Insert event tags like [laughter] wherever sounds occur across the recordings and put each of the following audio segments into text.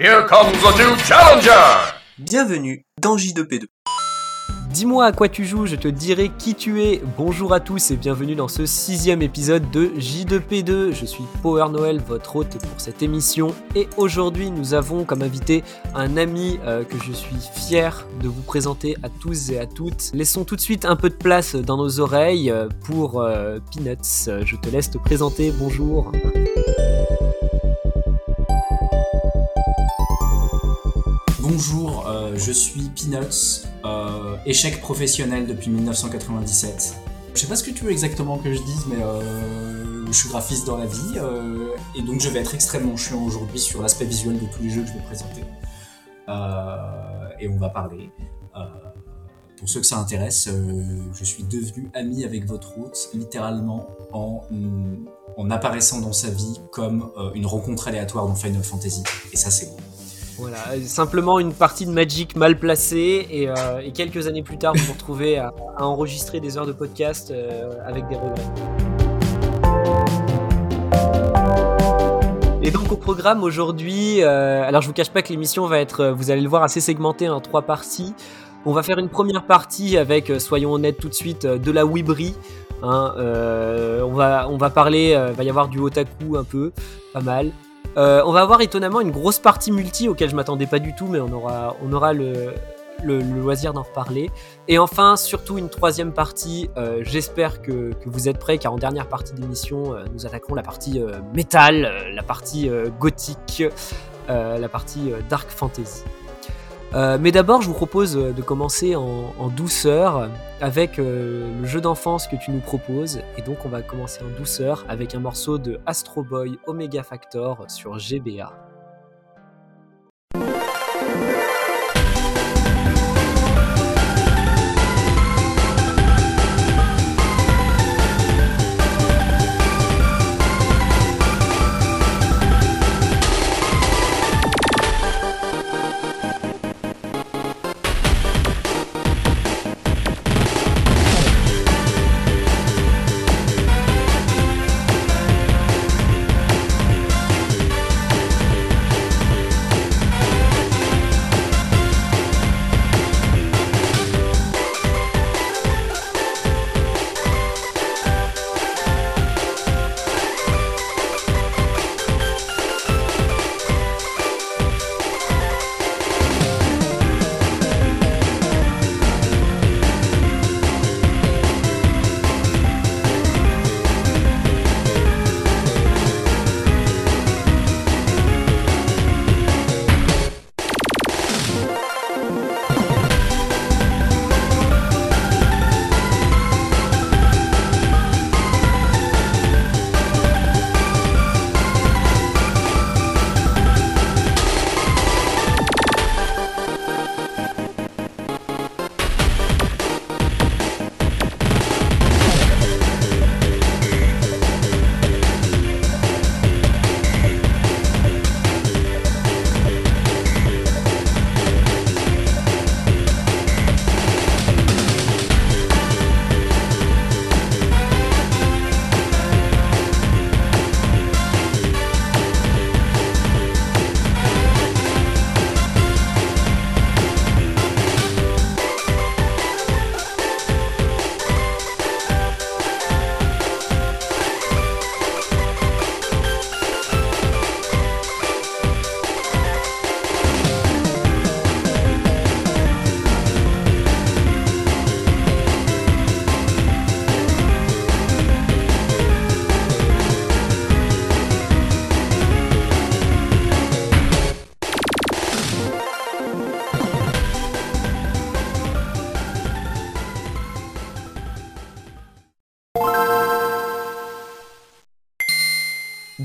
Here comes a new challenger! Bienvenue dans J2P2. Dis-moi à quoi tu joues, je te dirai qui tu es. Bonjour à tous et bienvenue dans ce sixième épisode de J2P2. Je suis Power Noël, votre hôte pour cette émission. Et aujourd'hui, nous avons comme invité un ami euh, que je suis fier de vous présenter à tous et à toutes. Laissons tout de suite un peu de place dans nos oreilles euh, pour euh, Peanuts. Je te laisse te présenter. Bonjour. Euh, je suis Peanuts, euh, échec professionnel depuis 1997. Je sais pas ce que tu veux exactement que je dise, mais euh, je suis graphiste dans la vie, et donc je vais être extrêmement chiant aujourd'hui sur l'aspect visuel de tous les jeux que je vais présenter. Et on va parler. Pour ceux que ça intéresse, je suis devenu ami avec votre hôte, littéralement en, apparaissant dans sa vie comme une rencontre aléatoire dans Final Fantasy. Et ça, c'est beau. Voilà, simplement une partie de Magic mal placée et, euh, et quelques années plus tard vous vous retrouvez à, à enregistrer des heures de podcast euh, avec des regrets. Et donc au programme aujourd'hui, euh, alors je vous cache pas que l'émission va être, euh, vous allez le voir, assez segmentée en trois parties. On va faire une première partie avec, euh, soyons honnêtes tout de suite, euh, de la Wibri. Hein, euh, on, va, on va parler, euh, va y avoir du otaku un peu, pas mal. Euh, on va avoir étonnamment une grosse partie multi auquel je m'attendais pas du tout, mais on aura, le, loisir d'en reparler. Et enfin, surtout une troisième partie. euh, J'espère que, vous êtes prêts, car en dernière partie d'émission, euh, nous attaquerons la partie métal, la partie gothique, la partie dark fantasy. Euh, mais d'abord, je vous propose euh, de commencer en, douceur avec euh, le jeu d'enfance que tu nous proposes. Et donc, on va commencer en douceur avec un morceau de Astro Boy Omega Factor sur GBA.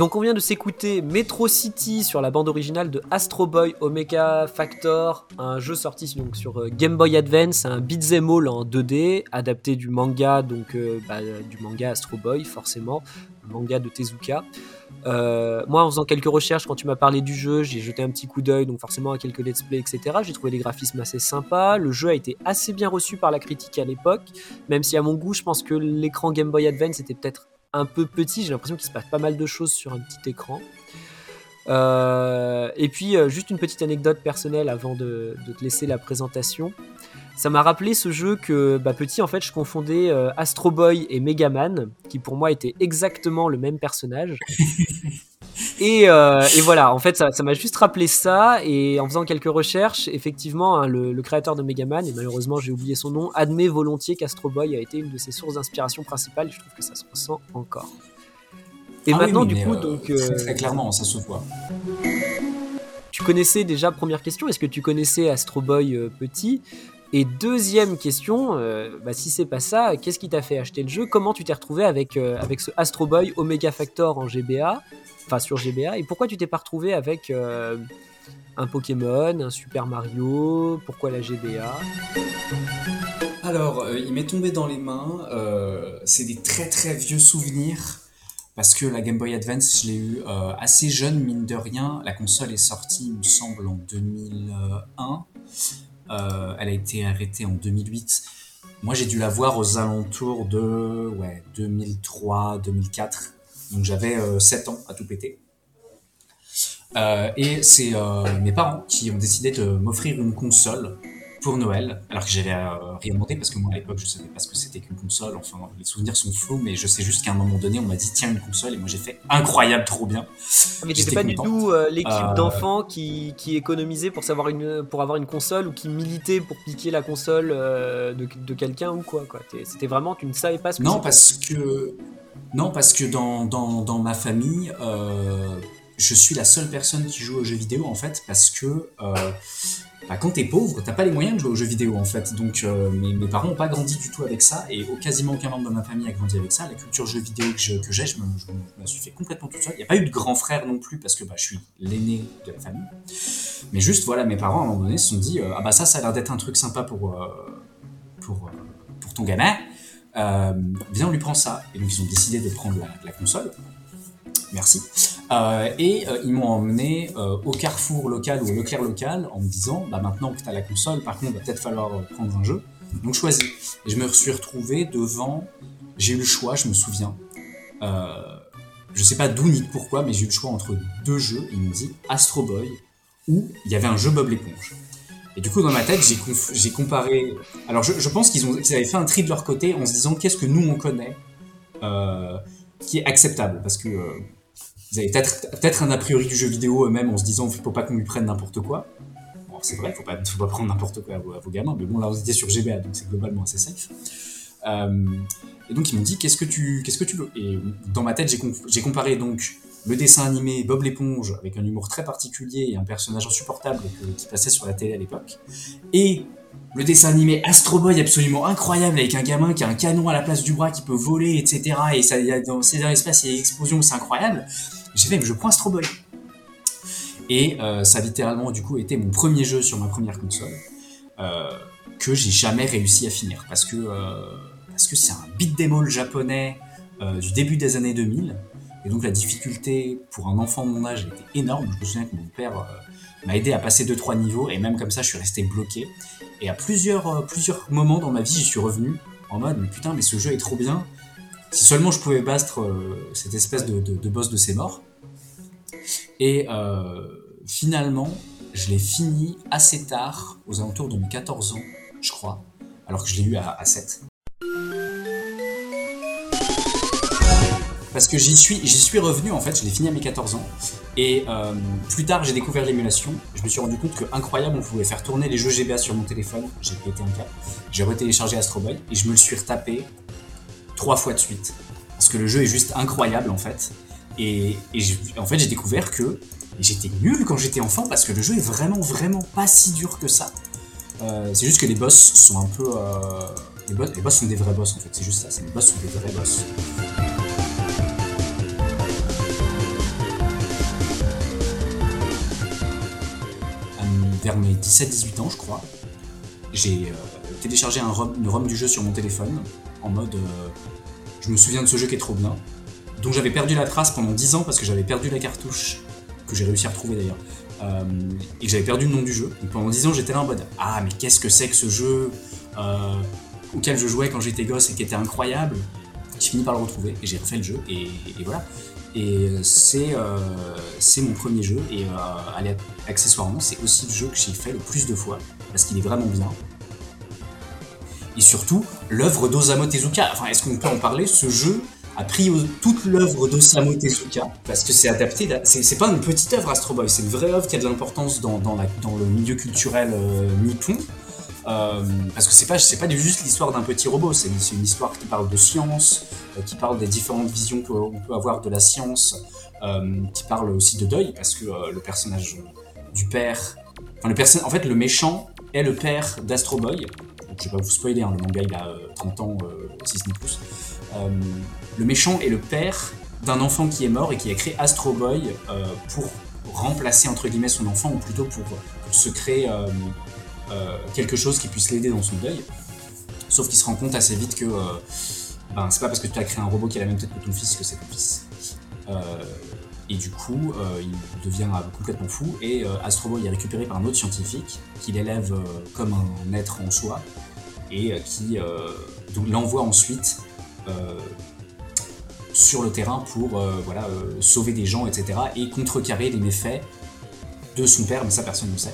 Donc on vient de s'écouter Metro City sur la bande originale de Astro Boy Omega Factor, un jeu sorti sur euh, Game Boy Advance, un beat'em all en 2D, adapté du manga, donc euh, bah, du manga Astro Boy forcément, manga de Tezuka. Euh, moi en faisant quelques recherches quand tu m'as parlé du jeu, j'ai jeté un petit coup d'œil, donc forcément à quelques let's play, etc. J'ai trouvé les graphismes assez sympas, le jeu a été assez bien reçu par la critique à l'époque, même si à mon goût je pense que l'écran Game Boy Advance était peut-être un peu petit, j'ai l'impression qu'il se passe pas mal de choses sur un petit écran. Euh, et puis, euh, juste une petite anecdote personnelle avant de, te laisser la présentation. Ça m'a rappelé ce jeu que, bah, petit, en fait, je confondais euh, Astro Boy et Megaman, qui pour moi étaient exactement le même personnage. [laughs] Et, euh, et voilà, en fait, ça m'a juste rappelé ça. Et en faisant quelques recherches, effectivement, hein, le, le créateur de Megaman, et malheureusement j'ai oublié son nom, admet volontiers qu'Astro Boy a été une de ses sources d'inspiration principales. Et je trouve que ça se ressent encore. Et Ah maintenant, oui, du coup, euh, donc, très, euh, très clairement, ça se voit. tu connaissais déjà, première question, est-ce que tu connaissais Astro Boy euh, petit? Et deuxième question, euh, bah, si c'est pas ça, qu'est-ce qui t'a fait acheter le jeu? Comment tu t'es retrouvé avec, euh, avec ce Astro Boy Omega Factor en GBA Enfin, sur GBA. Et pourquoi tu t'es pas retrouvé avec euh, un Pokémon, un Super Mario? Pourquoi la GBA Alors, euh, il m'est tombé dans les mains. euh, c'est des très très vieux souvenirs. Parce que la Game Boy Advance, je l'ai eu assez jeune, mine de rien. La console est sortie, il me semble, en 2001. Euh, elle a été arrêtée en 2008. Moi, j'ai dû la voir aux alentours de ouais, 2003, 2004. Donc j'avais euh, 7 ans à tout péter. Euh, et c'est euh, mes parents qui ont décidé de m'offrir une console pour Noël, alors que j'avais euh, rien demandé parce que moi à l'époque je savais pas ce que c'était qu'une console. Enfin, les souvenirs sont flous, mais je sais juste qu'à un moment donné on m'a dit tiens une console et moi j'ai fait incroyable, trop bien. Ah, Mais t'étais pas du tout euh, l'équipe Euh, d'enfants qui, qui économisait pour, savoir une, pour avoir une console ou qui militait pour piquer la console euh, de, de quelqu'un ou quoi. quoi. C'était vraiment, tu ne savais pas ce que Non parce que non parce que dans, ma famille euh, je suis la seule personne qui joue aux jeux vidéo en fait parce que euh, bah, quand t'es pauvre t'as pas les moyens de jouer aux jeux vidéo en fait. Donc euh, mes, parents ont pas grandi du tout avec ça et quasiment aucun membre de ma famille a grandi avec ça. La culture jeux vidéo que j'ai je, je me- je me suis fait complètement tout seul il n'y a pas eu de grand frère non plus parce que bah, je suis l'aîné de la famille. Mais juste voilà mes parents à un moment donné se sont dit ah bah ça ça a l'air d'être un truc sympa pour pour, pour ton gamin euh, viens on lui prend ça. Et donc ils ont décidé de prendre la, console. Merci. Euh, et euh, ils m'ont emmené euh, au Carrefour local ou au Leclerc local en me disant bah maintenant que tu as la console par contre il va peut-être falloir prendre un jeu. Donc choisis. Et je me suis retrouvé devant j'ai eu le choix je me souviens. Je sais pas d'où ni de pourquoi mais j'ai eu le choix entre deux jeux. Et ils m'ont dit Astro Boy ou il y avait un jeu Bob l'éponge et du coup, dans ma tête, j'ai, comparé. Alors, je, pense qu'ils, avaient fait un tri de leur côté en se disant qu'est-ce que nous on connaît euh, qui est acceptable? Parce que euh, ils avaient peut-être, un a priori du jeu vidéo eux-mêmes en se disant faut pas qu'on lui prenne n'importe quoi. Bon, c'est vrai, faut pas, faut pas prendre n'importe quoi à vos, gamins. Mais bon, là, on était sur GBA, donc c'est globalement assez safe. Euh, et donc, ils m'ont dit qu'est-ce que tu, qu'est-ce que tu veux? Et dans ma tête, j'ai comparé donc le dessin animé Bob l'éponge avec un humour très particulier et un personnage insupportable qui passait sur la télé à l'époque. Et le dessin animé Astro Boy absolument incroyable avec un gamin qui a un canon à la place du bras qui peut voler etc et ça y dans c'est dans l'espace il y a une explosion c'est incroyable. J'ai fait mais je prends Astro Boy. Et euh, ça a littéralement du coup été mon premier jeu sur ma première console euh, que j'ai jamais réussi à finir. Parce que euh, parce que c'est un beat all japonais du début des années 2000 et donc la difficulté pour un enfant de mon âge était énorme. Je me souviens que mon père euh, m'a aidé à passer 2-3 niveaux et même comme ça je suis resté bloqué. Et à plusieurs, euh, plusieurs moments dans ma vie j'y suis revenu en mode mais putain mais ce jeu est trop bien. Si seulement je pouvais battre euh, cette espèce de, boss de ses morts. Et finalement je l'ai fini assez tard, aux alentours de mes 14 ans je crois, alors que je l'ai eu à, à 7. Parce que j'y suis, j'y suis revenu en fait, je l'ai fini à mes 14 ans. Et euh, plus tard, j'ai découvert l'émulation. Je me suis rendu compte que incroyable, on pouvait faire tourner les jeux GBA sur mon téléphone. J'ai pété un câble. J'ai retéléchargé Astro Boy et je me le suis retapé trois fois de suite. Parce que le jeu est juste incroyable en fait. Et, en fait, j'ai découvert que j'étais nul quand j'étais enfant parce que le jeu est vraiment, vraiment pas si dur que ça. Euh, c'est juste que les boss sont un peu. euh, les, boss, les boss sont des vrais boss en fait, c'est juste ça. Les boss sont des vrais boss. Vers mes 17-18 ans, je crois, j'ai euh, téléchargé un ROM, une ROM du jeu sur mon téléphone en mode. euh, je me souviens de ce jeu qui est trop bien, dont j'avais perdu la trace pendant 10 ans parce que j'avais perdu la cartouche, que j'ai réussi à retrouver d'ailleurs, euh, et que j'avais perdu le nom du jeu. Donc pendant 10 ans, j'étais là en mode Ah, mais qu'est-ce que c'est que ce jeu auquel je jouais quand j'étais gosse et qui était incroyable J'ai fini par le retrouver et j'ai refait le jeu, et voilà. Et c'est euh, c'est mon premier jeu. Et euh, accessoirement, c'est aussi le jeu que j'ai fait le plus de fois. Parce qu'il est vraiment bien. Et surtout, l'œuvre d'Osamu Tezuka. Enfin, est-ce qu'on peut en parler? Ce jeu a pris toute l'œuvre d'Osamu Tezuka. Parce que c'est adapté. d'a- C'est pas une petite œuvre Astro Boy. C'est une vraie œuvre qui a de l'importance dans le milieu culturel euh, nippon. Euh, parce que c'est pas, c'est pas juste l'histoire d'un petit robot, c'est une, histoire qui parle de science, euh, qui parle des différentes visions qu'on peut avoir de la science, euh, qui parle aussi de deuil, parce que le personnage du père, enfin le en fait le méchant est le père d'Astro Boy. Donc, je vais pas vous spoiler, hein, le manga il a euh, 30 ans, si ce n'est plus. Le méchant est le père d'un enfant qui est mort et qui a créé Astro Boy pour remplacer entre guillemets son enfant, ou plutôt pour, se créer quelque chose qui puisse l'aider dans son deuil. Sauf qu'il se rend compte assez vite que euh, ben, c'est pas parce que tu as créé un robot qui a la même tête que ton fils que c'est ton fils. Euh, et du coup, euh, il devient euh, complètement fou et euh, Astro Boy est récupéré par un autre scientifique qui l'élève euh, comme un être en soi et euh, qui euh, l'envoie ensuite euh, sur le terrain pour euh, voilà, euh, sauver des gens, etc. et contrecarrer les méfaits de son père, mais ça personne ne sait.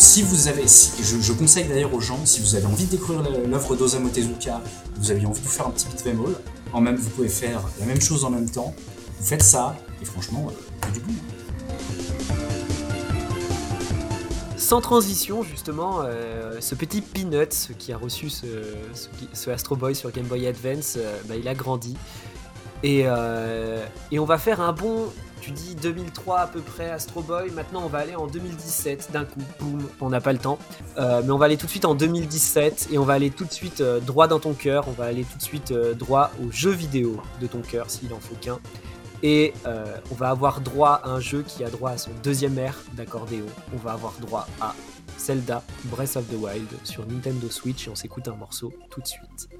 Si vous avez, je, conseille d'ailleurs aux gens, si vous avez envie de découvrir l'œuvre d'Osamu Tezuka, vous avez envie de vous faire un petit beat bémol, en même, vous pouvez faire la même chose en même temps, vous faites ça, et franchement, euh, c'est du bout. Sans transition, justement, euh, ce petit Peanuts qui a reçu ce, Astro Boy sur Game Boy Advance, euh, bah, il a grandi. Euh, et on va faire un bon, tu dis 2003 à peu près Astro Boy, maintenant on va aller en 2017 d'un coup, boum, on n'a pas le temps. Euh, mais on va aller tout de suite en 2017 et on va aller tout de suite euh, droit dans ton cœur, on va aller tout de suite euh, droit au jeu vidéo de ton cœur s'il en faut qu'un. Et on va avoir droit à un jeu qui a droit à son deuxième air d'accordéon. On va avoir droit à Zelda Breath of the Wild sur Nintendo Switch et on s'écoute un morceau tout de suite.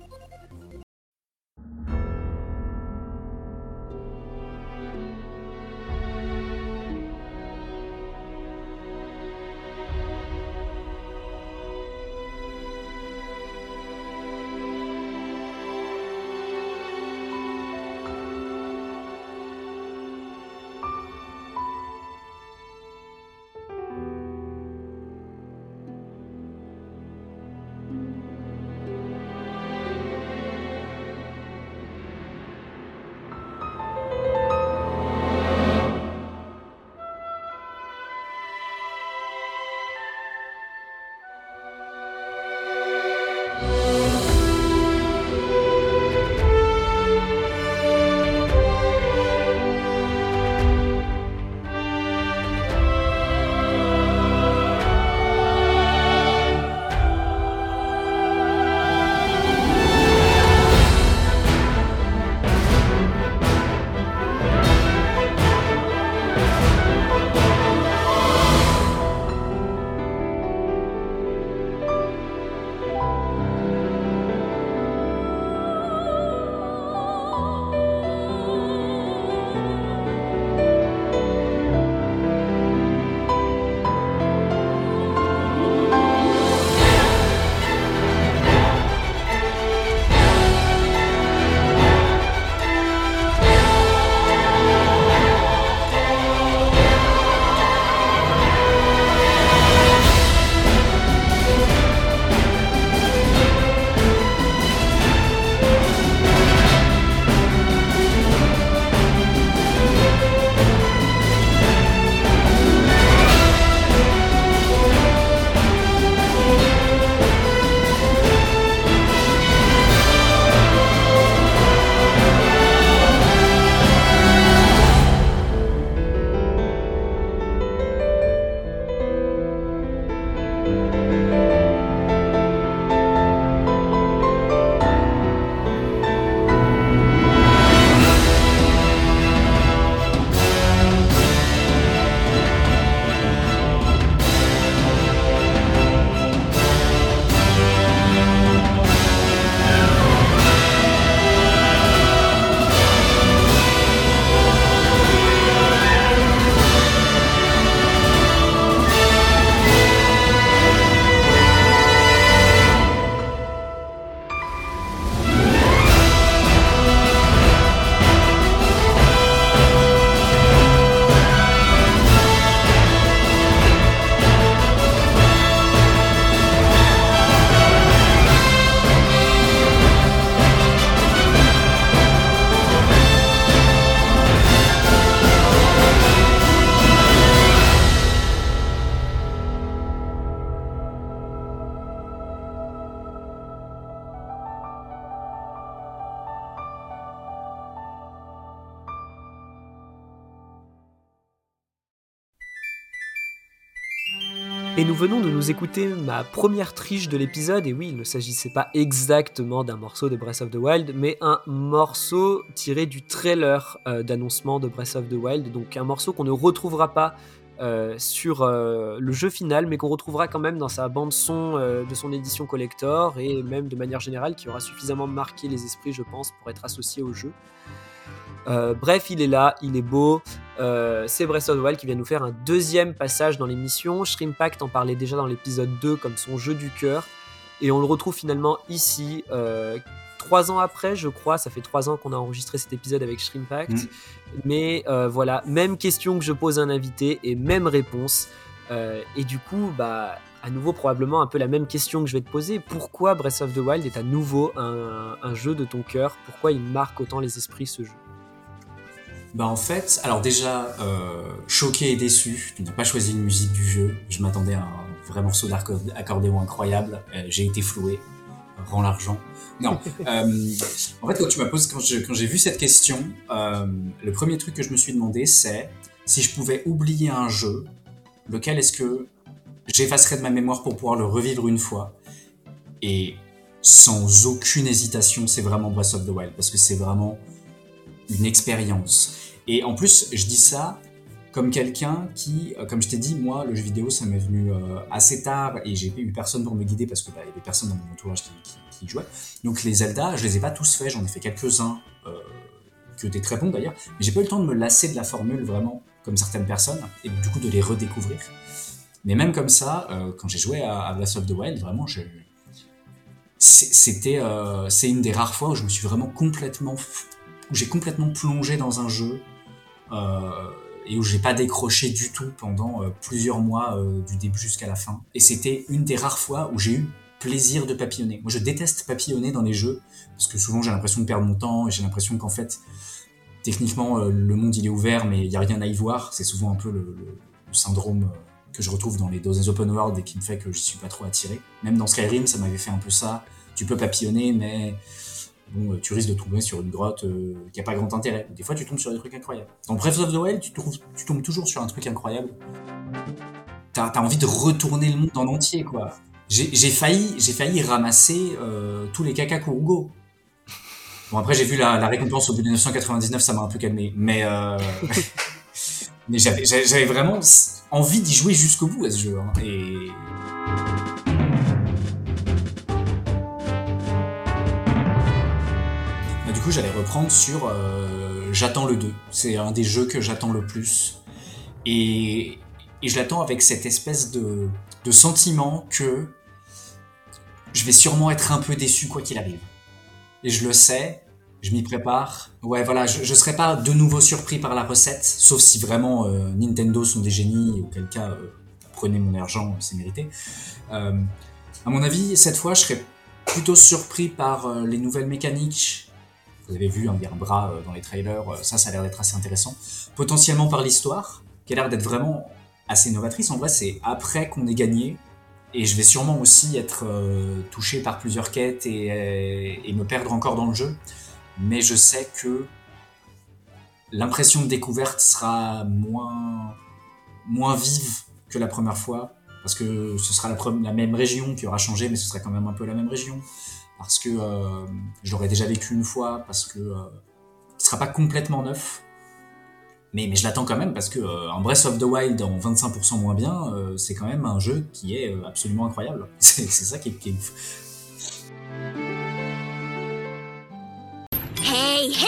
Venons de nous écouter ma première triche de l'épisode, et oui, il ne s'agissait pas exactement d'un morceau de Breath of the Wild, mais un morceau tiré du trailer euh, d'annoncement de Breath of the Wild, donc un morceau qu'on ne retrouvera pas euh, sur euh, le jeu final, mais qu'on retrouvera quand même dans sa bande son de son édition collector, et même de manière générale, qui aura suffisamment marqué les esprits, je pense, pour être associé au jeu. Bref, il est là, il est beau. Euh, c'est Breath of the Wild qui vient nous faire un deuxième passage dans l'émission. Shrimpact en parlait déjà dans l'épisode 2 comme son jeu du cœur. Et on le retrouve finalement ici, euh, trois ans après, je crois. Ça fait trois ans qu'on a enregistré cet épisode avec Shrimpact. Mm. Mais euh, voilà, même question que je pose à un invité et même réponse. Et du coup, bah, à nouveau, probablement un peu la même question que je vais te poser. Pourquoi Breath of the Wild est à nouveau un, un jeu de ton cœur? Pourquoi il marque autant les esprits ce jeu? Bah en fait, alors déjà, euh, choqué et déçu, tu n'as pas choisi une musique du jeu. Je m'attendais à un vrai morceau d'accordéon accordéon incroyable. Euh, j'ai été floué. Rends l'argent. Non. [laughs] euh, en fait, quand tu m'as posé, quand j'ai vu cette question, euh, le premier truc que je me suis demandé, c'est si je pouvais oublier un jeu, lequel est-ce que j'effacerais de ma mémoire pour pouvoir le revivre une fois? Et sans aucune hésitation, c'est vraiment Breath of the Wild, parce que c'est vraiment une expérience. Et en plus, je dis ça comme quelqu'un qui, euh, comme je t'ai dit, moi, le jeu vidéo, ça m'est venu euh, assez tard et j'ai eu personne pour me guider parce que bah, y avait personne dans mon entourage qui, qui, jouait. Donc les Zelda, je les ai pas tous faits, j'en ai fait quelques-uns euh, qui étaient très bons d'ailleurs, mais j'ai pas eu le temps de me lasser de la formule vraiment comme certaines personnes et du coup de les redécouvrir. Mais même comme ça, euh, quand j'ai joué à, à Breath of the Wild, vraiment, c'était c'est une des rares fois où je me suis vraiment complètement où j'ai complètement plongé dans un jeu euh, et où j'ai pas décroché du tout pendant euh, plusieurs mois euh, du début jusqu'à la fin. Et c'était une des rares fois où j'ai eu plaisir de papillonner. Moi, je déteste papillonner dans les jeux parce que souvent j'ai l'impression de perdre mon temps et j'ai l'impression qu'en fait, techniquement, euh, le monde il est ouvert, mais il y a rien à y voir. C'est souvent un peu le, syndrome que je retrouve dans les, dans les open world et qui me fait que je suis pas trop attiré. Même dans Skyrim, ça m'avait fait un peu ça. Tu peux papillonner, mais euh, tu risques de tomber sur une grotte euh, qui a pas grand intérêt. Des fois, tu tombes sur des trucs incroyables. Dans Breath of the Wild, tu, tombes toujours sur un truc incroyable. T'as as envie de retourner le monde en entier, quoi. J'ai failli, failli ramasser euh, tous les caca Kurugo. Bon, après, j'ai vu la, récompense au bout de 1999, ça m'a un peu calmé. Mais, euh, [laughs] j'avais vraiment envie d'y jouer jusqu'au bout à ce jeu. hein. J'allais reprendre sur euh, J'attends le 2. C'est un des jeux que j'attends le plus. Et, et je l'attends avec cette espèce de, de sentiment que je vais sûrement être un peu déçu quoi qu'il arrive. Et je le sais, je m'y prépare. Ouais, voilà, je, je serai pas de nouveau surpris par la recette, sauf si vraiment euh, Nintendo sont des génies, auquel cas, euh, prenez mon argent, c'est mérité. Euh, à mon avis, cette fois, je serais plutôt surpris par les nouvelles mécaniques. Vous avez vu, hein, il un bras dans les trailers, euh, ça, ça a l'air d'être assez intéressant. Potentiellement par l'histoire, qui a l'air d'être vraiment assez novatrice. En vrai, c'est après qu'on ait gagné. Et je vais sûrement aussi être euh, touché par plusieurs quêtes et, euh, et me perdre encore dans le jeu. Mais je sais que l'impression de découverte sera moins, vive que la première fois. Parce que ce sera la même région qui aura changé, mais ce sera quand même un peu la même région. Parce que euh, je l'aurais déjà vécu une fois, parce que euh, ce sera pas complètement neuf. Mais, mais je l'attends quand même parce que euh, un Breath of the Wild en 25% moins bien, euh, c'est quand même un jeu qui est euh, absolument incroyable. [laughs] C'est ça qui est, qui est ouf. Hey, hey!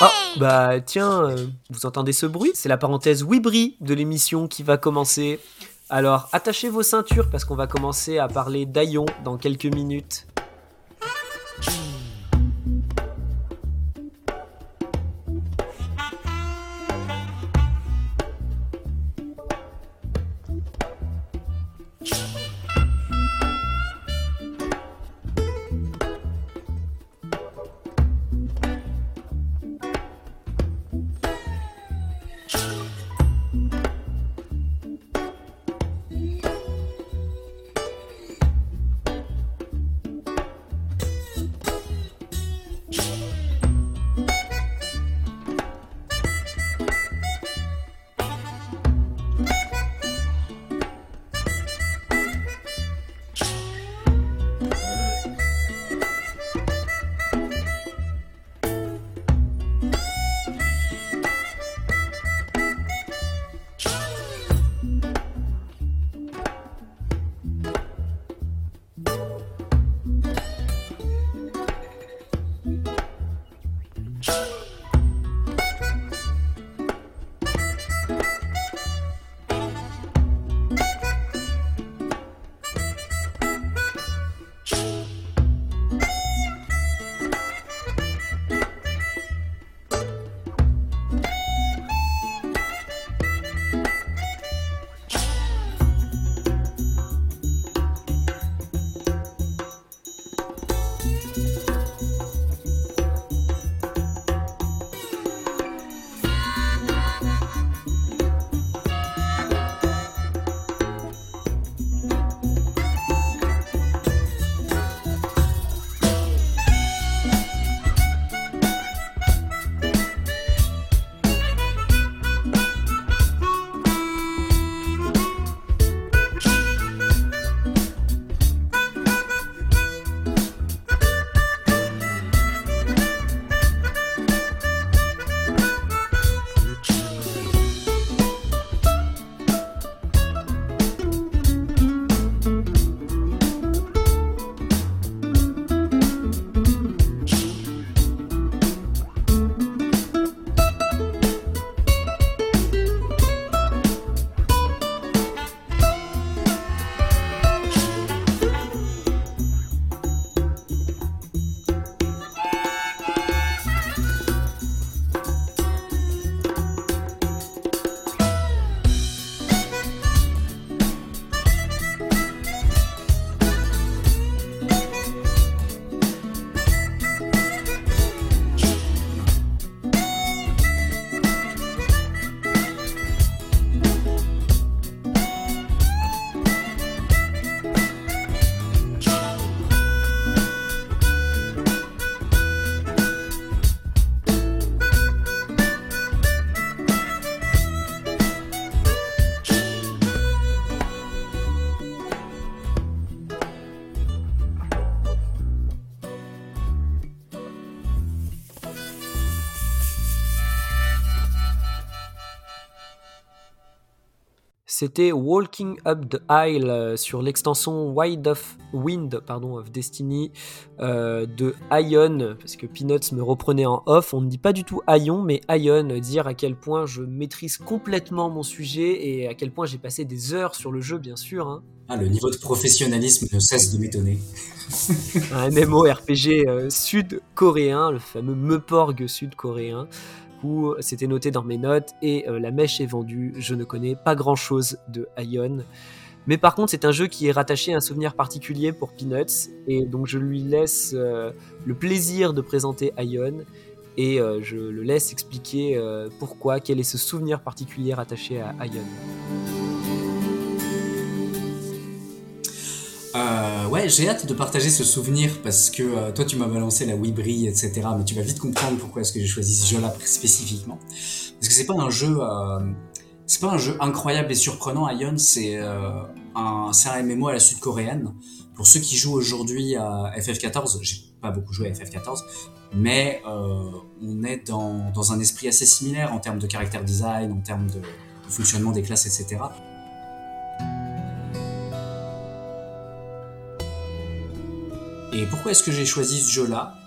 Ah, bah tiens, euh, vous entendez ce bruit? C'est la parenthèse Wibri de l'émission qui va commencer. Alors, attachez vos ceintures parce qu'on va commencer à parler d'Aion dans quelques minutes. G. c'était Walking Up the Isle euh, sur l'extension Wide of Wind pardon, of Destiny euh, de Ion, parce que Peanuts me reprenait en off. On ne dit pas du tout Ion, mais Ion, dire à quel point je maîtrise complètement mon sujet et à quel point j'ai passé des heures sur le jeu, bien sûr. hein. Ah, le niveau de professionnalisme ne cesse de m'étonner. [laughs] un MMORPG euh, sud-coréen, le fameux Meporg sud-coréen, c'était noté dans mes notes et euh, la mèche est vendue. Je ne connais pas grand chose de Ion. Mais par contre, c'est un jeu qui est rattaché à un souvenir particulier pour Peanuts, et donc je lui laisse euh, le plaisir de présenter Ion, et euh, je le laisse expliquer pourquoi, quel est ce souvenir particulier rattaché à Ion. Euh, ouais, j'ai hâte de partager ce souvenir parce que euh, toi tu m'as balancé la Wibri, etc. Mais tu vas vite comprendre pourquoi est-ce que j'ai choisi ce jeu-là spécifiquement. Parce que c'est pas un jeu, euh, pas un jeu incroyable et surprenant. Ion, c'est un, un MMO à la sud-coréenne. Pour ceux qui jouent aujourd'hui à FF14, j'ai pas beaucoup joué à FF14, mais on est dans, dans un esprit assez similaire en termes de caractère design, en termes de, de fonctionnement des classes, etc. Et pourquoi est-ce que j'ai choisi ce jeu-là?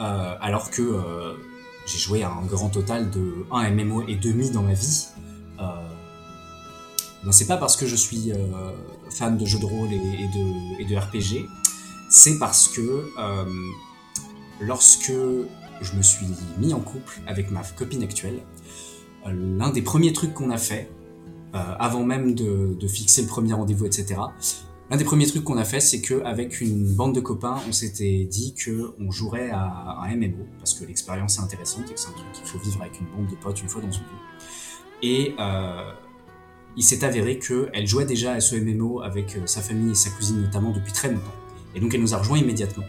Euh, alors que euh, j'ai joué à un grand total de 1 MMO et demi dans ma vie euh, ben c'est pas parce que je suis fan de jeux de rôle et, de, RPG, c'est parce que lorsque je me suis mis en couple avec ma copine actuelle, l'un des premiers trucs qu'on a fait, avant même de fixer le premier rendez-vous, etc., L'un des premiers trucs qu'on a fait, c'est qu'avec une bande de copains, on s'était dit que on jouerait à un MMO parce que l'expérience est intéressante et que c'est un truc qu'il faut vivre avec une bande de potes une fois dans son vie. Et euh, il s'est avéré qu'elle jouait déjà à ce MMO avec euh, sa famille et sa cousine notamment depuis très longtemps. Et donc elle nous a rejoint immédiatement.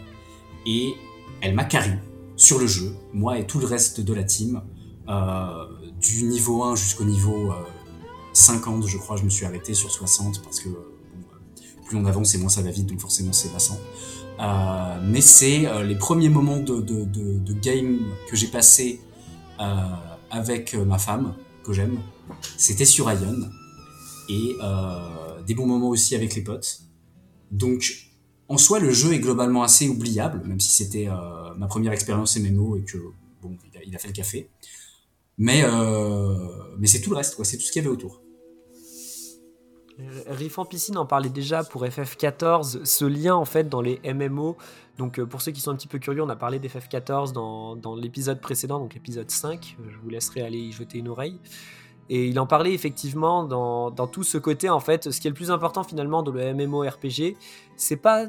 Et elle m'a carry sur le jeu, moi et tout le reste de la team, euh, du niveau 1 jusqu'au niveau euh, 50, je crois, je me suis arrêté sur 60 parce que plus on avance moins ça va vite, donc forcément c'est lassant. Euh, mais c'est euh, les premiers moments de, game que j'ai passé euh, avec ma femme, que j'aime. C'était sur Ion. Et des bons moments aussi avec les potes. Donc, en soi, le jeu est globalement assez oubliable, même si c'était ma première expérience MMO et que, bon, il a, il a fait le café. Mais, mais c'est tout le reste, quoi. C'est tout ce qu'il y avait autour. Euh, Riff en piscine en parlait déjà pour FF14, ce lien en fait dans les MMO. Donc euh, pour ceux qui sont un petit peu curieux, on a parlé d'FF14 dans, dans l'épisode précédent, donc l'épisode 5. Je vous laisserai aller y jeter une oreille. Et il en parlait effectivement dans, dans tout ce côté en fait. Ce qui est le plus important finalement dans le MMORPG, c'est pas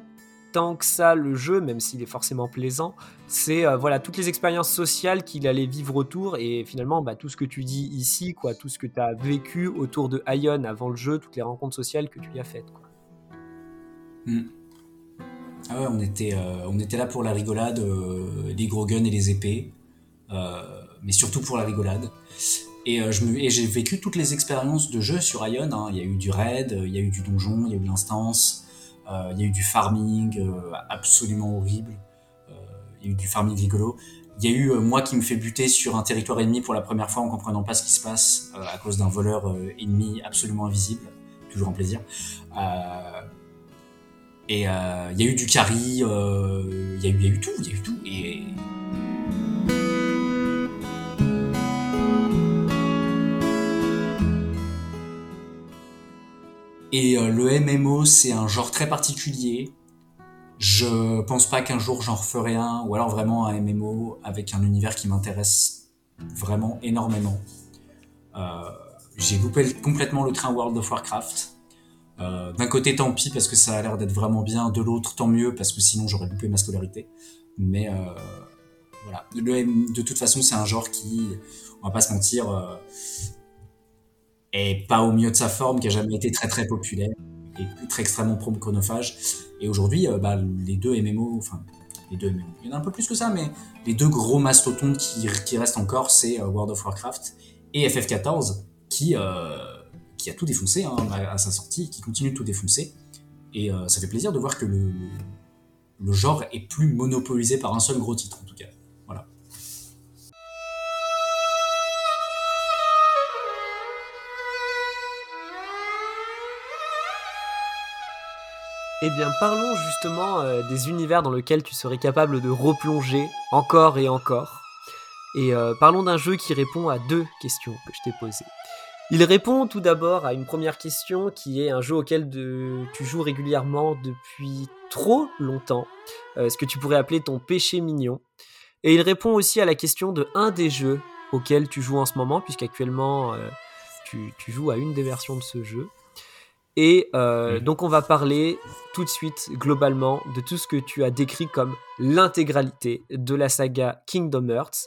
que ça le jeu, même s'il est forcément plaisant, c'est euh, voilà toutes les expériences sociales qu'il allait vivre autour et finalement bah, tout ce que tu dis ici, quoi, tout ce que tu as vécu autour de Ion avant le jeu, toutes les rencontres sociales que tu y as faites. Quoi. Mm. Ah on était, euh, on était là pour la rigolade, euh, les gros guns et les épées, euh, mais surtout pour la rigolade. Et, j'ai vécu toutes les expériences de jeu sur Ion. hein. Il y a eu du raid, il y a eu du donjon, il y a eu l'instance, il y a eu du farming euh, absolument horrible, euh, il y a eu du farming rigolo. Il y a eu euh, moi qui me fais buter sur un territoire ennemi pour la première fois en comprenant pas ce qui se passe euh, à cause d'un voleur euh, ennemi absolument invisible. Toujours un plaisir. Euh, et euh, il y a eu du carry, euh, il y, a eu- tout, il y a eu tout. Et euh, le MMO, c'est un genre très particulier. Je pense pas qu'un jour j'en referai un, ou alors vraiment un MMO avec un univers qui m'intéresse vraiment énormément. Euh, J'ai loupé complètement le train World of Warcraft. Euh, D'un côté, tant pis parce que ça a l'air d'être vraiment bien. De l'autre, tant mieux parce que sinon j'aurais loupé ma scolarité. Mais voilà, de toute façon, c'est un genre qui, on va pas se mentir, pas au mieux de sa forme, qui a jamais été très très populaire et très extrêmement pro- chronophage. Et aujourd'hui, euh, bah, les deux MMO, enfin les deux MMO, il y en a un peu plus que ça, mais les deux gros mastodontes qui, restent encore, c'est euh, World of Warcraft et FF14, qui euh, qui a tout défoncé hein, à, sa sortie, qui continue de tout défoncer. Et ça fait plaisir de voir que le genre est plus monopolisé par un seul gros titre en tout cas. Eh bien, parlons justement euh, des univers dans lesquels tu serais capable de replonger encore et encore. Et euh, parlons d'un jeu qui répond à deux questions que je t'ai posées. Il répond tout d'abord à une première question qui est un jeu auquel tu joues régulièrement depuis trop longtemps, euh, ce que tu pourrais appeler ton péché mignon. Et il répond aussi à la question de un des jeux auxquels tu joues en ce moment, puisqu'actuellement tu, tu joues à une des versions de ce jeu. Et euh, Mhm. donc on va parler tout de suite globalement de tout ce que tu as décrit comme l'intégralité de la saga Kingdom Hearts.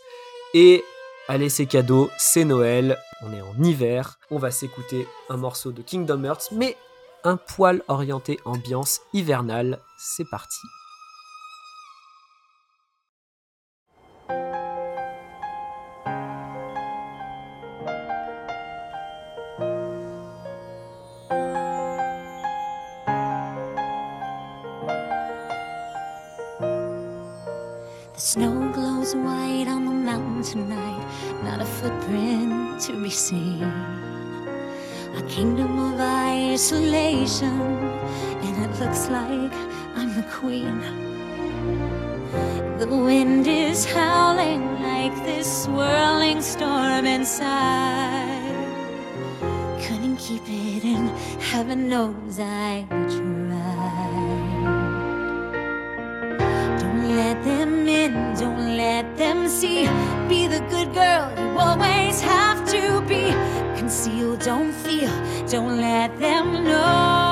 Et allez c'est cadeau, c'est Noël, on est en hiver, on va s'écouter un morceau de Kingdom Hearts, mais un poil orienté ambiance hivernale, c'est parti. Footprint to be seen. A kingdom of isolation, and it looks like I'm the queen. The wind is howling like this swirling storm inside. Couldn't keep it in, heaven knows I tried. Don't let them in, don't let them see. Be the good girl you always have to be. Conceal, don't feel, don't let them know.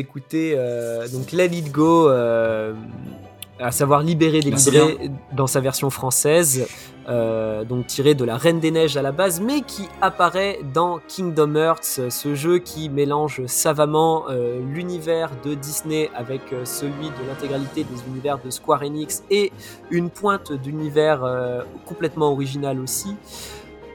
Écouter euh, donc Let It Go, euh, à savoir Libéré Merci délivré dans sa version française, euh, donc tiré de la Reine des Neiges à la base, mais qui apparaît dans Kingdom Hearts, ce jeu qui mélange savamment l'univers de Disney avec celui de l'intégralité des univers de Square Enix et une pointe d'univers complètement original aussi.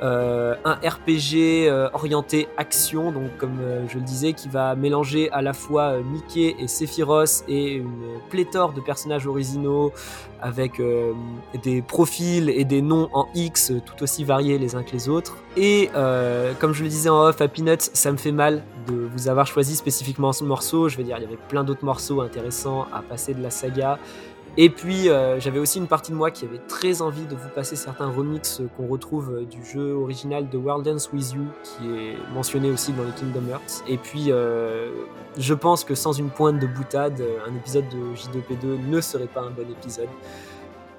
Euh, un RPG euh, orienté action, donc comme euh, je le disais, qui va mélanger à la fois Mickey et Sephiroth et une pléthore de personnages originaux avec des profils et des noms en X tout aussi variés les uns que les autres. Et comme je le disais en off à Peanuts, ça me fait mal de vous avoir choisi spécifiquement ce morceau. Je veux dire, il y avait plein d'autres morceaux intéressants à passer de la saga. Et puis, euh, j'avais aussi une partie de moi qui avait très envie de vous passer certains remixes qu'on retrouve euh, du jeu original de World Dance With You, qui est mentionné aussi dans les Kingdom Hearts. Et puis, euh, je pense que sans une pointe de boutade, un épisode de J2P2 ne serait pas un bon épisode.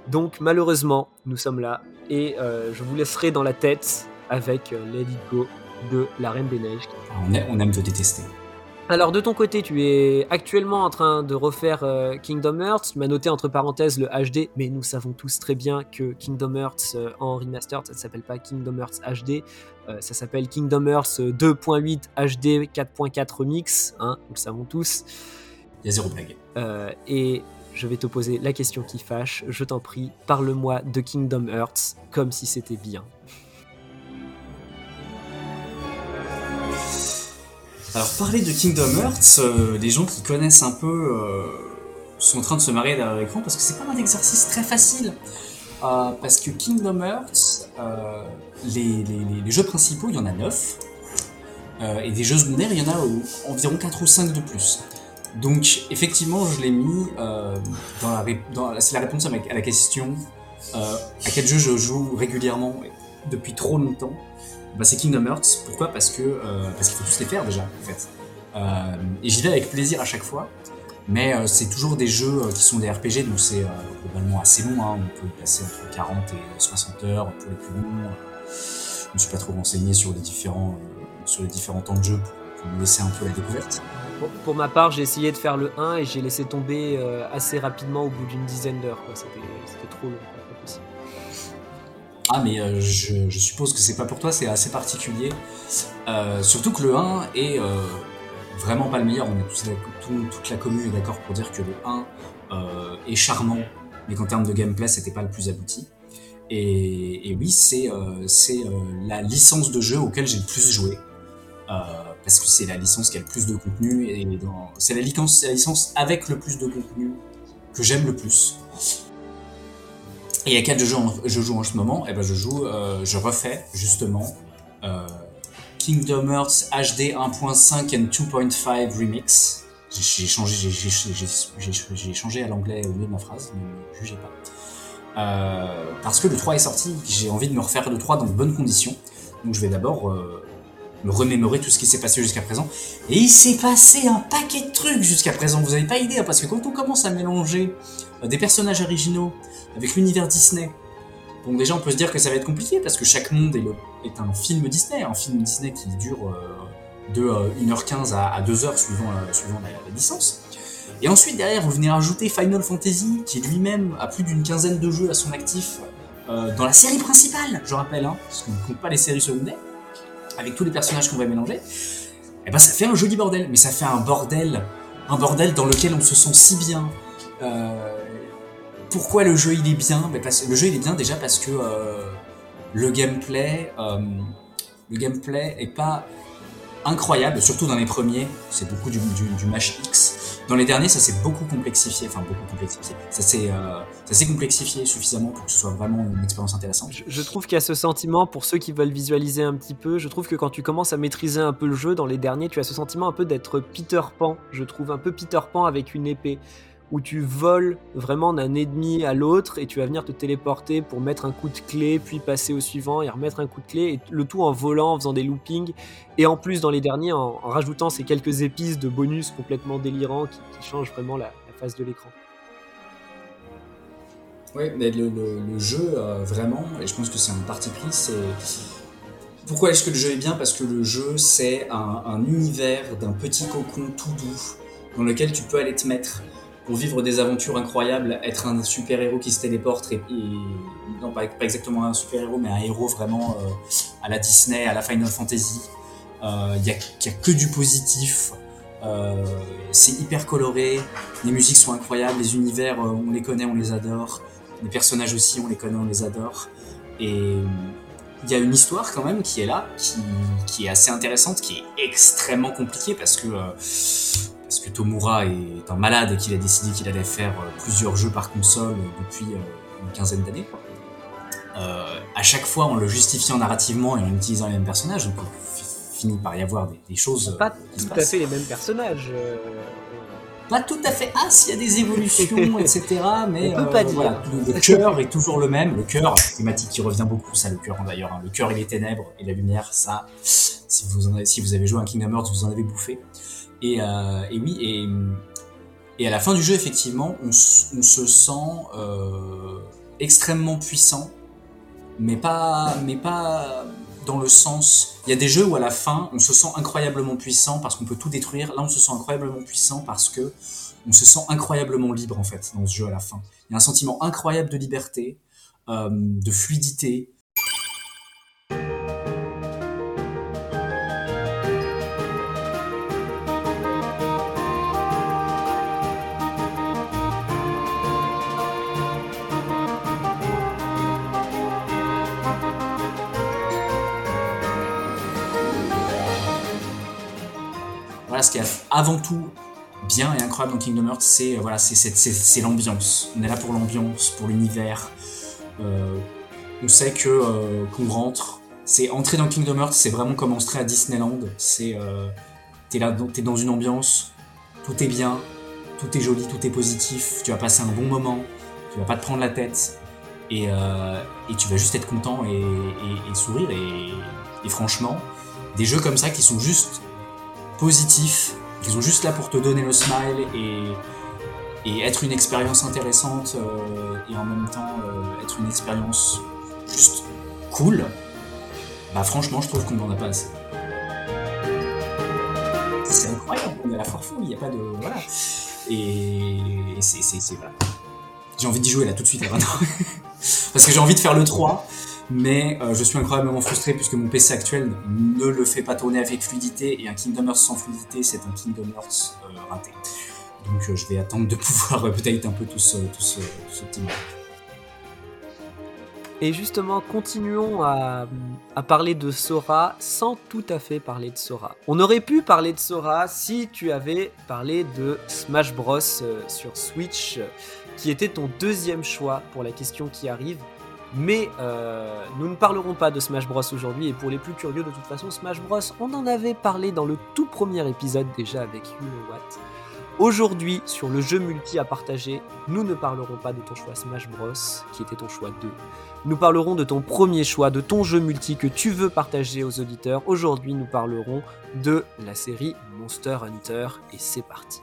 Donc, malheureusement, nous sommes là, et je vous laisserai dans la tête avec It Go de La Reine des Neiges. On aime te détester. Alors de ton côté, tu es actuellement en train de refaire euh, Kingdom Hearts. Tu m'as noté entre parenthèses le HD, mais nous savons tous très bien que Kingdom Hearts euh, en remastered, ça ne s'appelle pas Kingdom Hearts HD, euh, ça s'appelle Kingdom Hearts 2.8 HD 4.4 Remix, hein, nous le savons tous. Il y a zéro blague. Et je vais te poser la question qui fâche. Je t'en prie, parle-moi de Kingdom Hearts comme si c'était bien. Alors, parler de Kingdom Hearts, euh, les gens qui connaissent un peu euh, sont en train de se marier derrière l'écran parce que c'est pas un exercice très facile. Euh, parce que Kingdom Hearts, les, jeux principaux, il y en a 9. et des jeux secondaires, il y en a environ 4 ou 5 de plus. Donc, effectivement, je l'ai mis dans la, réponse à, à la question à quel jeu je joue régulièrement depuis trop longtemps. Bah, c'est Kingdom Hearts. Pourquoi? Parce que euh, parce qu'il faut tous les faire déjà, en fait. Euh, et j'y vais avec plaisir à chaque fois. Mais euh, c'est toujours des jeux qui sont des RPG, donc c'est globalement assez long. Hein. On peut passer entre 40 et 60 heures pour les plus longs. Je me suis pas trop renseigné sur les différents sur les différents temps de jeu pour, pour me laisser un peu la découverte. Pour, pour ma part, j'ai essayé de faire le 1 et j'ai laissé tomber assez rapidement au bout d'une dizaine d'heures. c'était trop long. Ah mais euh, je, suppose que c'est pas pour toi, c'est assez particulier. Euh, surtout que le 1 est euh, vraiment pas le meilleur. On est tous toute la commune est d'accord pour dire que le 1 euh, est charmant, mais qu'en termes de gameplay, c'était pas le plus abouti. Et, et oui, c'est la licence de jeu auquel j'ai le plus joué. Parce que c'est la licence qui a le plus de contenu et c'est la la licence avec le plus de contenu que j'aime le plus. Et à quel je joue en, je joue en ce moment Eh ben je joue, euh, je refais justement euh, Kingdom Hearts HD 1.5 and 2.5 Remix. J'ai changé, j'ai- changé à l'anglais au milieu de ma phrase, ne jugez pas. Euh, parce que le 3 est sorti, j'ai envie de me refaire le 3 dans de bonnes conditions. Donc je vais d'abord me remémorer tout ce qui s'est passé jusqu'à présent. Et il s'est passé un paquet de trucs jusqu'à présent, vous n'avez pas idée, hein, parce que quand on commence à mélanger des personnages originaux avec l'univers Disney, bon déjà on peut se dire que ça va être compliqué, parce que chaque monde est, un film Disney, un film Disney qui dure euh, de euh, 1h15 à, à 2h suivant, la, suivant la, licence. Et ensuite derrière vous venez rajouter Final Fantasy, qui lui-même a plus d'une quinzaine de jeux à son actif euh, dans la série principale, je rappelle, hein, parce qu'on ne compte pas les séries secondaires, avec tous les personnages qu'on va mélanger, et ben ça fait un joli bordel, mais ça fait un bordel, un bordel dans lequel on se sent si bien. Euh, pourquoi le jeu il est bien? Ben, parce, Le jeu il est bien déjà parce que euh, le gameplay, euh, le gameplay est pas incroyable, surtout dans les premiers, c'est beaucoup du, du, Mash X. Dans les derniers, ça s'est beaucoup complexifié, enfin beaucoup complexifié. Ça s'est euh, ça s'est complexifié suffisamment pour que ce soit vraiment une expérience intéressante. Je, je trouve qu'il y a ce sentiment, pour ceux qui veulent visualiser un petit peu, je trouve que quand tu commences à maîtriser un peu le jeu, dans les derniers, tu as ce sentiment un peu d'être Peter Pan, je trouve, un peu Peter Pan avec une épée, où tu voles vraiment d'un ennemi à l'autre et tu vas venir te téléporter pour mettre un coup de clé, puis passer au suivant et remettre un coup de clé, et le tout en volant, en faisant des loopings, et en plus dans les derniers, en, rajoutant ces quelques épices de bonus complètement délirants qui, changent vraiment la, face de l'écran. Oui, mais le, jeu, euh, vraiment, et je pense que c'est un parti pris, c'est. Pourquoi est-ce que le jeu est bien? Parce que le jeu, c'est un univers d'un petit cocon tout doux dans lequel tu peux aller te mettre pour vivre des aventures incroyables, être un super-héros qui se téléporte, et, non pas, exactement un super-héros, mais un héros vraiment euh, à la Disney, à la Final Fantasy. Il n'y a, a que du positif. Euh, c'est hyper coloré, les musiques sont incroyables, les univers, euh, on les connaît, on les adore. Les personnages aussi, on les connaît, on les adore. Et il y a une histoire quand même qui est là, qui, est assez intéressante, qui est extrêmement compliquée parce que, euh, parce que Tomura est un malade et qu'il a décidé qu'il allait faire euh, plusieurs jeux par console depuis euh, une quinzaine d'années. Euh, à chaque fois, en le justifiant narrativement et en utilisant les mêmes personnages, donc il finit par y avoir des, des choses Pas euh, se tout à fait les mêmes personnages. euh, Pas tout à fait as, il y a des évolutions, [laughs] etc. Mais On peut pas dire. voilà, le, le cœur est toujours le même. Le cœur, thématique qui revient beaucoup, ça, le cœur hein, d'ailleurs. hein. Le cœur et les ténèbres et la lumière, ça, si vous, en avez, si vous avez joué à Kingdom Hearts, vous en avez bouffé. Et, euh, et oui, et, à la fin du jeu, effectivement, on se sent euh, extrêmement puissant, mais pas, mais pas dans le sens. Il y a des jeux où à la fin, on se sent incroyablement puissant parce qu'on peut tout détruire. Là, on se sent incroyablement puissant parce que on se sent incroyablement libre en fait dans ce jeu à la fin. Il y a un sentiment incroyable de liberté, euh, de fluidité. Avant tout bien et incroyable dans Kingdom Hearts, c'est euh, voilà, l'ambiance. On est là pour l'ambiance, pour l'univers. Euh, on sait que euh, qu'on rentre. C'est entrer dans Kingdom Hearts, c'est vraiment comme entrer à Disneyland. C'est euh, t'es là, t'es dans une ambiance, tout est bien, tout est joli, tout est positif. Tu vas passer un bon moment, tu vas pas te prendre la tête et, et tu vas juste être content et, sourire. Et franchement, des jeux comme ça qui sont juste positifs, qui sont juste là pour te donner le smile et, être une expérience intéressante euh, et en même temps euh, être une expérience juste cool, bah franchement je trouve qu'on n'en a pas assez. C'est incroyable, on est à la forfouille, il n'y a pas de... Voilà. Et, c'est- voilà. J'ai envie d'y jouer là tout de suite là maintenant. [laughs] Parce que j'ai envie de faire le 3, mais euh, je suis incroyablement frustré puisque mon PC actuel ne le fait pas tourner avec fluidité et un Kingdom Hearts sans fluidité c'est un Kingdom Hearts euh, raté. Donc euh, je vais attendre de [laughs] pouvoir peut-être un peu tout ce, tout. Et justement, continuons à, à parler de Sora sans tout à fait parler de Sora. On aurait pu parler de Sora si tu avais parlé de Smash Bros sur Switch, qui était ton deuxième choix pour la question qui arrive. Mais euh, nous ne parlerons pas de Smash Bros aujourd'hui, et pour les plus curieux, de toute façon, Smash Bros, on en avait parlé dans le tout premier épisode déjà avec You Know. Aujourd'hui, sur le jeu multi à partager, nous ne parlerons pas de ton choix Smash Bros, qui était ton choix 2. Nous parlerons de ton premier choix, de ton jeu multi que tu veux partager aux auditeurs. Aujourd'hui, nous parlerons de la série Monster Hunter, et c'est parti.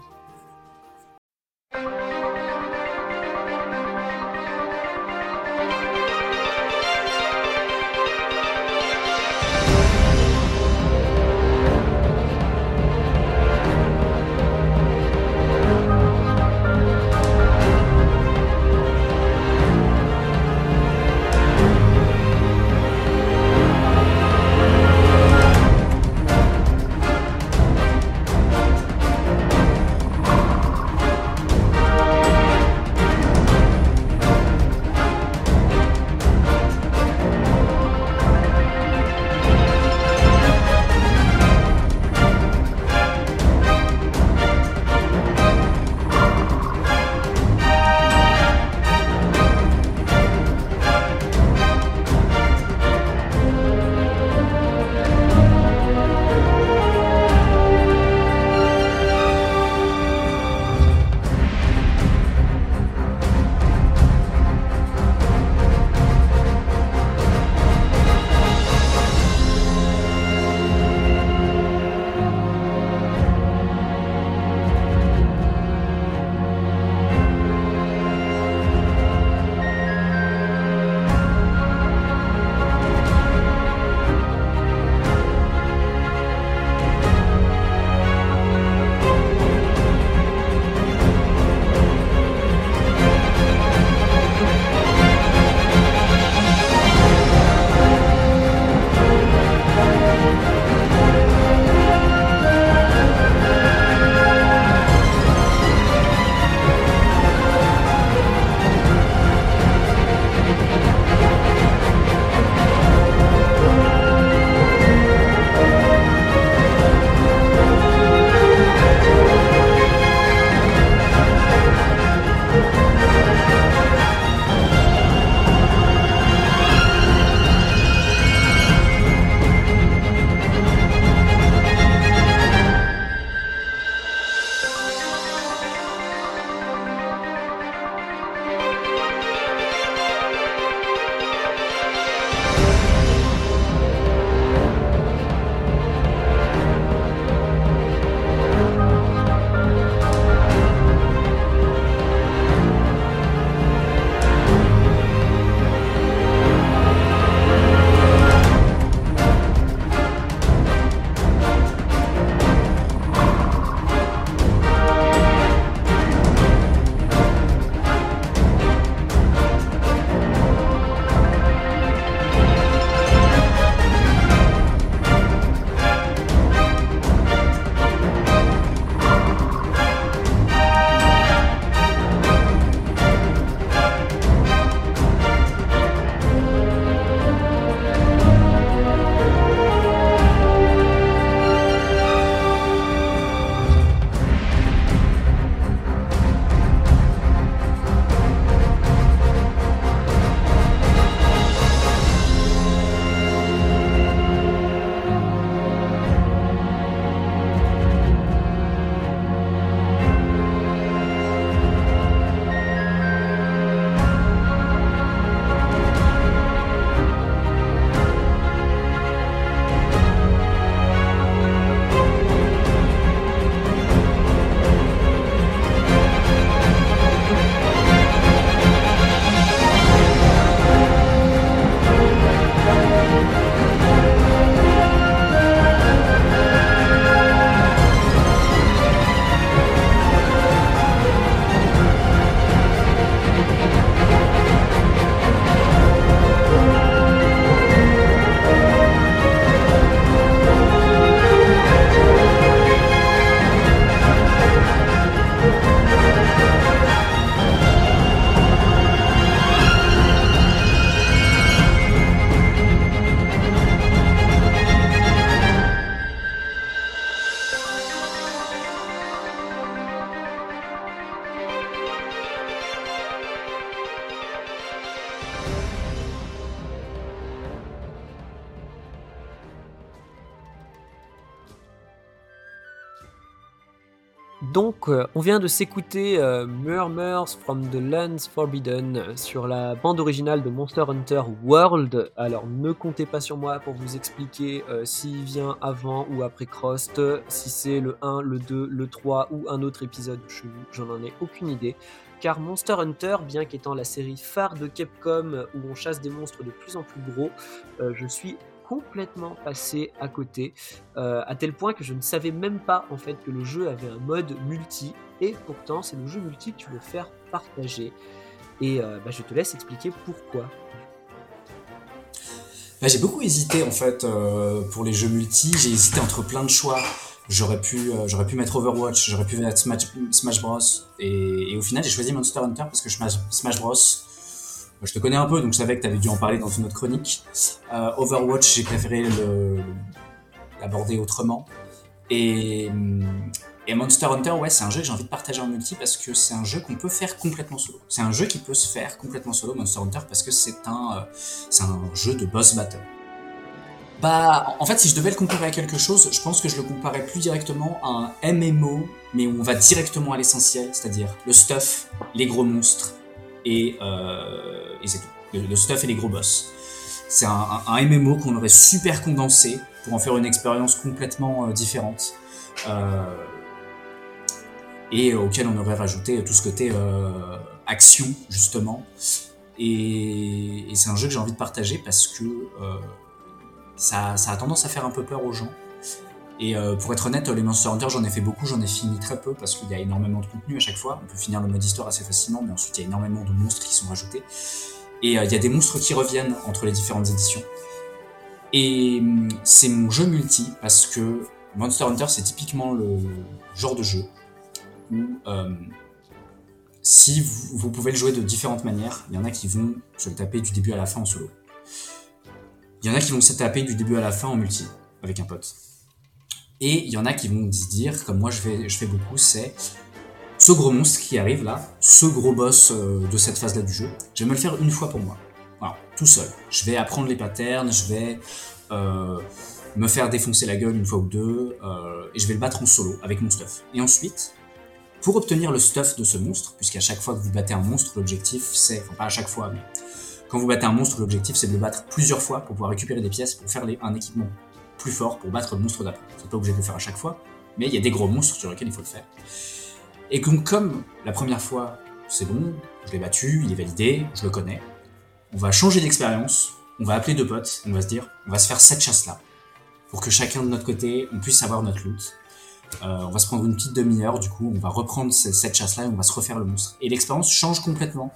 Euh, on vient de s'écouter euh, Murmurs from the Lands Forbidden sur la bande originale de Monster Hunter World. Alors, ne comptez pas sur moi pour vous expliquer euh, s'il vient avant ou après Crost, si c'est le 1, le 2, le 3 ou un autre épisode j'en en ai aucune idée. Car Monster Hunter, bien qu'étant la série phare de Capcom où on chasse des monstres de plus en plus gros, je suis complètement passé à côté, euh, à tel point que je ne savais même pas en fait que le jeu avait un mode multi, et pourtant c'est le jeu multi que tu veux faire partager. Et euh, bah, je te laisse expliquer pourquoi. Bah, j'ai beaucoup hésité en fait euh, pour les jeux multi. J'ai hésité entre plein de choix. J'aurais pu, j'aurais pu mettre Overwatch, j'aurais pu mettre Smash, Bros. Et, au final, j'ai choisi Monster Hunter parce que Smash Bros. Je te connais un peu, donc je savais que tu avais dû en parler dans une autre chronique. Euh, Overwatch, j'ai préféré l'aborder autrement. Et, hum, et Monster Hunter, ouais, c'est un jeu que j'ai envie de partager en multi parce que c'est un jeu qu'on peut faire complètement solo. C'est un jeu qui peut se faire complètement solo, Monster Hunter, parce que c'est un, euh, c'est un jeu de boss battle. Bah, en fait, si je devais le comparer à quelque chose, je pense que je le comparais plus directement à un MMO, mais où on va directement à l'essentiel, c'est-à-dire le stuff, les gros monstres, et, euh, et c'est tout. Le, stuff et les gros boss. C'est un, MMO qu'on aurait super condensé pour en faire une expérience complètement euh, différente. Euh, et auquel on aurait rajouté tout ce côté action, justement. Et, c'est un jeu que j'ai envie de partager parce que ça, ça a tendance à faire un peu peur aux gens. Et euh, pour être honnête, les Monster Hunter, j'en ai fait beaucoup, j'en ai fini très peu parce qu'il y a énormément de contenu à chaque fois. On peut finir le mode histoire assez facilement, mais ensuite il y a énormément de monstres qui sont rajoutés. Et euh, il y a des monstres qui reviennent entre les différentes éditions. Et hum, c'est mon jeu multi parce que Monster Hunter, c'est typiquement le genre de jeu où euh, si vous, vous pouvez le jouer de différentes manières, il y en a qui vont se le taper du début à la fin en solo. Il y en a qui vont se taper du début à la fin en multi, avec un pote. Et il y en a qui vont dire, comme moi je fais, beaucoup, c'est ce gros monstre qui arrive là, ce gros boss euh, de cette phase-là du jeu, je vais me le faire une fois pour moi. Voilà, tout seul. Je vais apprendre les patterns, je vais euh, me faire défoncer la gueule une fois ou deux, euh, et je vais le battre en solo avec mon stuff. Et ensuite, pour obtenir le stuff de ce monstre, puisqu'à chaque fois que vous battez un monstre, l'objectif c'est, enfin pas à chaque fois, mais quand vous battez un monstre, l'objectif c'est de le battre plusieurs fois pour pouvoir récupérer des pièces pour faire un équipement plus fort pour battre le monstre d'après. N'êtes pas obligé de le faire à chaque fois, mais il y a des gros monstres sur lesquels il faut le faire. Et comme la première fois c'est bon, je l'ai battu, il est validé, je le connais, on va changer d'expérience, on va appeler deux potes, on va se dire, on va se faire cette chasse-là, pour que chacun de notre côté, on puisse avoir notre loot. Euh, on va se prendre une petite demi-heure, du coup, on va reprendre ce- cette chasse-là et on va se refaire le monstre. Et l'expérience change complètement,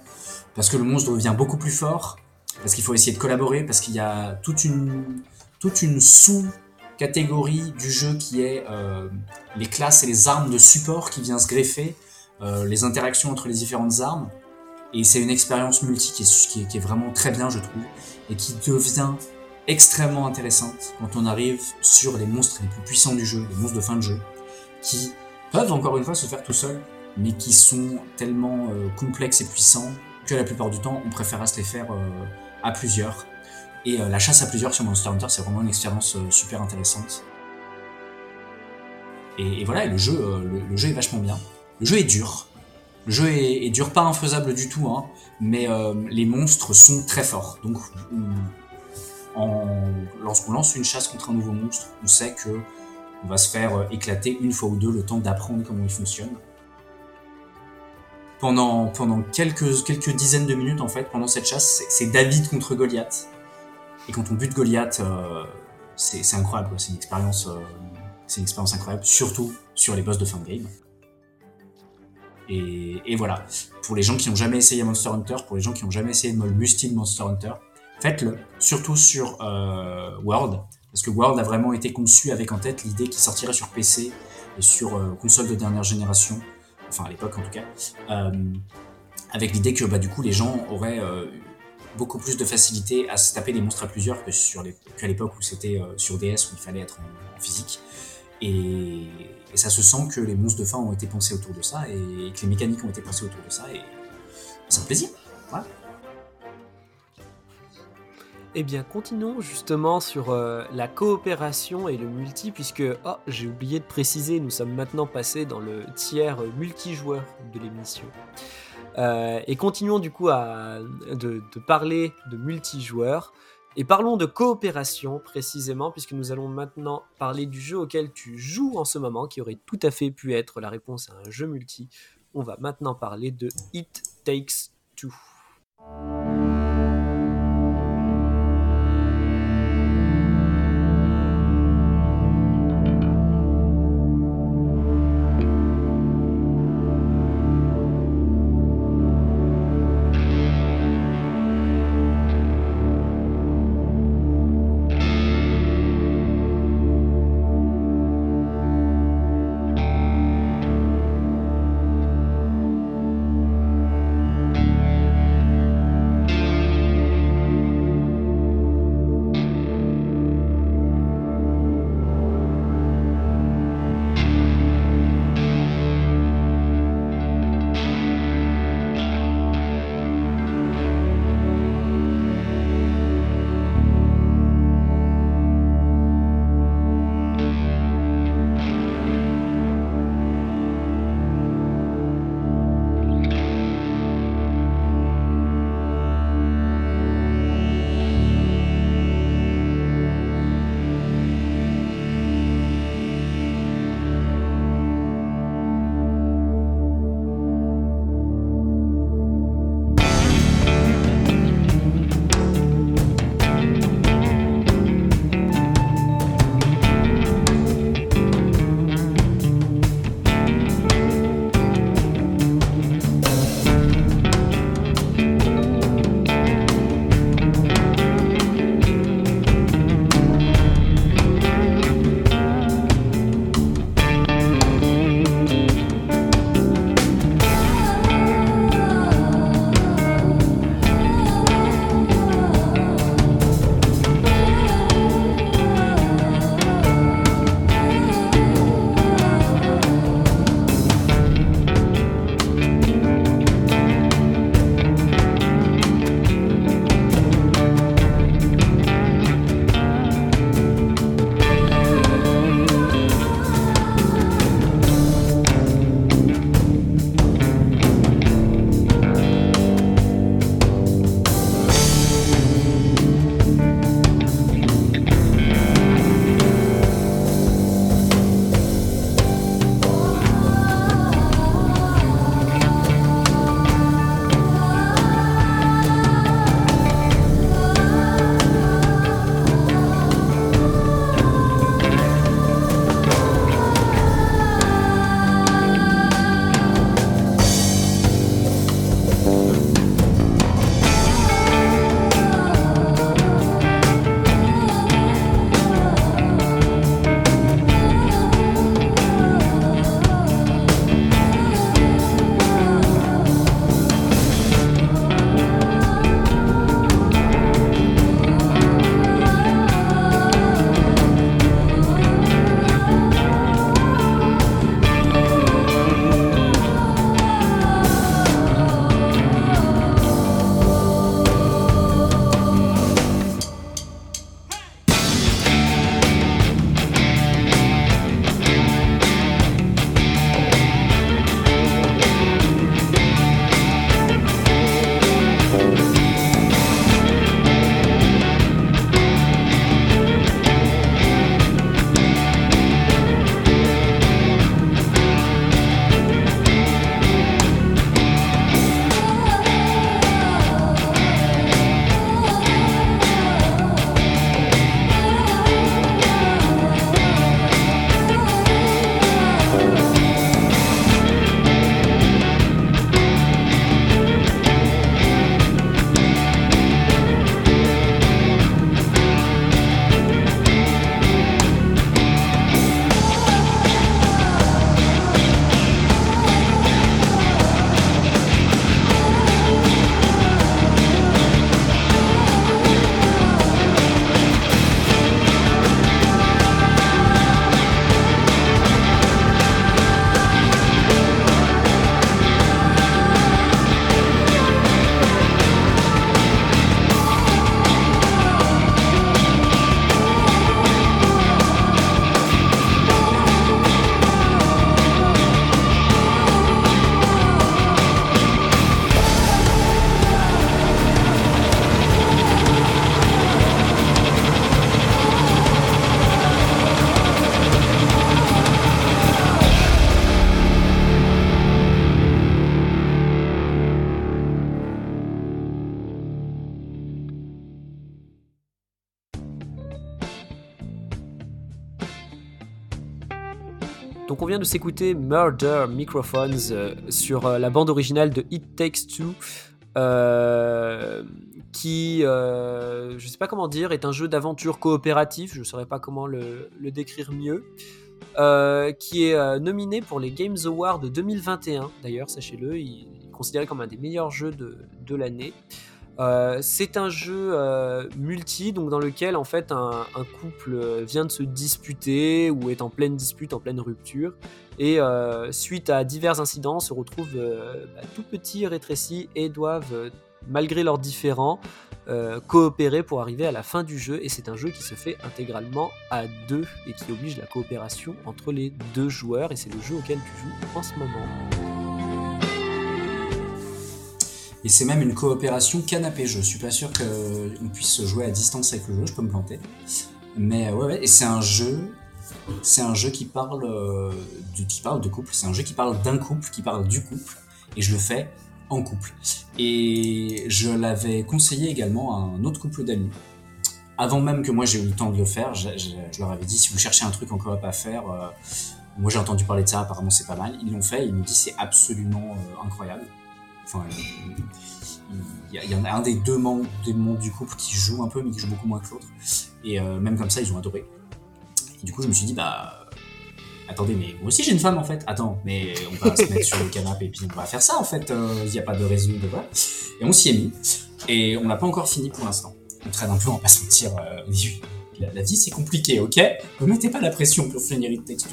parce que le monstre devient beaucoup plus fort, parce qu'il faut essayer de collaborer, parce qu'il y a toute une, toute une sous-catégorie du jeu qui est euh, les classes et les armes de support qui vient se greffer, euh, les interactions entre les différentes armes. Et c'est une expérience multi qui est, vraiment très bien, je trouve, et qui devient extrêmement intéressante quand on arrive sur les monstres les plus puissants du jeu, les monstres de fin de jeu, qui peuvent encore une fois se faire tout seuls, mais qui sont tellement euh, complexes et puissants que la plupart du temps, on préfère se les faire à plusieurs. Et euh, la chasse à plusieurs sur Monster Hunter, c'est vraiment une expérience euh, super intéressante. Et, voilà, le jeu, euh, le, jeu est vachement bien. Le jeu est dur. Le jeu est, dur, pas infaisable du tout, hein, mais les monstres sont très forts. Donc, lorsqu'on lance une chasse contre un nouveau monstre, on sait que on va se faire éclater une fois ou deux le temps d'apprendre comment il fonctionne. Pendant, pendant quelques, quelques dizaines de minutes, en fait, pendant cette chasse, c'est David contre Goliath. Et quand on bute Goliath, euh, c'est incroyable, c'est une expérience, euh, une expérience incroyable, surtout sur les boss de fin de game. Et, voilà, pour les gens qui n'ont jamais essayé Monster Hunter, pour les gens qui n'ont jamais essayé le de Monster Hunter, faites-le, surtout sur euh, World, parce que World a vraiment été conçu avec en tête l'idée qu'il sortirait sur PC et sur euh, console de dernière génération, enfin à l'époque en tout cas, avec l'idée que bah, du coup les gens auraient beaucoup plus de facilité à se taper des monstres à plusieurs que sur qu'à l'époque où c'était euh, sur DS où il fallait être en, physique. Et, et ça se sent que les monstres de fin ont été pensés autour de ça et que les mécaniques ont été pensées autour de ça et c'est un plaisir. Voilà. Eh bien, continuons justement sur euh, la coopération et le multi, puisque, oh, j'ai oublié de préciser, nous sommes maintenant passés dans le tiers multijoueur de l'émission. Euh, et continuons du coup à, de, parler de multijoueur. Et parlons de coopération précisément, puisque nous allons maintenant parler du jeu auquel tu joues en ce moment, qui aurait tout à fait pu être la réponse à un jeu multi. On va maintenant parler de It Takes Two. De s'écouter Murder Microphones euh, sur euh, la bande originale de It Takes Two, euh, qui, je sais pas comment dire, est un jeu d'aventure coopératif, je saurais pas comment le, décrire mieux, qui est nominé pour les Games Awards de 2021, d'ailleurs, sachez-le, il est considéré comme un des meilleurs jeux de, de l'année. Euh, c'est un jeu euh, multi, donc dans lequel en fait un, couple euh, vient de se disputer ou est en pleine dispute, en pleine rupture, et suite à divers incidents se retrouvent bah, tout petits, rétrécis et doivent, malgré leurs différends, coopérer pour arriver à la fin du jeu. Et c'est un jeu qui se fait intégralement à deux et qui oblige la coopération entre les deux joueurs. Et c'est le jeu auquel tu joues en ce moment. Et c'est même une coopération canapé-jeu. Je suis pas sûr qu'on puisse jouer à distance avec le jeu, je peux me planter. Mais ouais, ouais, et c'est un jeu. C'est un jeu qui parle, euh, de, qui parle de couple. C'est un jeu qui parle d'un couple, qui parle du couple. Et je le fais en couple. Et je l'avais conseillé également à un autre couple d'amis. Avant même que moi j'ai eu le temps de le faire, je, leur avais dit si vous cherchez un truc en coop à faire, euh, moi j'ai entendu parler de ça, apparemment c'est pas mal. Ils l'ont fait ils me disent c'est absolument euh, incroyable. Enfin, il- y, en a un des deux membres, des du couple qui joue un peu, mais qui joue beaucoup moins que l'autre. Et euh, même comme ça, ils ont adoré. Et du coup, je me suis dit, bah. Attendez, mais moi aussi j'ai une femme en fait. Attends, mais on va se mettre sur le canapé et puis on va faire ça en fait. Euh, Il n'y a pas de raison de voilà. Et on s'y est mis. Et on l'a pas encore fini pour l'instant. On traîne un peu, on va pas se mentir. euh, la, vie c'est compliqué, ok Ne mettez pas la pression pour finir It Takes.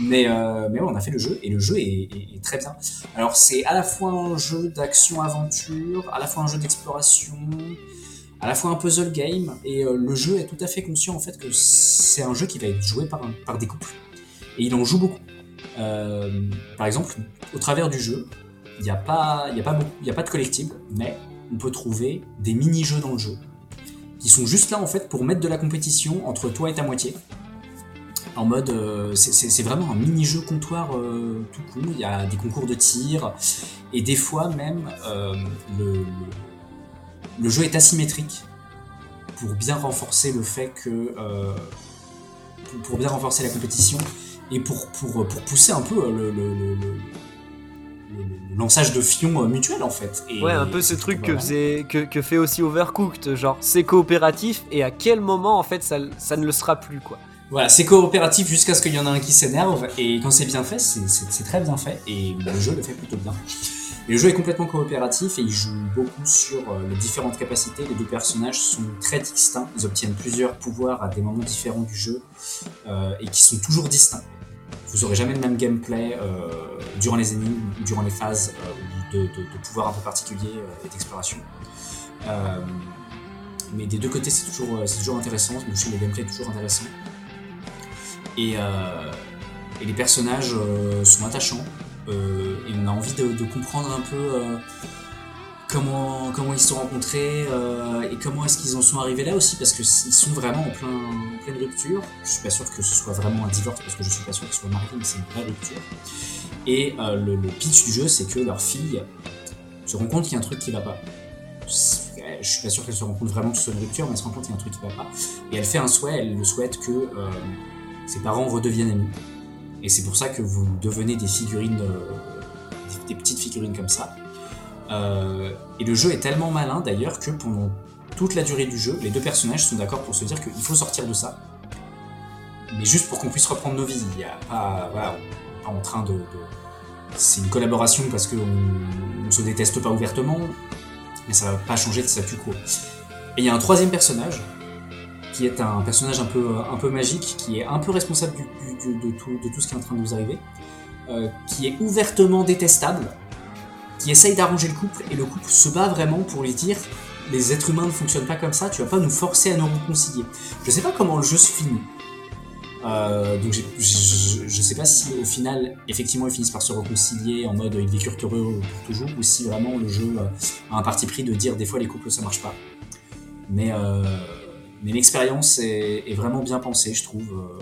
Mais, euh, mais ouais, on a fait le jeu et le jeu est, très bien. Alors c'est à la fois un jeu d'action-aventure, à la fois un jeu d'exploration, à la fois un puzzle game, et euh, le jeu est tout à fait conscient en fait que c'est un jeu qui va être joué par, des couples. Et il en joue beaucoup. Euh, par exemple, au travers du jeu, il n'y a, a, a pas de collectible, mais on peut trouver des mini-jeux dans le jeu, qui sont juste là en fait pour mettre de la compétition entre toi et ta moitié. En mode, euh, c'est- vraiment un mini-jeu comptoir euh, tout cool. Il y a des concours de tir et des fois même euh, le, le- jeu est asymétrique pour bien renforcer le fait que pour, bien renforcer la compétition et pour, pour, pour pousser un peu le- le lançage de fions euh, mutuels en fait. Et Ouais, un peu ce truc que, mal. faisait, que, que fait aussi Overcooked, genre c'est coopératif et à quel moment en fait ça, ça ne le sera plus quoi. Voilà, c'est coopératif jusqu'à ce qu'il y en a un qui s'énerve, et quand c'est bien fait, c'est- très bien fait, et le jeu le fait plutôt bien. Et le jeu est complètement coopératif, et il joue beaucoup sur euh, les différentes capacités. Les deux personnages sont très distincts, ils obtiennent plusieurs pouvoirs à des moments différents du jeu, euh, et qui sont toujours distincts. Vous aurez jamais le même gameplay euh, durant les énigmes, durant les phases euh, de, pouvoirs un peu particuliers euh, et d'exploration. Mais des deux côtés, c'est toujours, toujours intéressant. Jeu, le gameplay est toujours intéressant. Et, les personnages sont attachants. et on a envie de, comprendre un peu comment, ils se sont rencontrés euh, et comment est-ce qu'ils en sont arrivés là aussi, parce qu'ils sont vraiment en, plein, en pleine rupture. Je suis pas sûr que ce soit vraiment un divorce, parce que je suis pas sûr qu'ils soient mariés, mais c'est une vraie rupture. Et euh, le, pitch du jeu, c'est que leur fille se rend compte qu'il y a un truc qui va pas. C'est- Je suis pas sûr qu'elle se rend compte vraiment que ce une rupture, mais elle se rend compte qu'il y a un truc qui va pas. Et elle fait un souhait, elle le souhaite que euh, ses parents redeviennent amis. Et c'est pour ça que vous devenez des figurines, euh, des petites figurines comme ça. Euh, et le jeu est tellement malin d'ailleurs que pendant toute la durée du jeu, les deux personnages sont d'accord pour se dire qu'il faut sortir de ça. Mais juste pour qu'on puisse reprendre nos vies. Il a pas, en train de. C'est une collaboration parce qu'on ne se déteste pas ouvertement, mais ça va pas changer de statu quo. Et il y a un troisième personnage qui est un personnage un peu, un peu magique, qui est un peu responsable de tout ce qui est en train de nous arriver, euh, qui est ouvertement détestable, qui essaye d'arranger le couple, et le couple se bat vraiment pour lui dire les êtres humains ne fonctionnent pas comme ça, tu vas pas nous forcer à nous réconcilier. Je sais pas comment le jeu se finit. Euh, donc je, sais pas si au final, effectivement, ils finissent par se réconcilier en mode ils vécurent heureux pour toujours, ou si vraiment le jeu euh, a un parti pris de dire des fois les couples ça marche pas. Mais, euh, mais l'expérience est vraiment bien pensée, je trouve.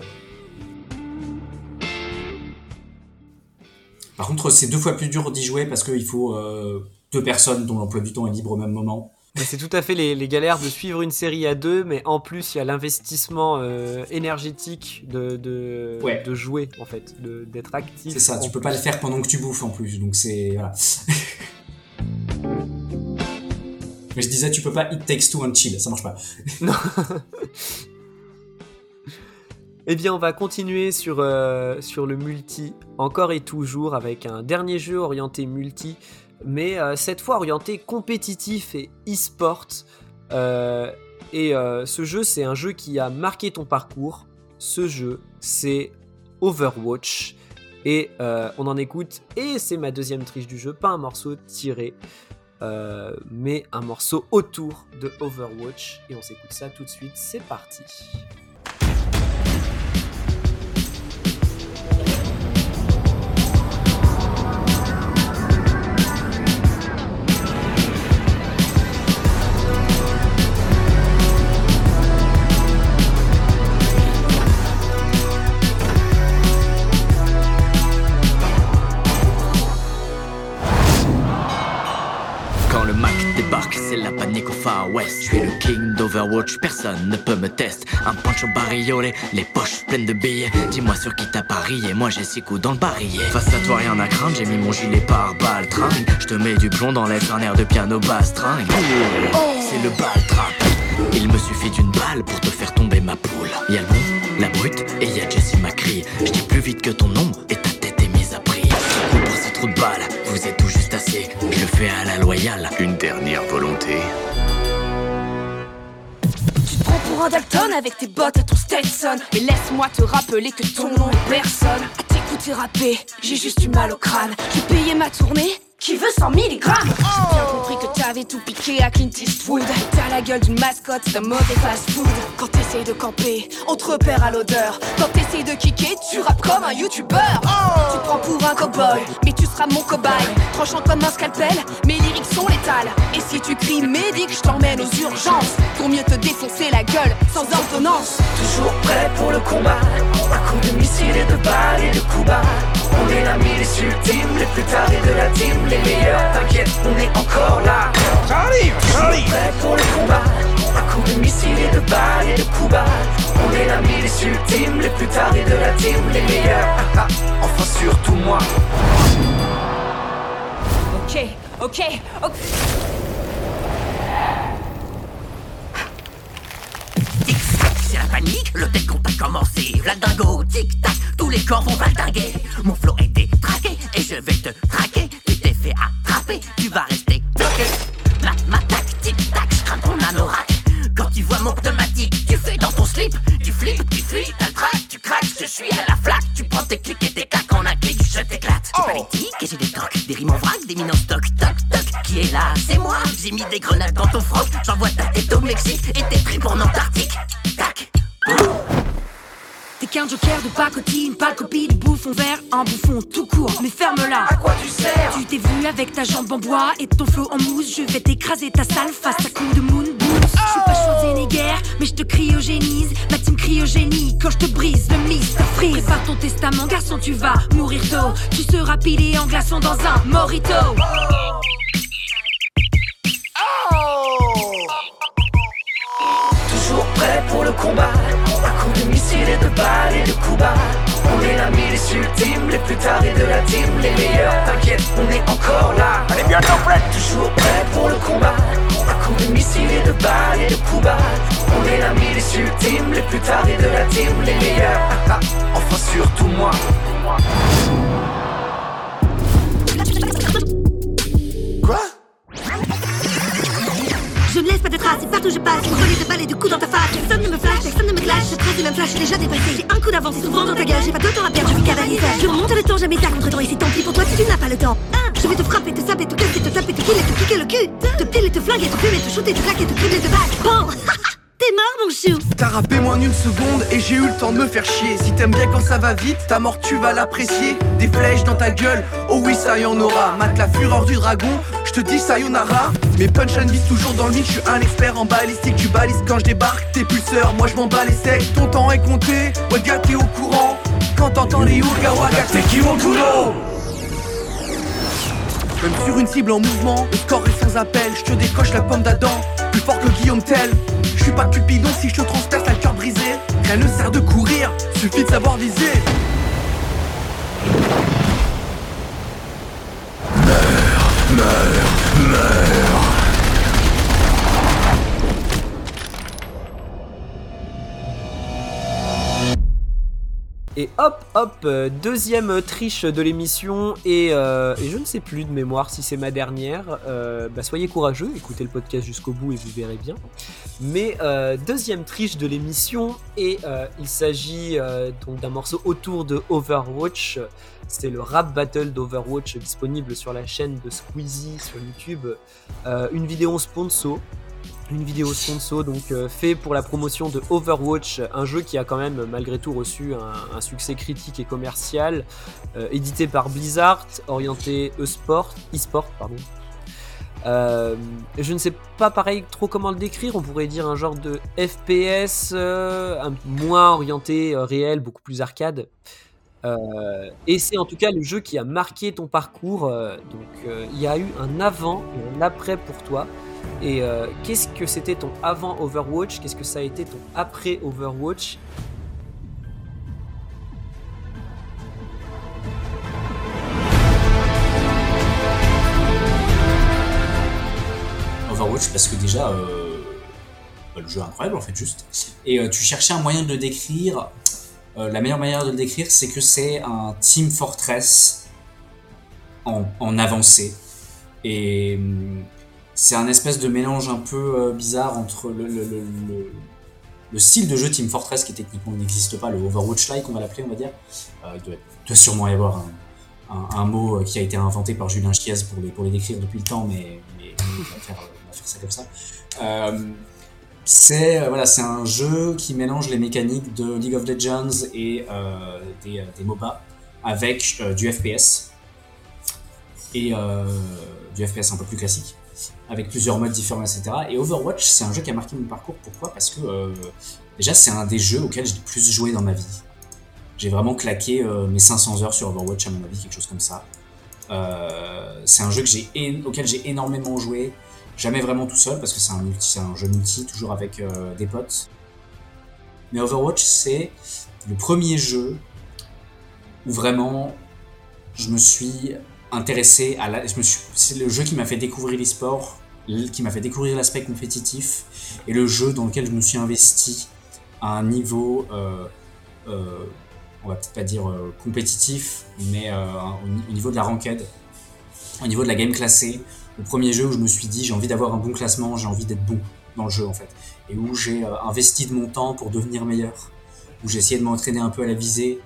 Par contre, c'est deux fois plus dur d'y jouer parce qu'il faut euh, deux personnes dont l'emploi du temps est libre au même moment. C'est tout à fait les, les galères de suivre une série à deux, mais en plus il y a l'investissement euh, énergétique de, de, Ouais. de jouer en fait, d'être actif. C'est ça, tu peux pas le faire pendant que tu bouffes en plus, donc c'est voilà. [laughs] Mais je disais, tu peux pas it takes two and chill, ça marche pas. [laughs] Eh bien, on va continuer sur, euh, sur le multi, encore et toujours, avec un dernier jeu orienté multi, mais euh, cette fois orienté compétitif et e-sport. Euh, et ce jeu, c'est un jeu qui a marqué ton parcours. Ce jeu, c'est Overwatch. Et on en écoute, et c'est ma deuxième triche du jeu, pas un morceau tiré, mais un morceau autour de Overwatch. Et on s'écoute ça tout de suite, c'est parti. Personne ne peut me test. Un pancho bariolé, les poches pleines de billets. Dis-moi sur qui t'as parié, moi j'ai six coups dans le barillet. Face à toi, rien à craindre, j'ai mis mon gilet par balle tringue. Je te mets du plomb dans l'air, un de piano basse tringue. C'est le bal trap. Il me suffit d'une balle pour te faire tomber ma poule. Y'a le bon, la brute, et y'a Jessie McCree. Je dis plus vite que ton ombre et ta tête est mise à prix. Pour ces trous de balles, vous êtes tout juste assez. Je fais à la loyale. Une dernière volonté. Un Dalton avec tes bottes et ton Stetson. Et laisse-moi te rappeler que ton nom est personne. À t'écouter rapper, j'ai juste du mal au crâne. J'ai payé ma tournée qui veut 100 mg J'ai bien compris que t'avais tout piqué à Clint Eastwood. T'as la gueule d'une mascotte d'un mauvais fast-food. Quand t'essayes de camper, on te repère à l'odeur. Quand t'essayes de kicker, tu rappes comme un youtubeur Tu te prends pour un cowboy, mais tu seras mon cobaye. Tranchant comme un scalpel, mes lyriques sont létales. Et si tu cries médic, je t'emmène aux urgences. Pour mieux te défoncer la gueule sans ordonnance. Toujours prêt pour le combat. À coups de missiles et de balles et de coups bas On est la milice ultime, les plus tarés de la team Les meilleurs, t'inquiète, on est encore là. Toujours prêt pour le combat. À coups de missiles et de balles et de coups bas. On est la milice ultime, les plus tarés de la team Les meilleurs, ah, ah, enfin surtout moi. Ok, ok, ok Tic-tac, c'est la le tel compte a commencé. La dingo, tic-tac, tous les corps vont valdinguer. Mon flow était traqué et je vais te traquer. Tu t'es fait attraper, tu vas rester bloqué. Ma, ma tac, tic-tac, je crains ton anorak. Quand tu vois mon pneumatique, tu fais dans ton slip. Tu flippes, tu fuis, t'as je suis à la flaque. Tu prends tes clics et tes claques en un clic, je t'éclate. Tu politiques et j'ai des tocs, des rimes en vrac, des mines en stock, toc, toc. Qui est là? C'est moi, j'ai mis des grenades dans ton froc. J'envoie ta tête au Mexique et tes tripes en Antarctique. Tac. T'es qu'un joker de pacotille, pas copie de bouffon vert, un bouffon tout court, mais ferme-la À quoi tu sers Tu t'es vu avec ta jambe en bois et ton flot en mousse, je vais t'écraser ta salle face à coup de moon boots. Je suis pas Schwarzenegger, mais je te cryogénise, ma team cryogénie quand je te brise le Mr Freeze. Prépare ton testament, garçon, tu vas mourir tôt. Tu seras pilé en glaçon dans un morito. Toujours prêt pour le combat. À coups de missiles et de balles et de coups bas. On est la milice ultime, les plus tarés de la team Les meilleurs, t'inquiète, on est encore là. Est bientôt prête Toujours prêt pour le combat. À coups de missiles et de balles et de coups bas. On est la milice ultime, les plus tarés de la team Les meilleurs, ah, ah, enfin surtout moi pas de traces et partout je passe, une volée de balles et de coups dans ta face. Personne ne me flash, personne ne me clash. Ce trace même flash déjà dépassé. J'ai un coup d'avance, souvent dans ta gueule. J'ai pas de temps à perdre, je suis cavalier. Je remonte le temps, jamais ça contre temps. Et c'est tant pis pour toi si tu n'as pas le temps. Hein, je vais te frapper, te saper, te casser, te taper, te killer, te kicker le cul. Te piler, te flinguer, te fumer, te shooter, te claquer, te cribler, te back. Bon, [laughs] t'es mort mon chou. T'as rappé moins d'une seconde et j'ai eu le temps de me faire chier. Si t'aimes bien quand ça va vite, ta mort tu vas l'apprécier. Des flèches dans ta gueule, oh oui ça y en aura. Mate la fureur du dragon, je te dis sayonara. Mes punchlines visent toujours dans le vide, je suis un expert en balistique. Tu balises quand je débarque, tes pulseurs, moi je m'en bats les secs. Ton temps est compté, ouais t'es au courant. Quand t'entends les Uga Waga, c'est qui mon boulot? Même sur une cible en mouvement, le score est sans appel. Je te décoche la pomme d'Adam, plus fort que Guillaume Tell. Suis pas Cupidon si je te transperce la cœur brisé. Rien ne sert de courir, suffit de savoir viser. Et hop, hop, euh, deuxième triche de l'émission, et, euh, et je ne sais plus de mémoire si c'est ma dernière. Euh, bah, soyez courageux, écoutez le podcast jusqu'au bout et vous verrez bien. Mais deuxième triche de l'émission, et il s'agit donc d'un morceau autour de Overwatch. C'était le rap battle d'Overwatch disponible sur la chaîne de Squeezie sur YouTube. Une vidéo sponsor une vidéo sponsor donc euh, fait pour la promotion de Overwatch, un jeu qui a quand même malgré tout reçu un, succès critique et commercial, euh, édité par Blizzard, orienté e-sport, e-sport pardon. Euh, je ne sais pas pareil trop comment le décrire, on pourrait dire un genre de FPS un, moins orienté réel, beaucoup plus arcade. Et c'est en tout cas le jeu qui a marqué ton parcours. donc il y a eu un avant et un après pour toi. Et euh, qu'est-ce que c'était ton avant Overwatch? Qu'est-ce que ça a été ton après Overwatch? Overwatch parce que déjà euh, bah, le jeu est incroyable en fait juste. Et euh, tu cherchais un moyen de le décrire. La meilleure manière de le décrire c'est que c'est un Team Fortress en, en avancée. Et hum, c'est un espèce de mélange un peu euh, bizarre entre le, le, le, le- le style de jeu Team Fortress qui techniquement n'existe pas, le Overwatch-like on va l'appeler on va dire, Euh, il, doit, sûrement y avoir un, mot euh, qui a été inventé par Julien Chiez pour les, pour les décrire depuis le temps, mais, on, va faire, ça comme ça. C'est voilà, un jeu qui mélange les mécaniques de League of Legends et des, des MOBA avec du FPS et du FPS un peu plus classique avec plusieurs modes différents, etc. Et Overwatch, c'est un jeu qui a marqué mon parcours. Pourquoi? Parce que euh, déjà, c'est un des jeux auxquels j'ai le plus joué dans ma vie. J'ai vraiment claqué euh, mes 500 heures sur Overwatch, à mon avis, quelque chose comme ça. Euh, c'est un jeu auquel j'ai énormément joué, jamais vraiment tout seul parce que c'est un, multi, c'est un jeu multi, toujours avec euh, des potes. Mais Overwatch, c'est le premier jeu où vraiment je me suis intéressé à la. Je me suis, c'est le jeu qui m'a fait découvrir l'e-sport, qui m'a fait découvrir l'aspect compétitif et le jeu dans lequel je me suis investi à un niveau. euh, euh, on va peut-être pas dire euh, compétitif, mais au, au niveau de la ranked, au niveau de la game classée, le premier jeu où je me suis dit j'ai envie d'avoir un bon classement, j'ai envie d'être bon dans le jeu en fait, et où j'ai investi de mon temps pour devenir meilleur, où j'ai essayé de m'entraîner un peu à la visée,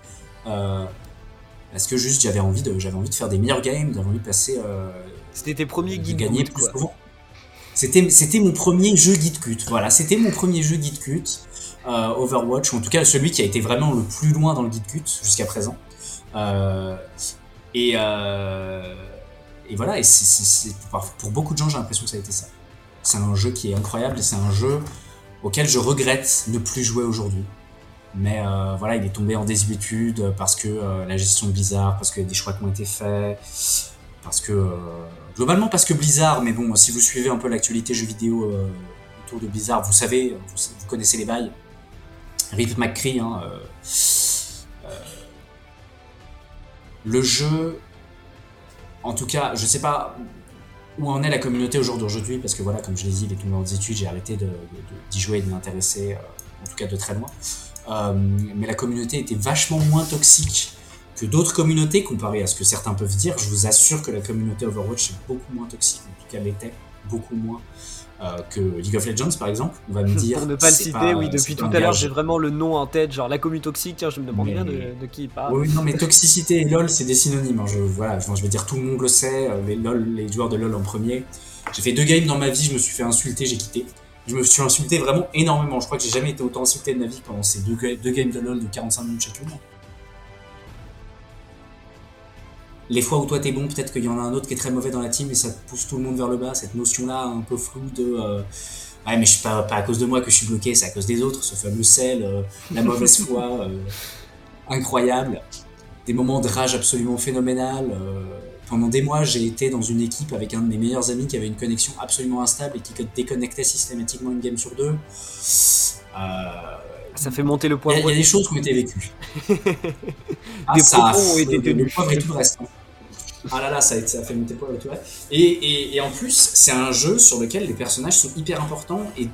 parce que juste j'avais envie de j'avais envie de faire des meilleurs games, j'avais envie de passer euh, C'était tes premiers de guides gagner plus souvent. C'était, c'était mon premier jeu guide cut. Voilà, c'était mon premier jeu guide cut. euh, Overwatch, ou en tout cas celui qui a été vraiment le plus loin dans le guide cut jusqu'à présent. Euh, et, euh, et voilà, et c'est, c'est- c'est- pour, pour beaucoup de gens, j'ai l'impression que ça a été ça. C'est un jeu qui est incroyable et c'est un jeu auquel je regrette ne plus jouer aujourd'hui. Mais euh, voilà, il est tombé en désuétude parce que euh, la gestion de Blizzard, parce a des choix qui ont été faits, parce que euh, globalement parce que Blizzard, mais bon, si vous suivez un peu l'actualité jeux vidéo autour de Blizzard, vous savez, vous, connaissez les bails. Rip McCree, hein, le jeu, en tout cas, je sais pas où en est la communauté au jour d'aujourd'hui, parce que voilà, comme je l'ai dit, il est tombé en études, j'ai arrêté de- de- d'y jouer et de m'intéresser, en tout cas de très loin. Euh, mais la communauté était vachement moins toxique que d'autres communautés comparé à ce que certains peuvent dire. Je vous assure que la communauté Overwatch est beaucoup moins toxique, en tout cas l'était beaucoup moins euh, que League of Legends par exemple. On va me [laughs] dire. Pour ne pas le citer, oui, depuis tout à l'heure, j'ai vraiment le nom en tête, genre la commu toxique, tiens, je me demande Mais- bien de, de qui il parle. Oui, non, mais [laughs] toxicité et LoL, c'est des synonymes. hein. Je, voilà, enfin, je veux dire, tout le monde le sait. euh, Les, LOL, les joueurs de LoL en premier. J'ai fait deux games dans ma vie, je me suis fait insulter, j'ai quitté. Je me suis insulté vraiment énormément. Je crois que j'ai jamais été autant insulté de ma vie pendant ces deux, ga- deux games de LoL de 45 minutes chacune. Les fois où toi t'es bon, peut-être qu'il y en a un autre qui est très mauvais dans la team et ça pousse tout le monde vers le bas. Cette notion-là un peu floue de euh, ouais, mais je suis pas, pas à cause de moi que je suis bloqué, c'est à cause des autres. Ce fameux sel, euh, la mauvaise [laughs] foi, euh, incroyable des moments de rage absolument phénoménal, pendant des mois, j'ai été dans une équipe avec un de mes meilleurs amis qui avait une connexion absolument instable et qui déconnectait systématiquement une game sur deux. Euh, Ça fait monter le point. Il y, y a des choses qui ont été vécues. [laughs] Ah, Des ça, propos ont été le- le tenus. poivre et tout le reste. Ah là là, ça a, été- ça a fait monter le poivre et tout le reste. Et, et, et en plus, c'est un jeu sur lequel les personnages sont hyper importants et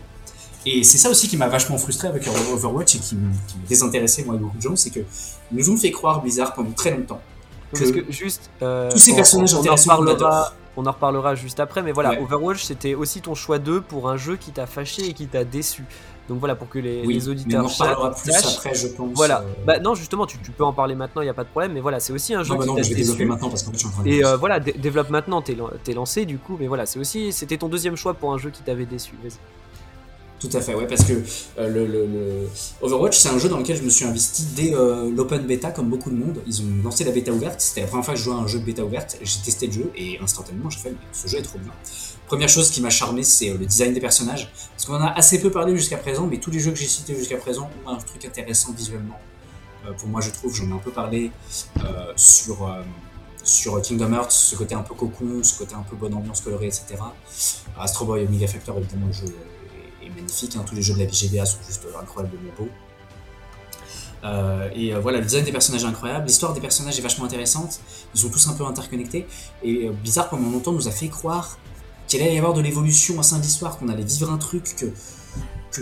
et c'est ça aussi qui m'a vachement frustré avec Overwatch et qui me, désintéressait moi et beaucoup de gens, c'est que nous ont fait croire Blizzard pendant très longtemps Parce que juste. euh, tous ces on- personnages on, en reparlera, fondateurs. on en reparlera juste après, mais voilà, Ouais. Overwatch c'était aussi ton choix 2 pour un jeu qui t'a fâché et qui t'a déçu. Donc voilà, pour que les, Oui, les mais on auditeurs en sachent- plus après, je pense. Voilà, euh, bah non, justement, tu, tu peux en parler maintenant, il n'y a pas de problème, mais voilà, c'est aussi un jeu Non, bah qui non, t'a je vais développer maintenant parce qu'en fait, je suis en train de. Et euh, voilà, dé- développe maintenant, t'es lancé du coup, mais voilà, c'est aussi, c'était ton deuxième choix pour un jeu qui t'avait déçu. Vas-y. Tout à fait, ouais, parce que euh, le, Overwatch, c'est un jeu dans lequel je me suis investi dès euh, l'open beta, comme beaucoup de monde. Ils ont lancé la bêta ouverte, c'était la première fois que je jouais à un jeu de bêta ouverte. J'ai testé le jeu et instantanément, j'ai fait, ce jeu est trop bien. Première chose qui m'a charmé, c'est euh, le design des personnages. Parce qu'on en a assez peu parlé jusqu'à présent, mais tous les jeux que j'ai cités jusqu'à présent ont un truc intéressant visuellement. Pour moi, je trouve, j'en ai un peu parlé sur, sur Kingdom Hearts, ce côté un peu cocon, ce côté un peu bonne ambiance colorée, etc. Astro Boy, Omega Factor, évidemment, le jeu magnifique. hein. Tous les jeux de la GBA sont juste incroyablement beaux. Euh, et euh, voilà, le design des personnages est incroyable, l'histoire des personnages est vachement intéressante, ils sont tous un peu interconnectés, et euh, Blizzard pendant longtemps nous a fait croire qu'il allait y avoir de l'évolution au sein de l'histoire, qu'on allait vivre un truc, que que-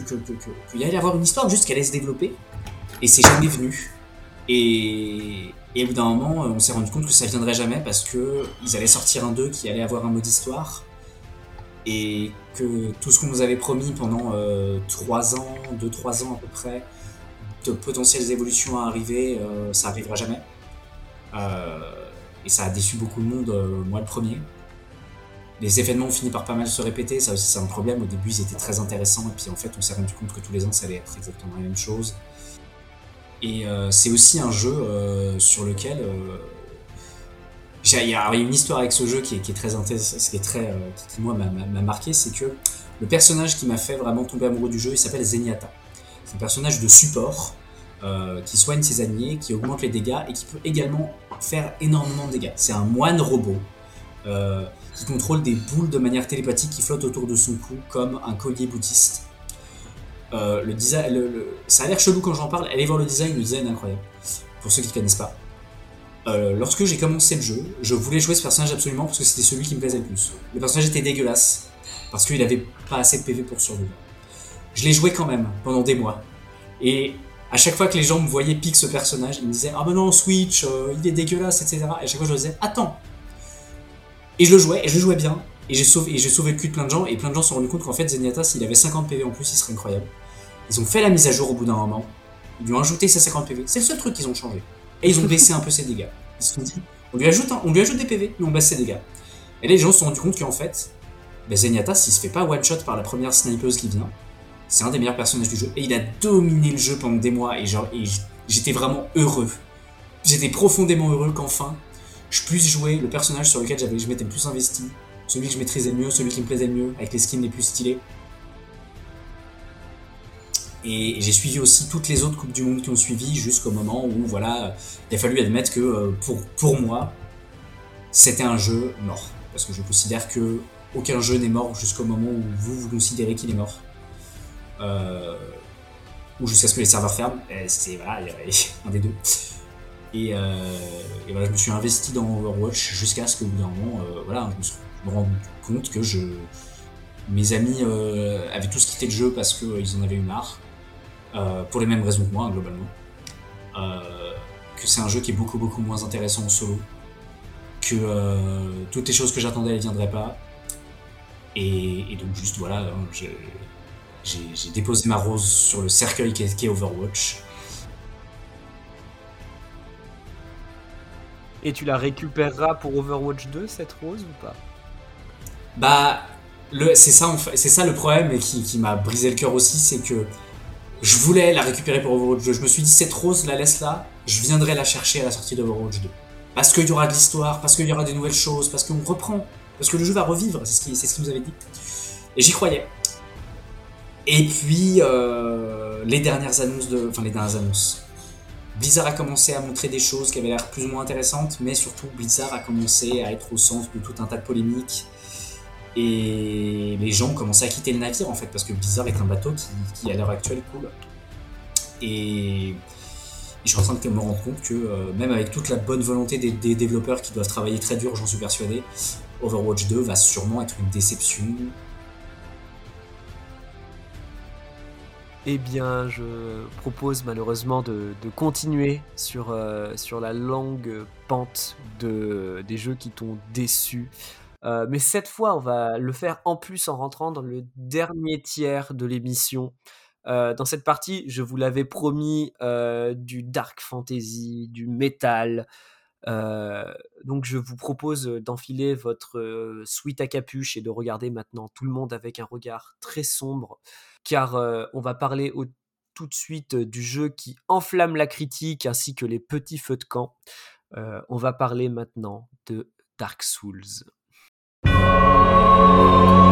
qu'il allait y avoir une histoire juste qu'elle allait se développer, et c'est jamais venu. Et, au bout d'un moment, euh, on s'est rendu compte que ça viendrait jamais parce que ils allaient sortir un 2 qui allait avoir un mode histoire, et que tout ce qu'on nous avait promis pendant 3 ans, 2-3 ans à peu près, de potentielles évolutions à arriver, euh, ça arrivera jamais. Euh, et ça a déçu beaucoup de monde, euh, moi le premier. Les événements ont fini par pas mal se répéter, ça aussi c'est un problème. Au début ils étaient très intéressants, et puis en fait on s'est rendu compte que tous les ans ça allait être exactement la même chose. Et euh, c'est aussi un jeu euh, sur lequel euh, il y, a une histoire avec ce jeu qui est, très intéressante, qui est très, moi m'a- m'a m'a marqué, c'est que le personnage qui m'a fait vraiment tomber amoureux du jeu, il s'appelle Zenyatta. C'est un personnage de support euh, qui soigne ses alliés, qui augmente les dégâts et qui peut également faire énormément de dégâts. C'est un moine robot euh, qui contrôle des boules de manière télépathique qui flottent autour de son cou comme un collier bouddhiste. Euh, le design, ça a l'air chelou quand j'en parle. Allez voir le design, le design incroyable. Pour ceux qui ne connaissent pas. Euh, lorsque j'ai commencé le jeu, je voulais jouer ce personnage absolument parce que c'était celui qui me plaisait le plus. Le personnage était dégueulasse parce qu'il avait pas assez de PV pour survivre. Je l'ai joué quand même pendant des mois. Et à chaque fois que les gens me voyaient pique ce personnage, ils me disaient Ah ben non, Switch, euh, il est dégueulasse, etc. Et à chaque fois je leur disais Attends Et je le jouais, et je le jouais bien. Et j'ai sauvé, sauvé le cul de plein de gens, et plein de gens se sont rendus compte qu'en fait Zenyatta, s'il avait 50 PV en plus, il serait incroyable. Ils ont fait la mise à jour au bout d'un moment. Ils lui ont ajouté ses 50 PV. C'est le seul truc qu'ils ont changé. Et ils ont baissé un peu ses dégâts. Ils se sont dit On lui ajoute, des PV, mais on baisse ses dégâts. Et les gens se sont rendus compte qu'en fait, ben Zenyatta, s'il se fait pas one-shot par la première snipeuse qui vient, c'est un des meilleurs personnages du jeu. Et il a dominé le jeu pendant des mois. Et, genre, j'étais vraiment heureux. J'étais profondément heureux qu'enfin, je puisse jouer le personnage sur lequel j'avais, je m'étais le plus investi. Celui que je maîtrisais mieux, celui qui me plaisait le mieux, avec les skins les plus stylés. Et j'ai suivi aussi toutes les autres Coupes du Monde qui ont suivi jusqu'au moment où, voilà, il a fallu admettre que euh, pour, pour moi, c'était un jeu mort. Parce que je considère que aucun jeu n'est mort jusqu'au moment où vous, vous considérez qu'il est mort. Euh, ou jusqu'à ce que les serveurs ferment. C'est voilà, [laughs] un des deux. Et, euh, et voilà, je me suis investi dans Overwatch jusqu'à ce qu'au bout d'un moment, voilà, je me, suis, rends compte que je, mes amis avaient tous quitté le jeu parce qu'ils en avaient eu marre, pour les mêmes raisons que moi, globalement. Euh, que c'est un jeu qui est beaucoup beaucoup moins intéressant en solo, que euh, toutes les choses que j'attendais elles viendraient pas. Et, et donc juste voilà, hein, j'ai- déposé ma rose sur le cercueil qui est, Overwatch. Et tu la récupéreras pour Overwatch 2, cette rose ou pas? Bah, c'est ça, en fait- c'est ça le problème et qui, qui m'a brisé le cœur aussi, c'est que je voulais la récupérer pour Overwatch 2. Je me suis dit, cette rose, la laisse là, je viendrai la chercher à la sortie d'Overwatch 2. Parce qu'il y aura de l'histoire, parce qu'il y aura des nouvelles choses, parce qu'on reprend, parce que le jeu va revivre, c'est ce qui, c'est ce qu'il nous avait dit. Et j'y croyais. Et puis, euh, les dernières annonces de. Enfin, les dernières annonces. Blizzard a commencé à montrer des choses qui avaient l'air plus ou moins intéressantes, mais surtout Blizzard a commencé à être au centre de tout un tas de polémiques. Et les gens commençaient à quitter le navire en fait, parce que Blizzard est un bateau qui, à l'heure actuelle coule. Et, je suis en train de me rendre compte que euh, même avec toute la bonne volonté des, développeurs qui doivent travailler très dur, j'en suis persuadé, Overwatch 2 va sûrement être une déception. Eh bien, je propose malheureusement de, continuer sur, euh, la longue pente de, des jeux qui t'ont déçu. Euh, mais cette fois, on va le faire en plus en rentrant dans le dernier tiers de l'émission. Euh, dans cette partie, je vous l'avais promis, euh, du dark fantasy, du metal. Donc je vous propose d'enfiler votre suite à capuche et de regarder maintenant tout le monde avec un regard très sombre, car on va parler tout de suite du jeu qui enflamme la critique ainsi que les petits feux de camp. On va parler maintenant de Dark Souls. Música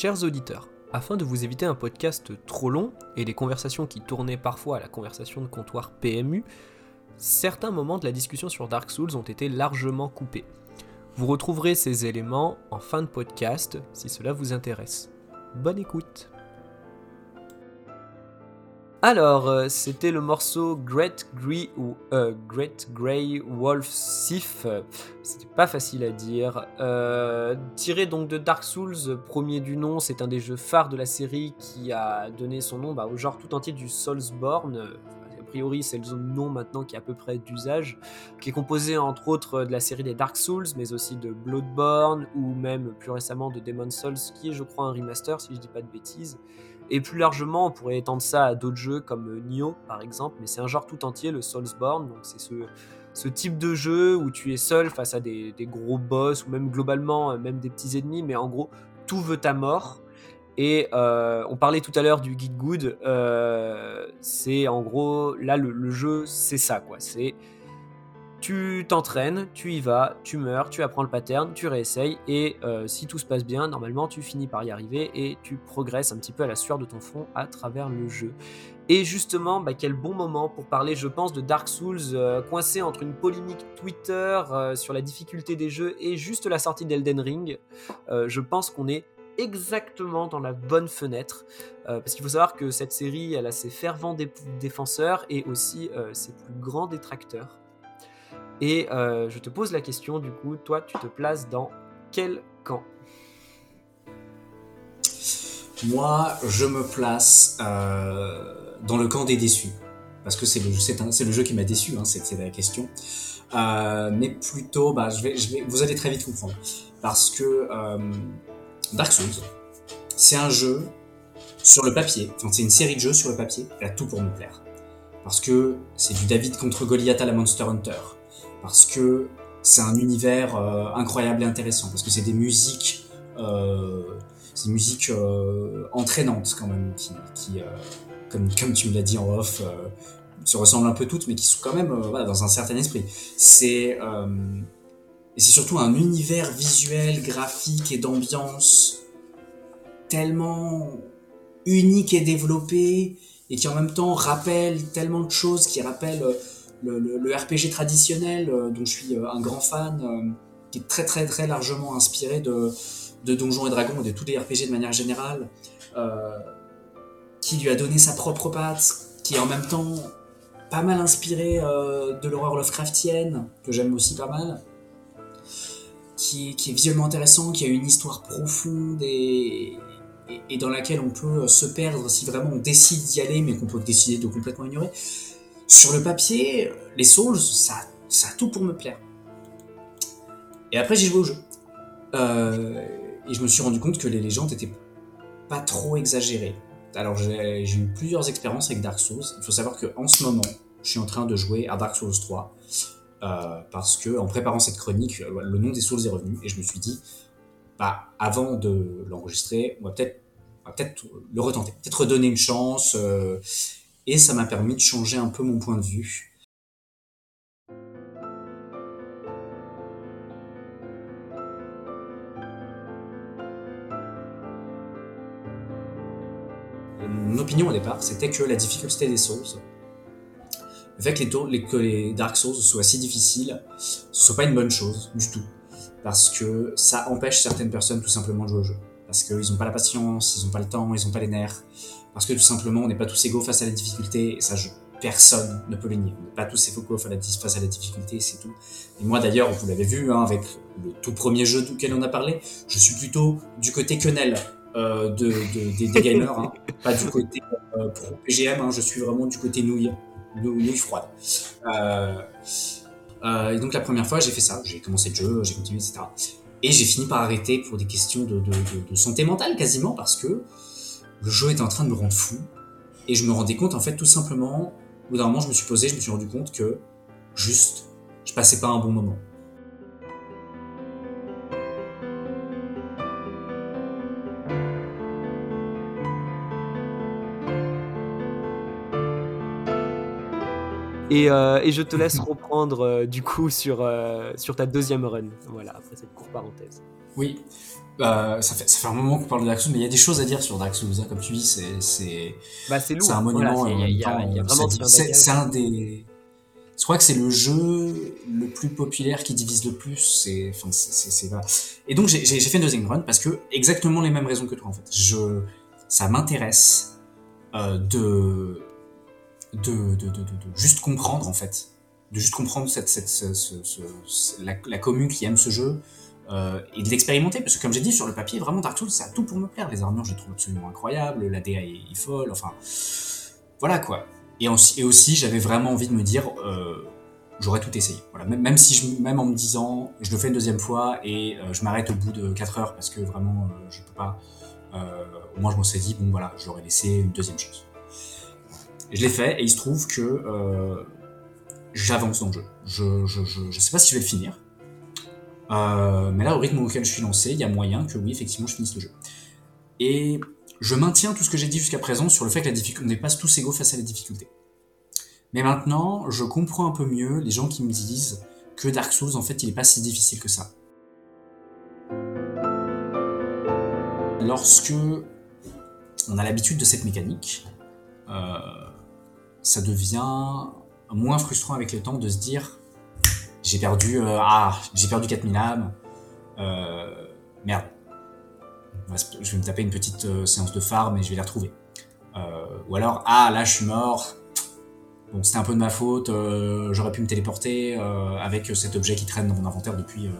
Chers auditeurs, afin de vous éviter un podcast trop long et des conversations qui tournaient parfois à la conversation de comptoir PMU, certains moments de la discussion sur Dark Souls ont été largement coupés. Vous retrouverez ces éléments en fin de podcast si cela vous intéresse. Bonne écoute Alors, euh, c'était le morceau Great Grey, ou, euh, Great Grey Wolf Sif. C'était pas facile à dire. Euh, tiré donc de Dark Souls, premier du nom, c'est un des jeux phares de la série qui a donné son nom bah, au genre tout entier du Soulsborne. A priori, c'est le nom maintenant qui est à peu près d'usage, qui est composé entre autres de la série des Dark Souls, mais aussi de Bloodborne ou même plus récemment de Demon's Souls, qui est, je crois, un remaster si je dis pas de bêtises. Et plus largement, on pourrait étendre ça à d'autres jeux comme euh, Nioh par exemple, mais c'est un genre tout entier, le Soulsborne, donc c'est ce, type de jeu où tu es seul face à des, gros boss ou même globalement euh, même des petits ennemis, mais en gros tout veut ta mort. Et euh, on parlait tout à l'heure du Geek Good, c'est en gros là le, le jeu c'est ça quoi, c'est tu t'entraînes, tu y vas, tu meurs, tu apprends le pattern, tu réessayes, et euh, si tout se passe bien, normalement tu finis par y arriver et tu progresses un petit peu à la sueur de ton front à travers le jeu. Et justement, bah, quel bon moment pour parler, je pense, de Dark Souls, euh, coincé entre une polémique Twitter euh, sur la difficulté des jeux et juste la sortie d'Elden Ring. Je pense qu'on est exactement dans la bonne fenêtre, parce qu'il faut savoir que cette série, elle a ses fervents dé- défenseurs et aussi ses plus grands détracteurs. Et euh, je te pose la question, du coup, toi, tu te places dans quel camp? Moi, je me place euh, dans le camp des déçus. Parce que c'est le, jeu qui m'a déçu, hein, c'est la question. Euh, mais plutôt, bah, vous allez très vite comprendre. Parce que Dark Souls, c'est un jeu sur le papier, c'est une série de jeux sur le papier, elle a tout pour me plaire. Parce que c'est du David contre Goliath à la Monster Hunter. Parce que c'est un univers euh, incroyable et intéressant. Parce que c'est des musiques, euh, des musiques euh, entraînantes quand même, qui, qui comme, comme tu me l'as dit en off, se ressemblent un peu toutes, mais qui sont quand même voilà, dans un certain esprit. C'est et c'est surtout un univers visuel, graphique et d'ambiance tellement unique et développé et qui en même temps rappelle tellement de choses, qui rappelle le, RPG traditionnel euh, dont je suis euh, un grand fan, euh, qui est très très très largement inspiré de, Donjons et Dragons et de tous les RPG de manière générale, qui lui a donné sa propre patte, qui est en même temps pas mal inspiré de l'horreur Lovecraftienne, que j'aime aussi pas mal, qui, est visuellement intéressant, qui a une histoire profonde et dans laquelle on peut se perdre si vraiment on décide d'y aller, mais qu'on peut décider de complètement ignorer. Sur le papier, les Souls, ça, ça a tout pour me plaire. Et après, j'ai joué au jeu. Euh, et je me suis rendu compte que les légendes étaient pas trop exagérées. Alors, j'ai eu plusieurs expériences avec Dark Souls. Il faut savoir qu'en ce moment, je suis en train de jouer à Dark Souls 3. euh, parce que, en préparant cette chronique, le nom des Souls est revenu. Et je me suis dit, bah, avant de l'enregistrer, on va peut-être on va peut-être le retenter, peut-être redonner une chance. euh, et ça m'a permis de changer un peu mon point de vue. Mon opinion au départ, c'était que la difficulté des Souls, le fait que les, que les Dark Souls soient si difficiles, ce soit pas une bonne chose du tout. Parce que ça empêche certaines personnes tout simplement de jouer au jeu. Parce qu'ils n'ont pas la patience, ils n'ont pas le temps, ils n'ont pas les nerfs. Parce que tout simplement, on n'est pas tous égaux face à la difficulté, et ça, je, personne ne peut le nier. On n'est pas tous égaux face à la, difficulté, c'est tout. Et moi d'ailleurs, vous l'avez vu, hein, avec le tout premier jeu duquel on a parlé, je suis plutôt du côté quenelle euh, de, de- des, des gamers, hein, [laughs] pas du côté euh, pro PGM, hein, je suis vraiment du côté nouille, nou- nouille froide. Euh, euh, et donc la première fois, j'ai fait ça, j'ai commencé le jeu, j'ai continué, etc. Et j'ai fini par arrêter pour des questions de, de- de- de santé mentale quasiment, parce que le jeu était en train de me rendre fou. Et je me rendais compte, en fait, tout simplement, au bout d'un moment, je me suis posé, je me suis rendu compte que, juste, je passais pas un bon moment. Et, euh, je te laisse reprendre euh, du coup sur, euh, sur ta deuxième run. Voilà, après cette courte parenthèse. Oui, euh, ça, fait, ça fait un moment qu'on parle de Dark Souls, mais il y a des choses à dire sur Dark Souls. hein. Comme tu dis, c'est c'est Bah, un monument. C'est- un des. Je crois que c'est le jeu le plus populaire qui divise le plus. C'est, enfin, c'est. Et donc j'ai fait une deuxième run parce que exactement les mêmes raisons que toi en fait. Je, ça m'intéresse euh, de de, de, de, de- de juste comprendre en fait, de juste comprendre cette, cette, ce- ce- ce- ce- la, la commune qui aime ce jeu euh, et de l'expérimenter parce que comme j'ai dit sur le papier, vraiment Dark Souls, ça a tout pour me plaire. Les armures, je les trouve absolument incroyables, la DA est, folle, enfin voilà quoi. Et aussi, j'avais vraiment envie de me dire, euh, j'aurais tout essayé. Voilà, même, si même en me disant, je le fais une deuxième fois et euh, je m'arrête au bout de 4 heures parce que vraiment je peux pas. au moins je me suis dit, bon voilà, j'aurais laissé une deuxième chance. Je l'ai fait et il se trouve que j'avance dans le jeu. Je, je, je, je sais pas si je vais le finir. Euh, mais là, au rythme auquel je suis lancé, il y a moyen que oui, effectivement, je finisse le jeu. Et je maintiens tout ce que j'ai dit jusqu'à présent sur le fait que la difficulté, on n'est pas tous égaux face à la difficulté. Mais maintenant, je comprends un peu mieux les gens qui me disent que Dark Souls, en fait, il est pas si difficile que ça. Lorsque on a l'habitude de cette mécanique, euh, ça devient moins frustrant avec le temps de se dire j'ai perdu euh, ah j'ai perdu 4000 âmes euh, merde. Je vais me taper une petite euh, séance de farm et je vais les retrouver. Ou alors ah là je suis mort. Bon c'était un peu de ma faute j'aurais pu me téléporter avec cet objet qui traîne dans mon inventaire depuis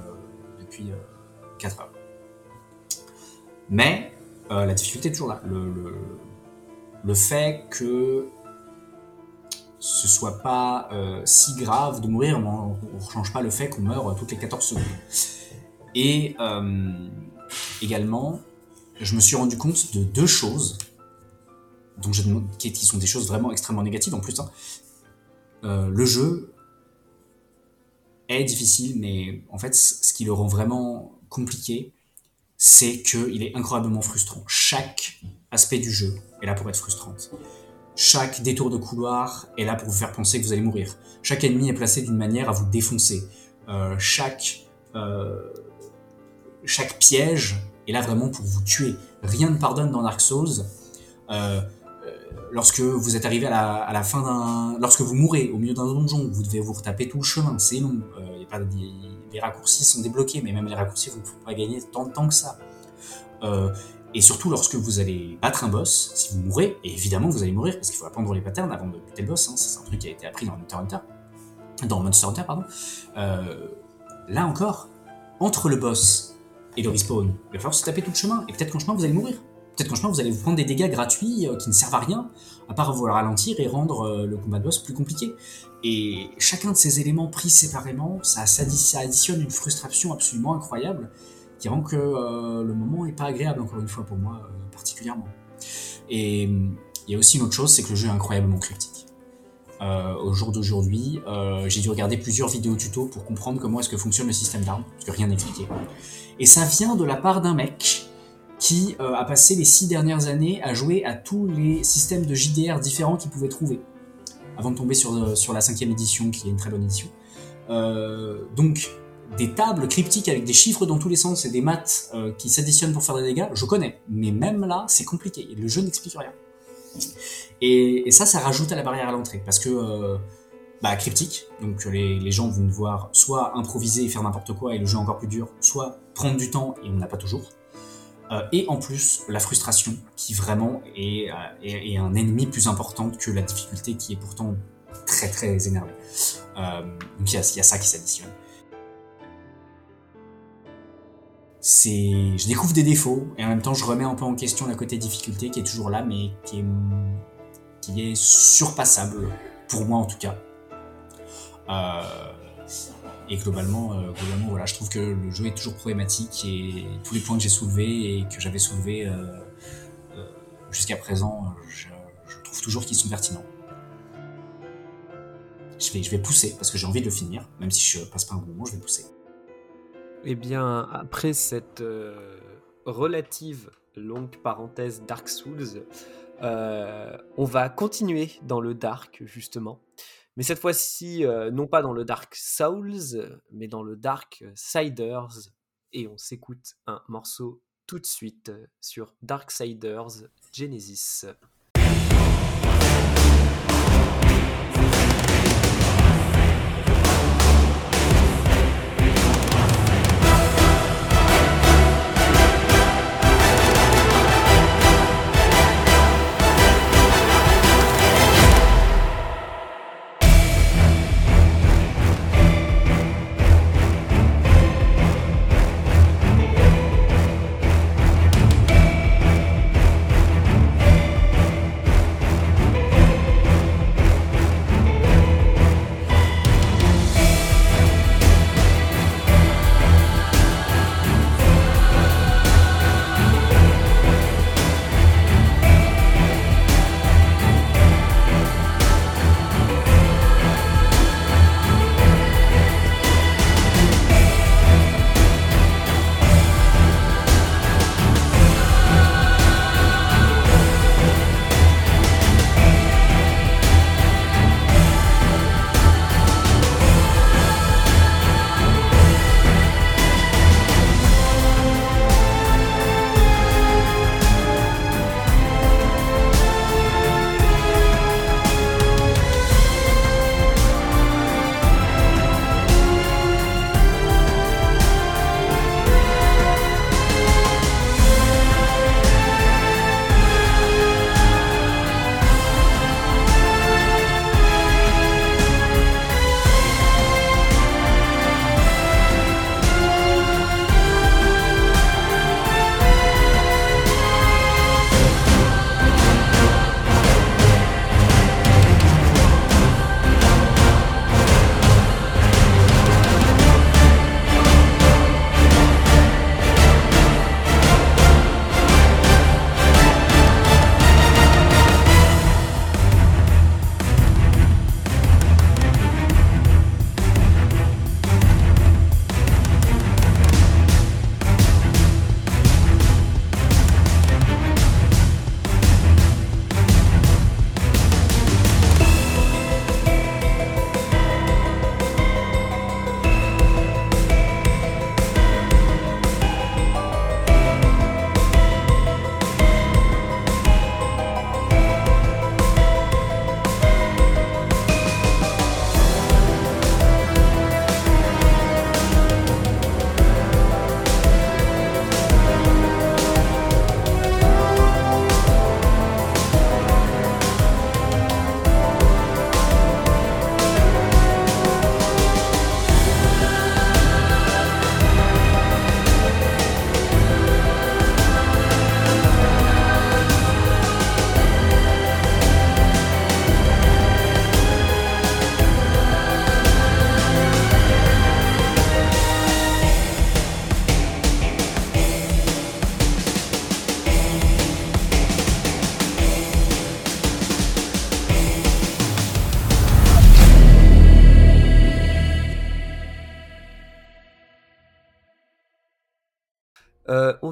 depuis 4 heures. Mais la difficulté est toujours là. Le, le fait que ce soit pas euh, si grave de mourir, mais on ne change pas le fait qu'on meurt toutes les 14 secondes. Et euh, également, je me suis rendu compte de deux choses, dont qui, sont des choses vraiment extrêmement négatives en plus. hein. Euh, le jeu est difficile, mais en fait, ce qui le rend vraiment compliqué, c'est qu'il est incroyablement frustrant. Chaque aspect du jeu est là pour être frustrante. Chaque détour de couloir est là pour vous faire penser que vous allez mourir. Chaque ennemi est placé d'une manière à vous défoncer. Euh, chaque, euh, chaque piège est là vraiment pour vous tuer. Rien ne pardonne dans Dark Souls. Euh, lorsque vous êtes arrivé à la, fin d'un... Lorsque vous mourrez au milieu d'un donjon, vous devez vous retaper tout le chemin, c'est long. Les raccourcis sont débloqués, mais même les raccourcis, vous ne pouvez pas gagner tant de temps que ça. Et surtout lorsque vous allez battre un boss, si vous mourrez, et évidemment vous allez mourir parce qu'il faut apprendre les patterns avant de buter le boss, hein, c'est un truc qui a été appris dans Hunter Hunter, dans Monster Hunter pardon. Euh, là encore, entre le boss et le respawn, il va falloir se taper tout le chemin, et peut-être qu'en chemin vous allez mourir. Peut-être qu'en chemin vous allez vous prendre des dégâts gratuits euh, qui ne servent à rien, à part vous ralentir et rendre euh, le combat de boss plus compliqué. Et chacun de ces éléments pris séparément, ça additionne une frustration absolument incroyable qui rend que euh, le moment est pas agréable encore une fois pour moi euh, particulièrement. Et il y a aussi une autre chose, c'est que le jeu est incroyablement cryptique. Euh, au jour d'aujourd'hui, j'ai dû regarder plusieurs vidéos tuto pour comprendre comment est-ce que fonctionne le système d'armes, parce que rien n'est expliqué. Et ça vient de la part d'un mec qui a passé les six dernières années à jouer à tous les systèmes de JDR différents qu'il pouvait trouver, avant de tomber sur, sur la cinquième édition, qui est une très bonne édition. Donc, des tables cryptiques avec des chiffres dans tous les sens et des maths euh, qui s'additionnent pour faire des dégâts, je connais. Mais même là, c'est compliqué. Le jeu n'explique rien. Et, ça, ça rajoute à la barrière à l'entrée. Parce que, euh, bah, cryptique, donc les, les gens vont devoir soit improviser et faire n'importe quoi et le jeu encore plus dur, soit prendre du temps et on n'a pas toujours. Euh, et en plus, la frustration qui vraiment est, un ennemi plus important que la difficulté qui est pourtant très très énervée. Donc il y a ça qui s'additionne. C'est je découvre des défauts et en même temps je remets un peu en question la côté difficulté qui est toujours là mais qui est qui est surpassable pour moi en tout cas. Euh, et globalement euh, globalement voilà je trouve que le jeu est toujours problématique et tous les points que j'ai soulevés et que j'avais soulevés euh, euh, jusqu'à présent je, je trouve toujours qu'ils sont pertinents. Je vais, je vais pousser parce que j'ai envie de le finir même si je passe pas un bon moment je vais pousser Eh bien, après cette euh, relative longue parenthèse Dark Souls, euh, on va continuer dans le Dark, justement. Mais cette fois-ci, euh, non pas dans le Dark Souls, mais dans le Dark Siders. Et on s'écoute un morceau tout de suite sur Darksiders Genesis.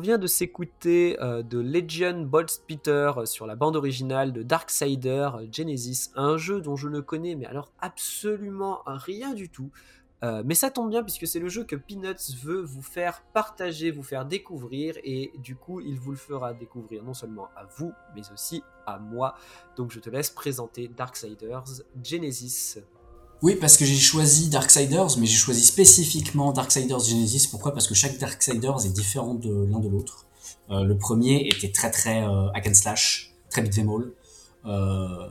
De s'écouter euh, de Legion Boltspeter euh, sur la bande originale de Darksider euh, Genesis, un jeu dont je ne connais mais alors absolument rien du tout. Euh, mais ça tombe bien puisque c'est le jeu que Peanuts veut vous faire partager, vous faire découvrir et du coup il vous le fera découvrir non seulement à vous mais aussi à moi. Donc je te laisse présenter Darksiders Genesis. Oui, parce que j'ai choisi Darksiders, mais j'ai choisi spécifiquement Darksiders Genesis. Pourquoi? Parce que chaque Darksiders est différent de l'un de l'autre. Euh, le premier était très très euh, hack and slash, très beat'em. Euh,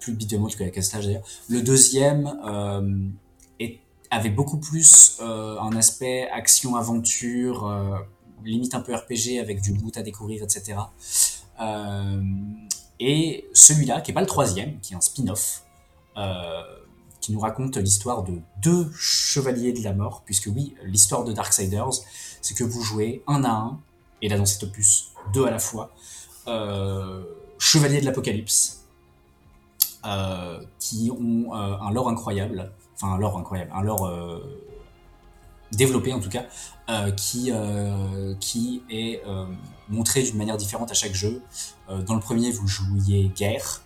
plus beat'em all que hack and slash d'ailleurs. Le deuxième euh, avait beaucoup plus un aspect action-aventure, euh, limite un peu RPG avec du loot à découvrir, etc. Et celui-là, qui est pas le troisième, qui est un spin-off, qui nous raconte l'histoire de deux chevaliers de la mort, puisque oui, l'histoire de Darksiders, c'est que vous jouez un à un, et là dans cet opus, deux à la fois, euh, chevaliers de l'apocalypse, euh, qui ont euh, un lore incroyable, enfin un lore incroyable, un lore développé en tout cas, qui, qui est montré d'une manière différente à chaque jeu. Dans le premier, vous jouiez Guerre,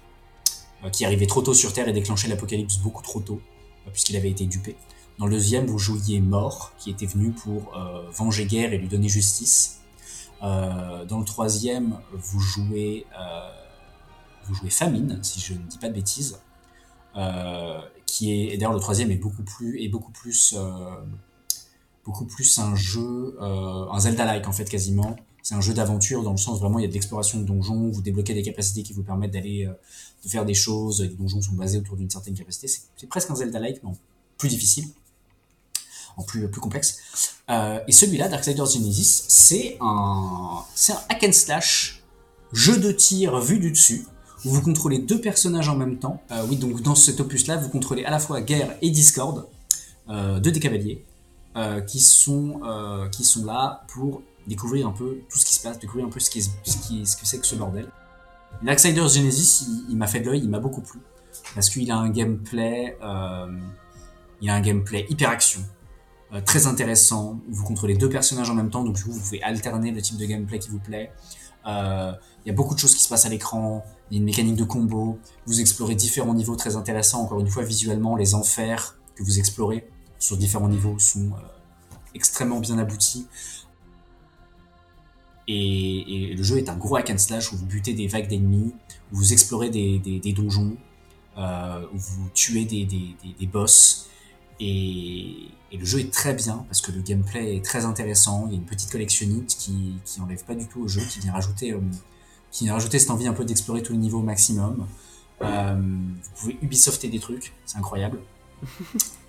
qui arrivait trop tôt sur Terre et déclenchait l'apocalypse beaucoup trop tôt, euh, puisqu'il avait été dupé. Dans le deuxième, vous jouiez Mort, qui était venu pour euh, venger Guerre et lui donner justice. Euh, dans le troisième, vous jouez, euh, Famine, si je ne dis pas de bêtises, euh, qui est d'ailleurs le troisième est beaucoup plus est beaucoup plus euh, beaucoup plus un jeu, euh, un Zelda-like en fait quasiment. C'est un jeu d'aventure dans le sens vraiment il y a de l'exploration de donjons, vous débloquez des capacités qui vous permettent d'aller euh, faire des choses. Les donjons sont basés autour d'une certaine capacité. C'est presque un Zelda-like, mais en plus difficile, en plus complexe. Euh, et celui-là, Darksiders Genesis, c'est un c'est un hack and slash jeu de tir vu du dessus où vous contrôlez deux personnages en même temps. Euh, oui, donc dans cet opus-là, vous contrôlez à la fois Guerre et Discord, deux des cavaliers, qui sont qui sont là pour découvrir un peu tout ce qui se passe, découvrir un peu ce que c'est que ce bordel. Darksiders Genesis, il, m'a fait de l'œil, il m'a beaucoup plu parce qu'il a un gameplay, euh, il a un gameplay hyper action, euh, très intéressant. Vous contrôlez deux personnages en même temps, donc du coup vous pouvez alterner le type de gameplay qui vous plaît. Euh, Il y a beaucoup de choses qui se passent à l'écran. Il y a une mécanique de combo. Vous explorez différents niveaux très intéressants. Encore une fois, visuellement, les enfers que vous explorez sur différents niveaux sont euh, extrêmement bien aboutis. Et, le jeu est un gros hack and slash où vous butez des vagues d'ennemis, où vous explorez des, donjons, euh, où vous tuez des, boss. Et, le jeu est très bien parce que le gameplay est très intéressant. Il y a une petite collectionnite qui, qui enlève pas du tout au jeu, qui vient rajouter, euh, qui vient rajouter cette envie un peu d'explorer tout le niveau au maximum. Euh, vous pouvez Ubisofter des trucs, c'est incroyable.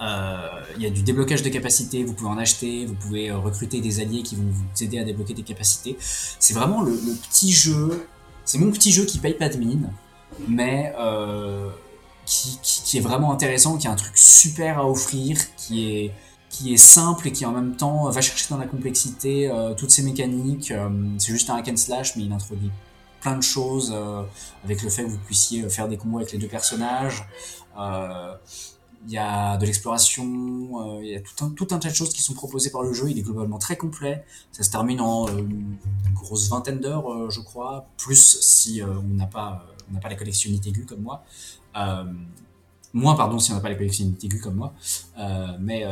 Euh, Il y a du déblocage de capacités, vous pouvez en acheter, vous pouvez euh, recruter des alliés qui vont vous aider à débloquer des capacités. C'est vraiment le, petit jeu, c'est mon petit jeu qui paye pas de mine, mais euh, qui, est vraiment intéressant, qui a un truc super à offrir, qui est, simple et qui en même temps va chercher dans la complexité toutes ces mécaniques. C'est juste un hack and slash, mais il introduit plein de choses avec le fait que vous puissiez faire des combos avec les deux personnages. Il y a de l'exploration, euh, il y a tout un, tas de choses qui sont proposées par le jeu. Il est globalement très complet. Ça se termine en euh, une grosse vingtaine d'heures, euh, je crois, plus si on n'a pas, on pas la aiguë comme moi. Moins, pardon, si on n'a pas la collectionnite aiguë comme moi. Mais,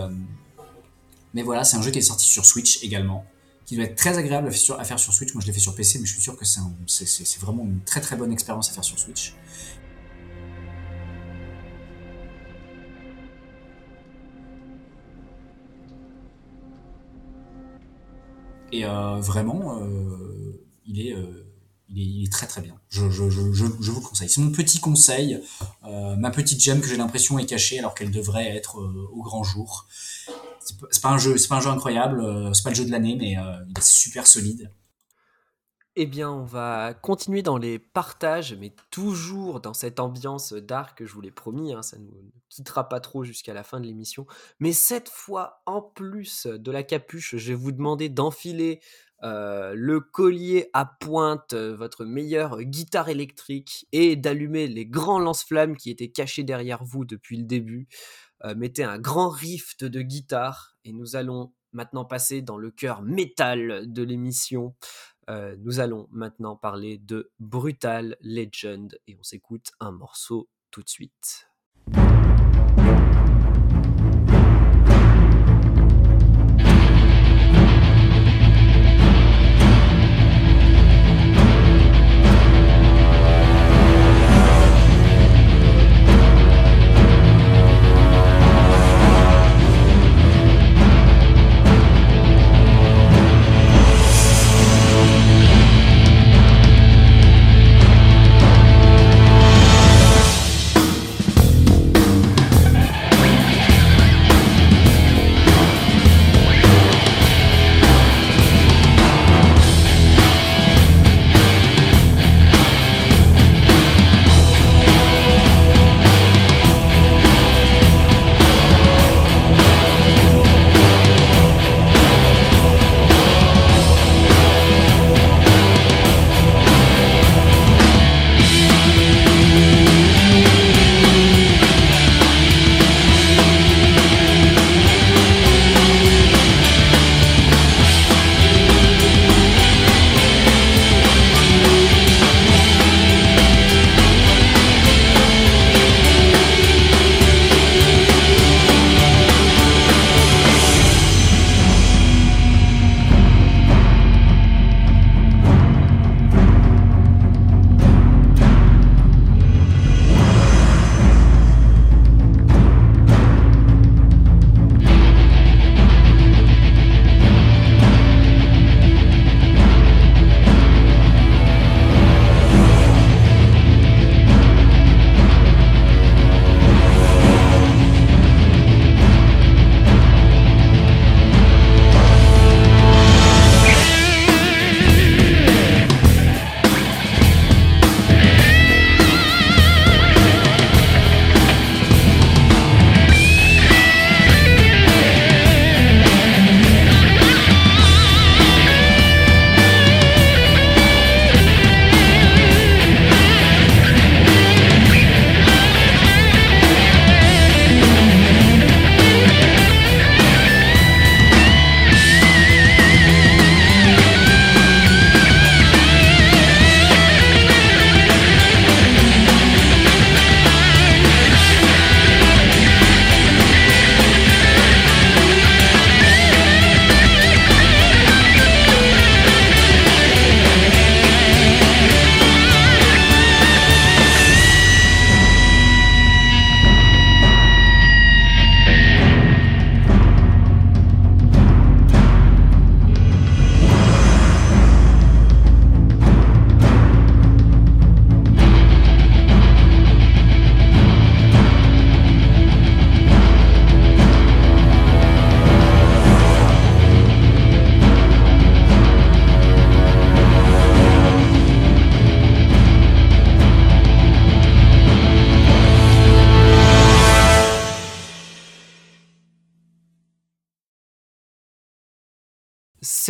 voilà, c'est un jeu qui est sorti sur Switch également, qui doit être très agréable à faire sur, Switch. Moi, je l'ai fait sur PC, mais je suis sûr que c'est vraiment une très très bonne expérience à faire sur Switch. Et euh, vraiment, euh, il, est, euh, il, est, très très bien. Je, vous le conseille. C'est mon petit conseil, ma petite gemme que j'ai l'impression est cachée alors qu'elle devrait être au grand jour. C'est pas- un jeu, pas un jeu incroyable, c'est pas le jeu de l'année, mais il est super solide. Eh bien, on va continuer dans les partages, mais toujours dans cette ambiance dark, je vous l'ai promis, hein, ça ne nous quittera pas trop jusqu'à la fin de l'émission. Mais cette fois, en plus de la capuche, je vais vous demander d'enfiler euh, le collier à pointe, euh, votre meilleure guitare électrique, et d'allumer les grands lance-flammes qui étaient cachés derrière vous depuis le début. Euh, mettez un grand rift de guitare, et nous allons maintenant passer dans le cœur métal de l'émission. Euh, nous allons maintenant parler de Brutal Legend et on s'écoute un morceau tout de suite.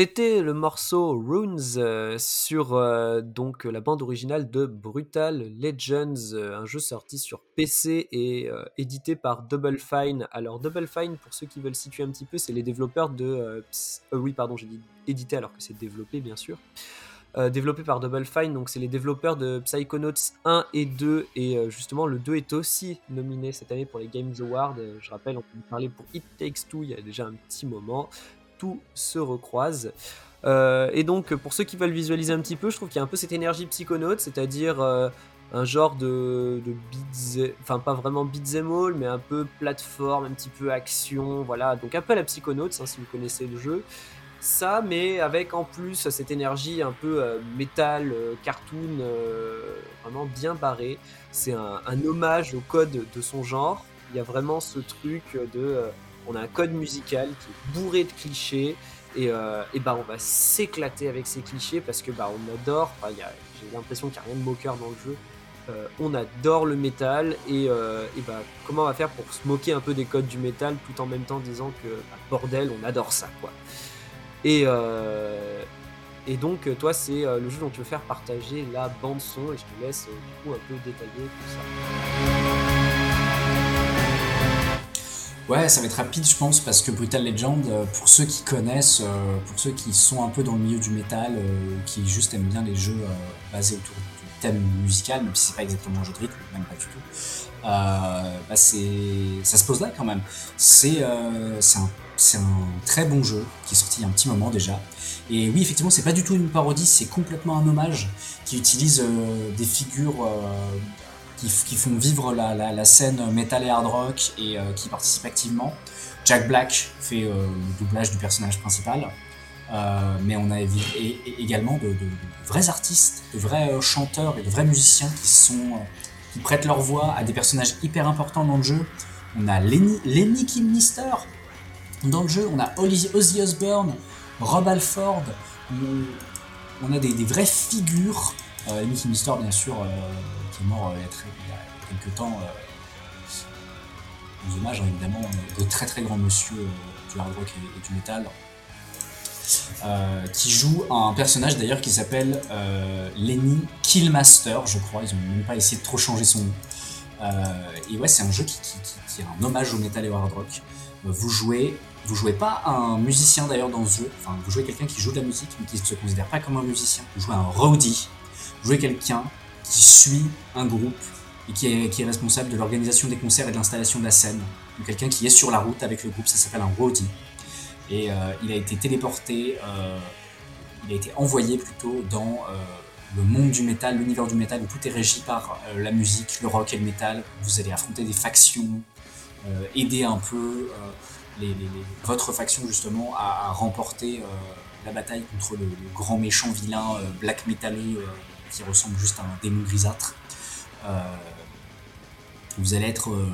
C'était le morceau Runes euh, sur euh, donc la bande originale de Brutal Legends, euh, un jeu sorti sur PC et édité par Double Fine. Alors Double Fine, pour ceux qui veulent situer un petit peu, c'est les développeurs de oui pardon j'ai dit édité alors que c'est développé bien sûr. développé par Double Fine, donc c'est les développeurs de Psychonauts 1 et 2, et justement le 2 est aussi nominé cette année pour les Games Awards. je rappelle, on peut parler pour It Takes Two il y a déjà un petit moment se recroise. Euh, et donc, pour ceux qui veulent visualiser un petit peu, je trouve qu'il y a un peu cette énergie psychonaute, c'est-à-dire euh, un genre de, de beats, enfin pas vraiment beat'em all, mais un peu plateforme, un petit peu action, voilà. Donc un peu la psychonaute, hein, si vous connaissez le jeu. Ça, mais avec en plus cette énergie un peu euh, métal, cartoon, vraiment bien barré. C'est un, un, hommage au code de son genre. Il y a vraiment ce truc de on a un code musical qui est bourré de clichés et, euh, bah on va s'éclater avec ces clichés parce que bah on adore. j'ai l'impression qu'il n'y a rien de moqueur dans le jeu. Euh, on adore le métal et, euh, et, bah comment on va faire pour se moquer un peu des codes du métal tout en même temps disant que bah, bordel on adore ça quoi. Et et donc toi c'est le jeu dont tu veux faire partager la bande son et je te laisse du coup un peu détailler tout ça. Ouais, ça va être rapide, je pense, parce que Brutal Legend, euh, pour ceux qui connaissent, euh, pour ceux qui sont un peu dans le milieu du métal, euh, qui juste aiment bien les jeux basés autour du thème musical, même si c'est pas exactement un jeu de rythme, même pas du tout, bah c'est, ça se pose là quand même. C'est, c'est un, c'est un très bon jeu qui est sorti il y a un petit moment déjà. Et oui, effectivement, c'est pas du tout une parodie, c'est complètement un hommage qui utilise des figures qui, font vivre la, scène metal et hard rock et euh, qui participent activement. Jack Black fait euh, le doublage du personnage principal, Euh, mais on a également de, vrais artistes, de vrais chanteurs et de vrais musiciens qui prêtent leur voix à des personnages hyper importants dans le jeu. On a Lenny, Lenny dans le jeu, on a Ozzy Osbourne, Rob Alford, on, a des, vraies figures. Euh, Lenny Kilmister, bien sûr, mort euh, il y a, quelques temps, euh, aux hommages hein, évidemment, de très très grands monsieur euh, du hard rock et, du metal. Euh, qui joue un personnage d'ailleurs qui s'appelle euh, Lenny Killmaster, je crois. Ils ont même pas essayé de trop changer son nom. Euh, et ouais, c'est un jeu qui, est un hommage au metal et au hard rock. Euh, vous jouez, vous jouez pas un musicien d'ailleurs dans ce jeu. Enfin, vous jouez quelqu'un qui joue de la musique mais qui ne se considère pas comme un musicien. Vous jouez un roadie. Vous jouez quelqu'un qui suit un groupe et qui est, responsable de l'organisation des concerts et de l'installation de la scène. Quelqu'un qui est sur la route avec le groupe, ça s'appelle un roadie. Et euh, il a été téléporté, euh, il a été envoyé plutôt dans euh, le monde du métal, l'univers du métal où tout est régi par la musique, le rock et le métal. Vous allez affronter des factions, aider un peu votre faction justement à, remporter la bataille contre le, grand méchant vilain black métalleux qui ressemble juste à un démon grisâtre. Euh, vous allez être euh,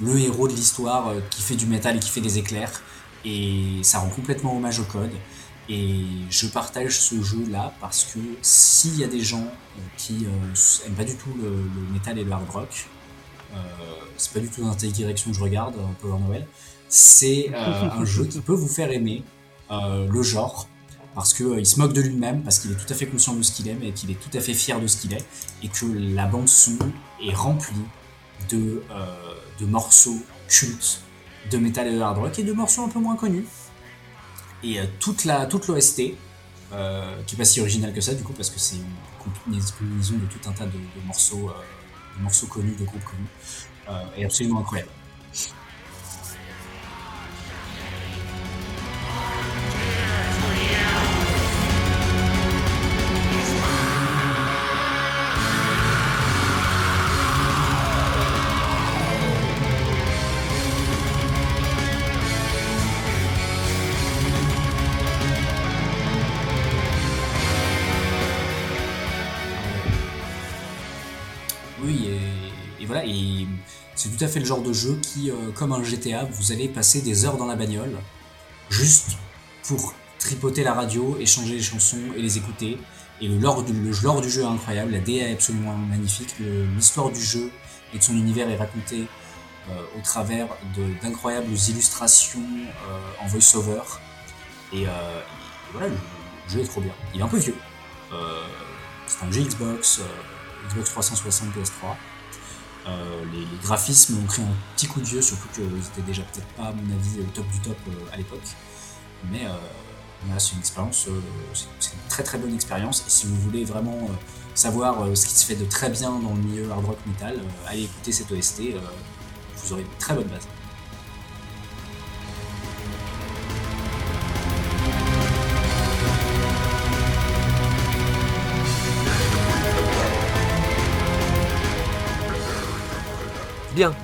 le, héros de l'histoire euh, qui fait du métal et qui fait des éclairs. Et ça rend complètement hommage au code. Et je partage ce jeu-là parce que s'il y a des gens qui euh, aiment pas du tout le, le métal et le hard rock, c'est pas du tout dans cette direction que je regarde, en Noël, c'est un jeu qui peut vous faire aimer le genre parce qu'il il se moque de lui-même, parce qu'il est tout à fait conscient de ce qu'il aime et qu'il est tout à fait fier de ce qu'il est, et que la bande son est remplie de, euh, morceaux cultes de métal et de hard rock et de morceaux un peu moins connus. Et euh, toute la toute l'OST, euh, qui est pas si originale que ça du coup parce que c'est une combinaison de tout un tas de, morceaux, euh, de morceaux connus, de groupes connus, euh, est absolument incroyable. Fait le genre de jeu qui, euh, comme un GTA, vous allez passer des heures dans la bagnole, juste pour tripoter la radio, échanger les chansons et les écouter. Et le lore du, le du jeu est incroyable, la DA est absolument magnifique, l'histoire du jeu et de son univers est racontée euh, au travers d'incroyables illustrations euh, en voice-over. Et, voilà, le, le jeu est trop bien. Il est un peu vieux. C'est un jeu Xbox, Xbox 360 PS3. Euh, les, graphismes ont pris un petit coup de vieux, surtout qu'ils étaient déjà peut-être pas, à mon avis, au top du top euh, à l'époque. Mais euh, voilà, c'est une expérience, c'est une très très bonne expérience. Et si vous voulez vraiment savoir ce qui se fait de très bien dans le milieu hard rock metal, allez écouter cette OST, vous aurez une très bonne base. Bien.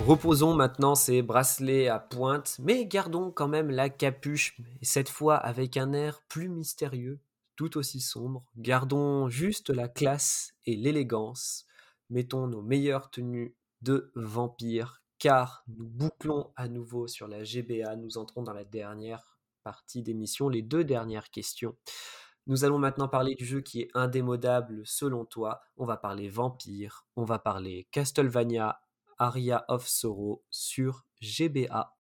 Reposons maintenant ces bracelets à pointe, mais gardons quand même la capuche, et cette fois avec un air plus mystérieux, tout aussi sombre. Gardons juste la classe et l'élégance. Mettons nos meilleures tenues de vampires, car nous bouclons à nouveau sur la GBA. Nous entrons dans la dernière partie d'émission, les deux dernières questions. Nous allons maintenant parler du jeu qui est indémodable selon toi. On va parler vampire, on va parler Castlevania Aria of Sorrow sur GBA.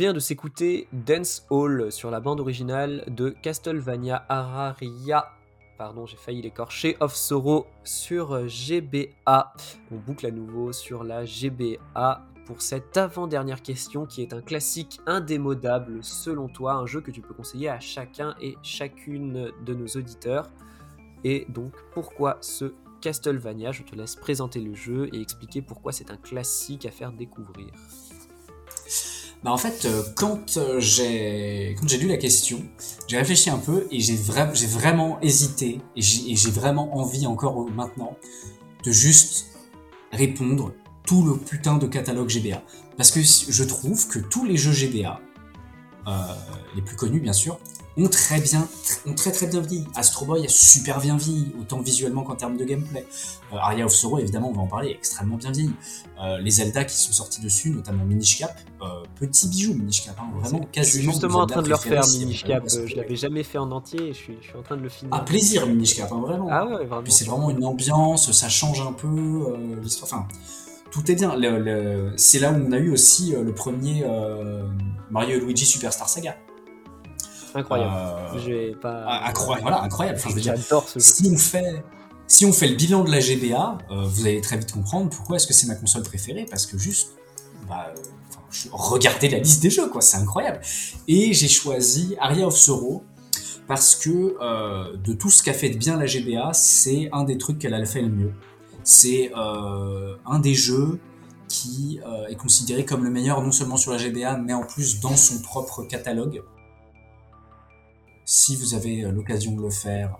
Vient de s'écouter Dance Hall sur la bande originale de Castlevania Araria. Pardon, j'ai failli l'écorcher. Of Sorrow sur GBA. On boucle à nouveau sur la GBA pour cette avant-dernière question qui est un classique indémodable selon toi, un jeu que tu peux conseiller à chacun et chacune de nos auditeurs. Et donc, pourquoi ce Castlevania? Je te laisse présenter le jeu et expliquer pourquoi c'est un classique à faire découvrir. Bah en fait, euh, quand euh, j'ai quand j'ai lu la question, j'ai réfléchi un peu et j'ai vra- j'ai vraiment hésité et j'ai vraiment envie encore au- maintenant de juste répondre tout le putain de catalogue GBA. Parce que je trouve que tous les jeux GBA, euh, les plus connus bien sûr, ont très bien, ont très très bien vieilli. Astro Boy a super bien vieilli, autant visuellement qu'en termes de gameplay. Euh, Aria of Sorrow, évidemment, on va en parler, extrêmement bien vieilli. Euh, les Zelda qui sont sortis dessus, notamment Minish Cap, euh, petit bijou Minish Cap, hein, vraiment Je suis quasiment. justement en train de le refaire, Minish Cap. Je l'avais jamais fait en entier et je suis, je suis en train de le finir. Ah, plaisir Minish Cap, hein, vraiment. Ah ouais, vraiment. Puis c'est vraiment une ambiance, ça change un peu euh, l'histoire. Enfin, tout est bien. Le- le- C'est là où on a eu aussi euh, le premier Mario et Luigi Superstar Saga. Incroyable. Euh, pas. ah, incroyable, voilà, incroyable. Enfin, J'adore ce jeu. si on fait, si on fait le bilan de la GBA, euh, vous allez très vite comprendre pourquoi est-ce que c'est ma console préférée, parce que juste, bah, euh, je- regardez la liste des jeux, quoi, c'est incroyable. Et j'ai choisi Aria of Sorrow parce que euh, de tout ce qu'a fait de bien la GBA, c'est un des trucs qu'elle a fait le mieux. C'est un des jeux qui est considéré comme le meilleur non seulement sur la GBA, mais en plus dans son propre catalogue. Si vous avez euh, l'occasion de le faire,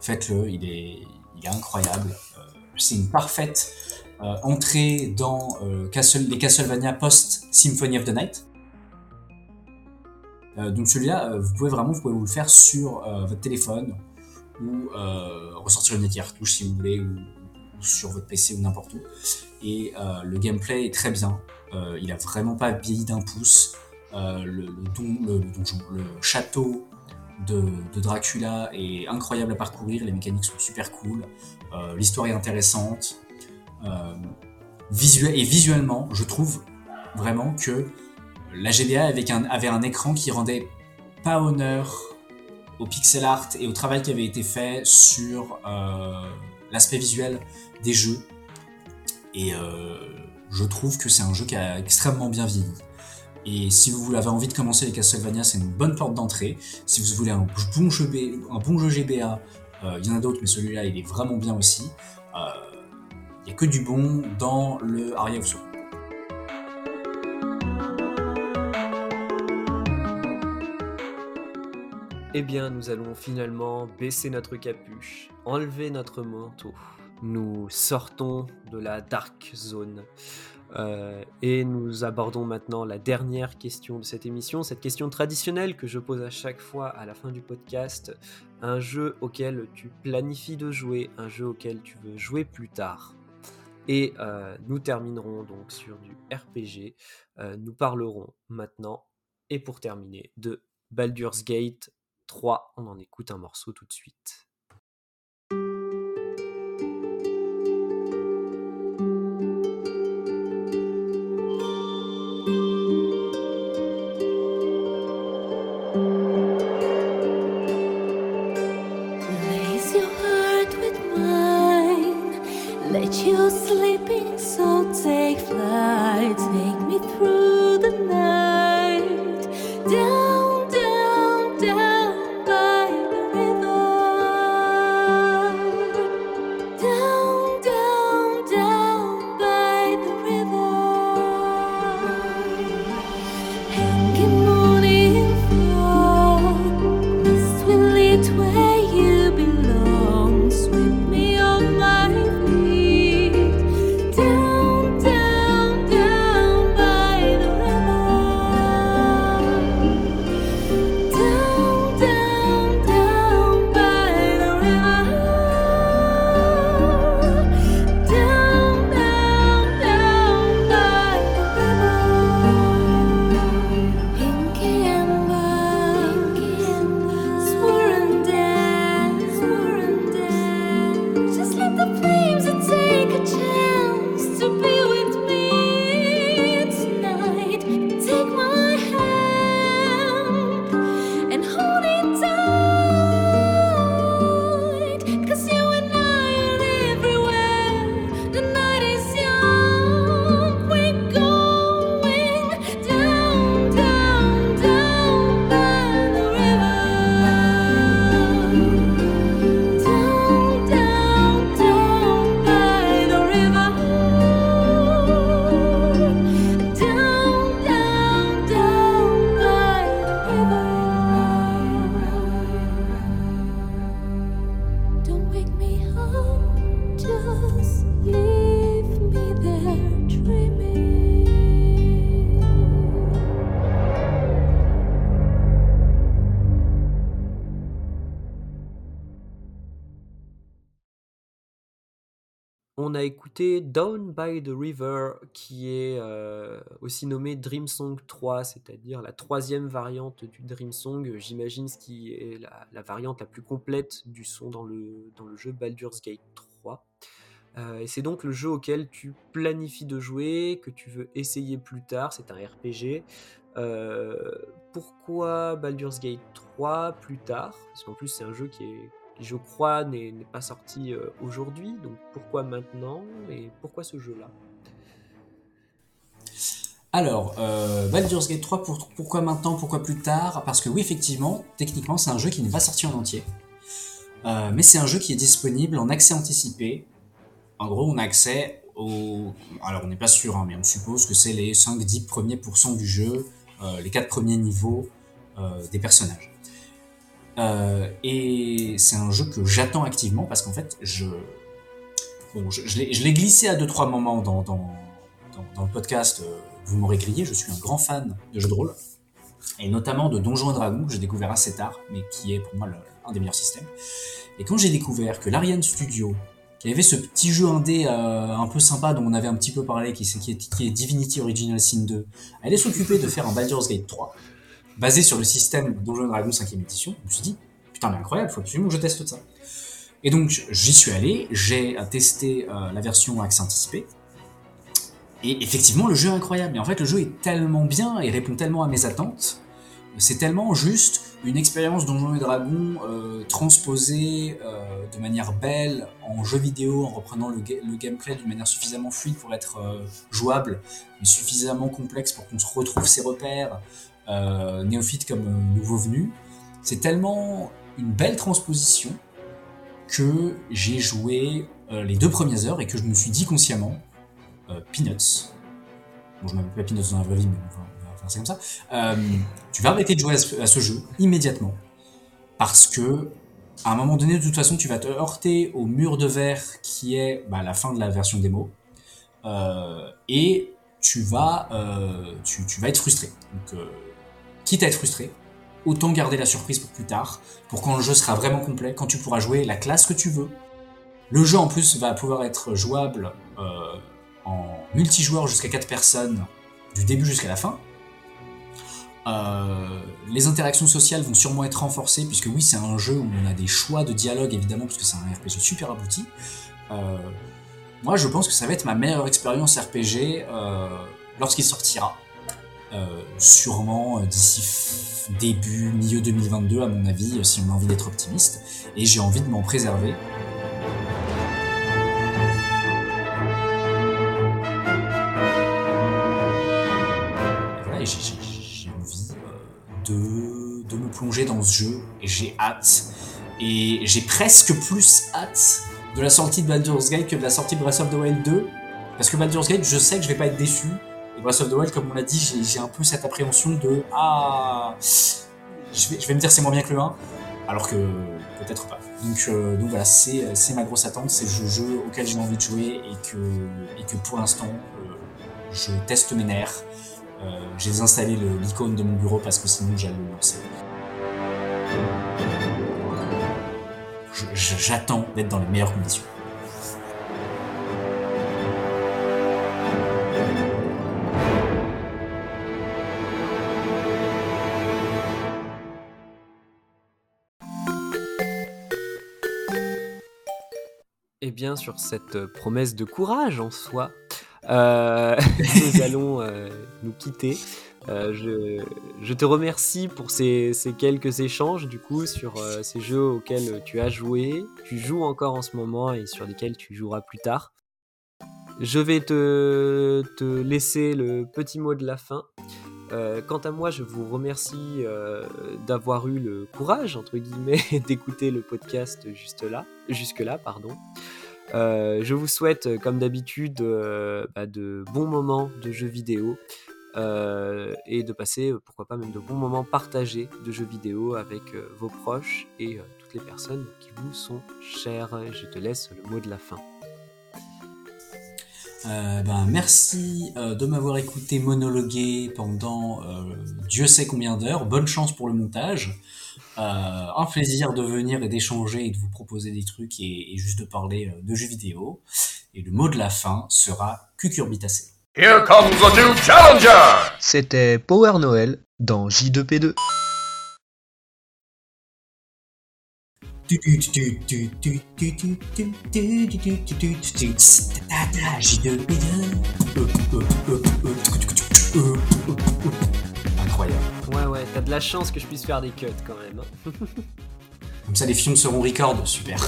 faites-le, il est, incroyable. Euh, c'est une parfaite euh, entrée dans les Castlevania post-Symphony of the Night. Donc celui-là, vous pouvez vraiment vous, pouvez le faire sur votre téléphone ou ressortir une cartouche si vous voulez ou, sur votre PC ou n'importe où. Et le gameplay est très bien. Il a vraiment pas vieilli d'un pouce. Le donjon, le château de, Dracula est incroyable à parcourir. Les mécaniques sont super cool. Euh, L'histoire est intéressante. Euh, et visuellement, je trouve vraiment que la GBA avait un écran qui rendait pas honneur au pixel art et au travail qui avait été fait sur euh, l'aspect visuel des jeux. Et je trouve que c'est un jeu qui a extrêmement bien vieilli. Et si vous avez envie de commencer les Castlevania, c'est une bonne porte d'entrée. Si vous voulez un bon jeu, GBA, euh, il y en a d'autres, mais celui-là, il est vraiment bien aussi. Euh, Il n'y a que du bon dans le Aria of Sorrow. Eh bien, nous allons finalement baisser notre capuche, enlever notre manteau. Nous sortons de la dark zone. Euh, et nous abordons maintenant la dernière question de cette émission, cette question traditionnelle que je pose à chaque fois à la fin du podcast. Un jeu auquel tu planifies de jouer, un jeu auquel tu veux jouer plus tard. Et euh, nous terminerons donc sur du RPG. Euh, nous parlerons maintenant, et pour terminer, de Baldur's Gate 3. On en écoute un morceau tout de suite. Sleeping so take flight. Take me through the night. Down by the River, qui est euh, aussi nommé Dream Song 3, c'est-à-dire la troisième variante du Dream Song. J'imagine ce qui est la, variante la plus complète du son dans le, jeu Baldur's Gate 3. Euh, et c'est donc le jeu auquel tu planifies de jouer, que tu veux essayer plus tard. C'est un RPG. Euh, pourquoi Baldur's Gate 3 plus tard? Parce qu'en plus, c'est un jeu qui, est, je crois, n'est pas sorti euh, aujourd'hui. Donc pourquoi maintenant Et pourquoi ce jeu-là? Alors, euh, Baldur's Gate 3, pour, pourquoi maintenant, pourquoi plus tard? Parce que oui, effectivement, techniquement, c'est un jeu qui n'est pas sorti en entier. Euh, mais c'est un jeu qui est disponible en accès anticipé en gros, on a accès au. Alors, on n'est pas sûr, hein, mais on suppose que c'est les 5-10 premiers pourcents du jeu, euh, les 4 premiers niveaux des personnages. Euh, et c'est un jeu que j'attends activement parce qu'en fait, je. Bon, je, l'ai glissé à 2-3 moments dans, le podcast. Vous m'aurez grillé, je suis un grand fan de jeux de rôle. Et notamment de Donjons et Dragons, que j'ai découvert assez tard, mais qui est pour moi un des meilleurs systèmes. Et quand j'ai découvert que l'Ariane Studio y avait ce petit jeu indé euh, un peu sympa dont on avait un petit peu parlé, qui, qui, est, qui est Divinity Original Sin 2. Elle allait s'occuper de faire un Baldur's Gate 3, basé sur le système Donjon Dragon 5ème édition. Je me suis dit, putain, mais incroyable, faut absolument que je teste ça. Et donc, j'y suis allé, j'ai testé euh, la version accès anticipé. Et effectivement, le jeu est incroyable. Mais en fait, le jeu est tellement bien et répond tellement à mes attentes. C'est tellement juste une expérience Donjons et Dragons euh, transposée euh, de manière belle en jeu vidéo en reprenant le, gameplay d'une manière suffisamment fluide pour être jouable, mais suffisamment complexe pour qu'on se retrouve ses repères, euh, néophyte comme euh, nouveau venu. C'est tellement une belle transposition que j'ai joué euh, les deux premières heures et que je me suis dit consciemment Peanuts. Bon, je m'appelle pas Peanuts dans la vraie vie, mais enfin, c'est comme ça, euh, tu vas arrêter de jouer à ce, jeu immédiatement. Parce que, à un moment donné, de toute façon, tu vas te heurter au mur de verre qui est bah, la fin de la version démo. Euh, et tu vas, euh, être frustré. Euh, quitte à être frustré, autant garder la surprise pour plus tard, pour quand le jeu sera vraiment complet, quand tu pourras jouer la classe que tu veux. Le jeu en plus va pouvoir être jouable euh, en multijoueur jusqu'à 4 personnes du début jusqu'à la fin. Euh, les interactions sociales vont sûrement être renforcées, puisque oui, c'est un jeu où on a des choix de dialogue, évidemment, parce que c'est un RPG super abouti. Euh, moi, je pense que ça va être ma meilleure expérience RPG lorsqu'il sortira. Euh, sûrement d'ici début, milieu 2022, à mon avis, si on a envie d'être optimiste. Et j'ai envie de m'en préserver. Voilà, j'ai envie de, de, me plonger dans ce jeu et j'ai hâte. Et j'ai presque plus hâte de la sortie de Baldur's Gate que de la sortie de Breath of the Wild 2. Parce que Baldur's Gate, je sais que je vais pas être déçu. Breath of the Wild, comme on l'a dit, j'ai un peu cette appréhension de Ah, je vais, me dire c'est moins bien que le 1. Alors que peut-être pas. Donc, euh, voilà, c'est ma grosse attente. C'est le jeu auquel j'ai envie de jouer et que, pour l'instant, euh, je teste mes nerfs. Euh, j'ai désinstallé l'icône de mon bureau parce que sinon j'allais le lancer. J'attends d'être dans les meilleures conditions. Et bien sur cette promesse de courage en soi, euh, [laughs] nous allons euh, nous quitter. Euh, je, te remercie pour ces, quelques échanges du coup sur euh, ces jeux auxquels tu as joué, tu joues encore en ce moment et sur lesquels tu joueras plus tard. Je vais te laisser le petit mot de la fin. Euh, quant à moi, je vous remercie euh, d'avoir eu le courage, [laughs] d'écouter le podcast juste là, jusque là, pardon. Euh, je vous souhaite, comme d'habitude, bah, de bons moments de jeux vidéo. Et de passer, pourquoi pas même de bons moments partagés de jeux vidéo avec vos proches et toutes les personnes qui vous sont chères. Je te laisse le mot de la fin. Ben, merci de m'avoir écouté monologuer pendant Dieu sait combien d'heures. Bonne chance pour le montage. un plaisir de venir et d'échanger et de vous proposer des trucs et, et juste de parler de jeux vidéo. Et le mot de la fin sera cucurbitacé. Here comes a new challenger! C'était Power Noël dans J2P2. Incroyable. Ouais, ouais, t'as de la chance que je puisse faire des cuts quand même. hein. [laughs] Comme ça, les films seront record. Super.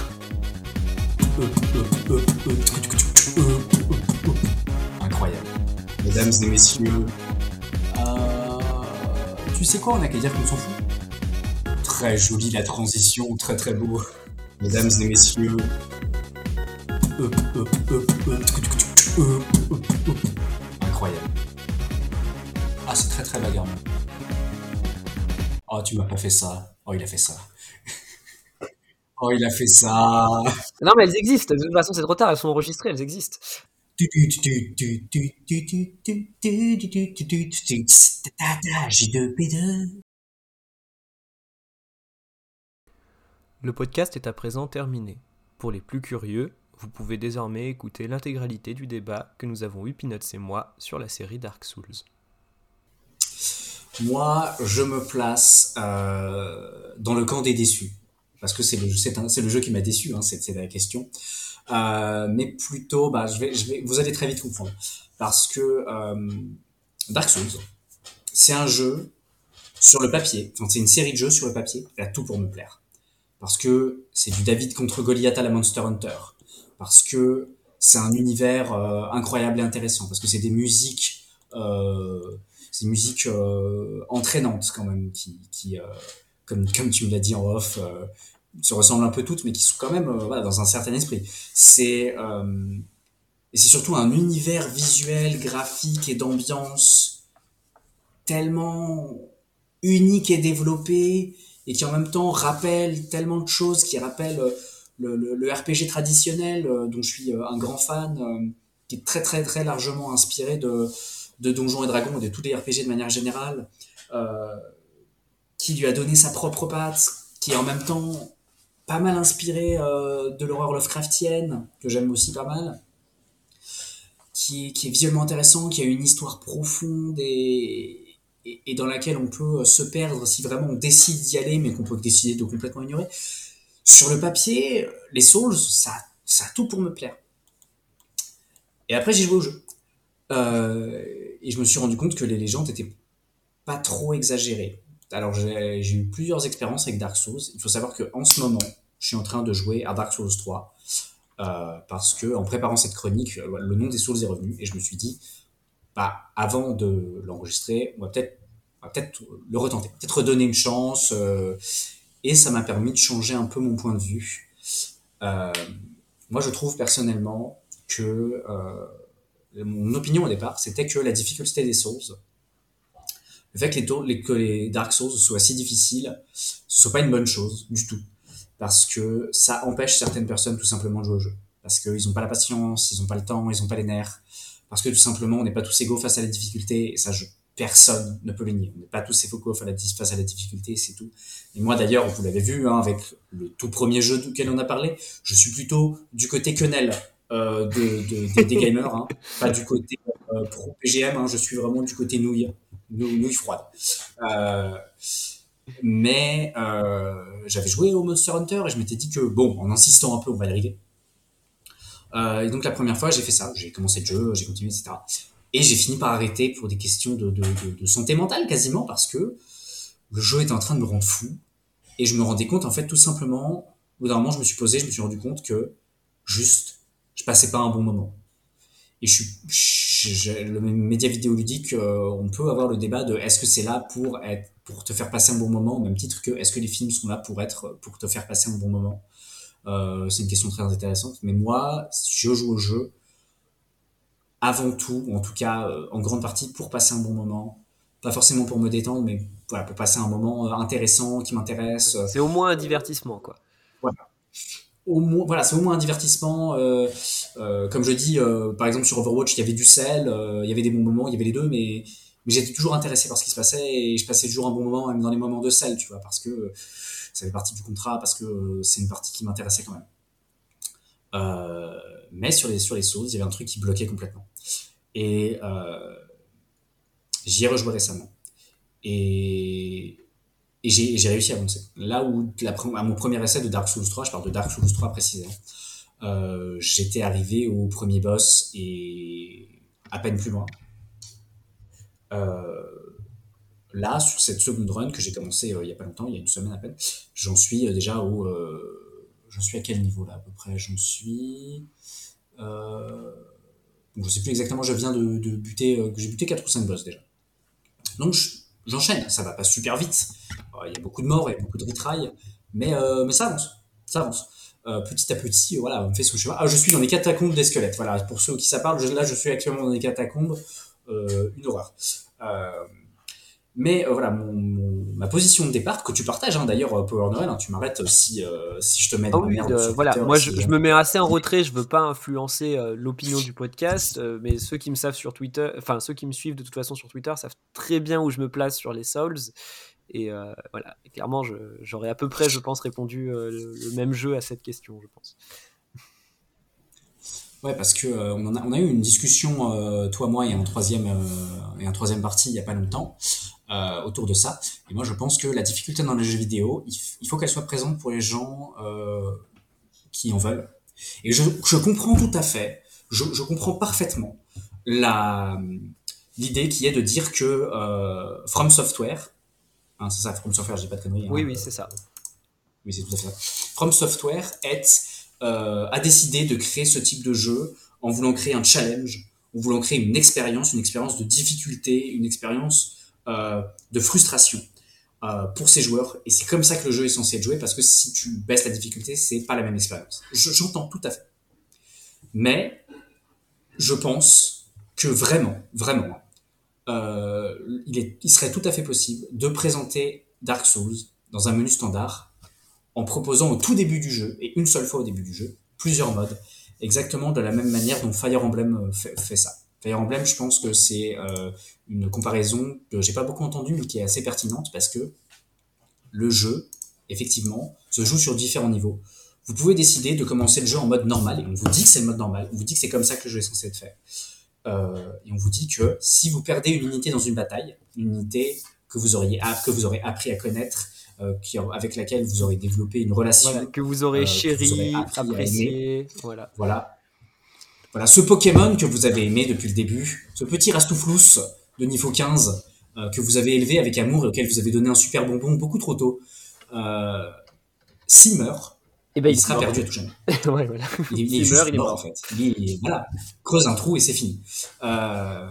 Incroyable. Mesdames et messieurs. euh, tu sais quoi, on a qu'à dire qu'on s'en fout. Très jolie la transition, très très beau. Mesdames et messieurs. Incroyable. Ah, c'est très très bagarrant. Oh, tu m'as pas fait ça. Oh, il a fait ça. Oh, il a fait ça. Non, mais elles existent. De toute façon, c'est trop tard. Elles sont enregistrées, elles existent. J2P2. Le podcast est à présent terminé. Pour les plus curieux, vous pouvez désormais écouter l'intégralité du débat que nous avons eu Peanuts et moi sur la série Dark Souls. Moi, je me place euh, dans le camp des déçus. Parce que c'est le, jeu qui m'a déçu, hein, c'est la question. Euh, mais plutôt, bah, vous allez très vite comprendre. Parce que euh, Dark Souls, c'est un jeu sur le papier, c'est une série de jeux sur le papier, elle a tout pour me plaire. Parce que c'est du David contre Goliath à la Monster Hunter. Parce que c'est un univers euh, incroyable et intéressant. Parce que c'est des musiques, euh, c'est des musiques euh, entraînantes quand même, qui, qui euh, comme, comme tu me l'as dit en off, euh, se ressemblent un peu toutes, mais qui sont quand même euh, voilà, dans un certain esprit. C'est et c'est surtout un univers visuel, graphique et d'ambiance tellement unique et développé et qui en même temps rappelle tellement de choses, qui rappelle euh, le, RPG traditionnel euh, dont je suis euh, un grand fan, qui est très très très largement inspiré de, Donjons et Dragons et de tous les RPG de manière générale, qui lui a donné sa propre patte, qui est en même temps pas mal inspiré de l'horreur Lovecraftienne, que j'aime aussi pas mal, qui qui est visuellement intéressant, qui a une histoire profonde et, et, dans laquelle on peut euh, se perdre si vraiment on décide d'y aller, mais qu'on peut décider de complètement ignorer. Sur le papier, les Souls, ça, ça a tout pour me plaire. Et après, j'ai joué au jeu. Euh, et je me suis rendu compte que les légendes étaient pas trop exagérées. Alors, j'ai eu plusieurs expériences avec Dark Souls. Il faut savoir que en ce moment, je suis en train de jouer à Dark Souls 3. euh, parce que en préparant cette chronique, le nom des Souls est revenu et je me suis dit, bah, avant de l'enregistrer, on va peut-être peut-être le retenter, peut-être redonner une chance. euh, et ça m'a permis de changer un peu mon point de vue. Euh, moi, je trouve personnellement que euh, mon opinion au départ, c'était que la difficulté des Souls, le fait que les, les Dark Souls soient si difficiles, ce soit pas une bonne chose du tout. Parce que ça empêche certaines personnes tout simplement de jouer au jeu. Parce qu'ils n'ont pas la patience, ils n'ont pas le temps, ils n'ont pas les nerfs. Parce que tout simplement, on n'est pas tous égaux face à la difficulté. Et ça, je, personne ne peut le nier. On n'est pas tous égaux face à la, difficulté, c'est tout. Et moi d'ailleurs, vous l'avez vu, hein, avec le tout premier jeu duquel on a parlé, je suis plutôt du côté quenelle euh, de, de- des- des gamers, hein, [laughs] pas du côté euh, pro PGM, hein, je suis vraiment du côté nouille, nou- nouille froide. Euh, mais j'avais joué au Monster Hunter et je m'étais dit que, bon, en insistant un peu, on va y arriver. Euh, et donc la première fois, j'ai fait ça, j'ai commencé le jeu, j'ai continué, etc. Et j'ai fini par arrêter pour des questions de, santé mentale quasiment parce que le jeu était en train de me rendre fou. Et je me rendais compte, en fait, tout simplement, au bout d'un moment, je me suis posé, je me suis rendu compte que juste, je passais pas un bon moment. Et je suis, je- le média vidéoludique, euh, on peut avoir le débat de est-ce que c'est là pour être, pour te faire passer un bon moment, au même titre que est-ce que les films sont là pour être, pour te faire passer un bon moment? Euh, c'est une question très intéressante. Mais moi, je joue au jeu avant tout, ou en tout cas euh, en grande partie pour passer un bon moment. Pas forcément pour me détendre, mais voilà, pour passer un moment euh, intéressant, qui m'intéresse. C'est au moins un divertissement, quoi. au moins, voilà, c'est au moins un divertissement. euh, euh, comme je dis, euh, par exemple sur Overwatch, il y avait du sel, il y avait des bons moments, il y avait les deux, mais, mais j'étais toujours intéressé par ce qui se passait et je passais toujours un bon moment, même dans les moments de sel, tu vois, parce que ça fait partie du contrat, parce que euh, c'est une partie qui m'intéressait quand même. Euh, mais sur les, sur les Souls, il y avait un truc qui bloquait complètement. Et euh, j'y ai rejoué récemment. Et, et j'ai réussi à avancer. Là où, la, à mon premier essai de Dark Souls 3, je parle de Dark Souls 3 précisément, j'étais arrivé au premier boss et à peine plus loin. Euh, là, sur cette seconde run que j'ai commencé euh, il y a pas longtemps, il y a une semaine à peine, j'en suis euh, déjà au. Euh, j'en suis à quel niveau là à peu près? J'en suis. Bon, je sais plus exactement, je viens de, buter. euh, j'ai buté 4 ou 5 boss déjà. Donc je- j'enchaîne, ça va pas super vite. Il y a beaucoup de morts, il y a beaucoup de retry, mais, mais ça avance. Ça avance. Petit à petit, voilà, on fait son chemin. Ah, je suis dans les catacombes des squelettes. Voilà, pour ceux qui ça parle, là je suis actuellement dans les catacombes. Une horreur. Mais euh, voilà, mon, mon- ma position de départ, que tu partages hein, d'ailleurs, euh, Power Noël, hein, tu m'arrêtes si, euh, si je te mets Ah dans oui, merde. euh, voilà, Twitter, moi si, je, je me mets assez en retrait, je veux pas influencer l'opinion du podcast, mais ceux qui me savent sur Twitter, enfin ceux qui me suivent de toute façon sur Twitter savent très bien où je me place sur les Souls. Et voilà, Et clairement, j'aurais à peu près, je pense, répondu le, le même jeu à cette question, je pense. Ouais, parce que euh, on, a, on a eu une discussion, euh, toi, moi, et un troisième euh, et un troisième parti il y a pas longtemps euh, autour de ça. Et moi, je pense que la difficulté dans les jeux vidéo, il, faut qu'elle soit présente pour les gens euh, qui en veulent. Et je, je comprends tout à fait, je, je comprends parfaitement la l'idée qui est de dire que euh, From Software, hein, c'est ça, From Software, j'ai pas de conneries. hein, Oui, oui, c'est ça. oui, c'est tout à fait ça. From Software est, euh, a décidé de créer ce type de jeu en voulant créer un challenge, en voulant créer une expérience, une expérience de difficulté, une expérience de frustration euh, pour ses joueurs. Et c'est comme ça que le jeu est censé être joué, parce que si tu baisses la difficulté, c'est pas la même expérience. Je- J'entends tout à fait. Mais je pense que vraiment, vraiment, euh, il, est, il serait tout à fait possible de présenter Dark Souls dans un menu standard en proposant au tout début du jeu, et une seule fois au début du jeu, plusieurs modes, exactement de la même manière dont Fire Emblem euh, fait, fait ça. Fire Emblem, je pense que c'est euh, une comparaison que j'ai pas beaucoup entendue, mais qui est assez pertinente, parce que le jeu, effectivement, se joue sur différents niveaux. Vous pouvez décider de commencer le jeu en mode normal, et on vous dit que c'est le mode normal, on vous dit que c'est comme ça que le jeu est censé être fait. Euh, et on vous dit que si vous perdez une unité dans une bataille, une unité que vous auriez que vous aurez appris à connaître, euh, qui, avec laquelle vous aurez développé une relation, Voilà, que vous aurez euh, que chéri, vous aurez appris à aimer. apprécié, voilà. Voilà. Voilà, ce Pokémon que vous avez aimé depuis le début, ce petit Rastouflous de niveau 15 euh, que vous avez élevé avec amour et auquel vous avez donné un super bonbon beaucoup trop tôt, euh, s'il meurt, Et ben, il, il sera perdu à tout jamais. [laughs] ouais, voilà. Il, est- il est juste meurt, il est mort, mort. en fait. Il voilà, creuse un trou et c'est fini. Euh,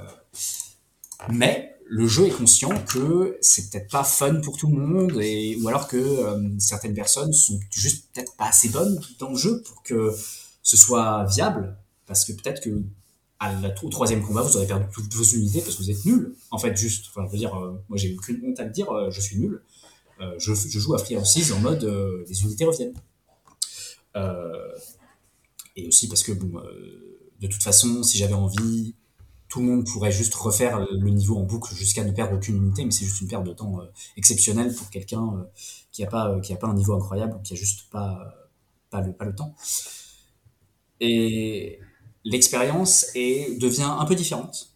mais le jeu est conscient que c'est peut-être pas fun pour tout le monde, et, ou alors que euh, certaines personnes sont juste peut-être pas assez bonnes dans le jeu pour que ce soit viable, parce que peut-être que au troisième combat, vous aurez perdu toutes vos unités parce que vous êtes nul. En fait, juste, enfin, je veux dire, euh, moi j'ai aucune honte à le dire, euh, je suis nul. Euh, je, je joue à Free of Seas en mode les unités reviennent. Et aussi parce que bon, de toute façon, si j'avais envie, tout le monde pourrait juste refaire le niveau en boucle jusqu'à ne perdre aucune unité, mais c'est juste une perte de temps exceptionnelle pour quelqu'un qui a pas pas un niveau incroyable ou qui a juste pas pas le pas le temps. Et l'expérience devient un peu différente,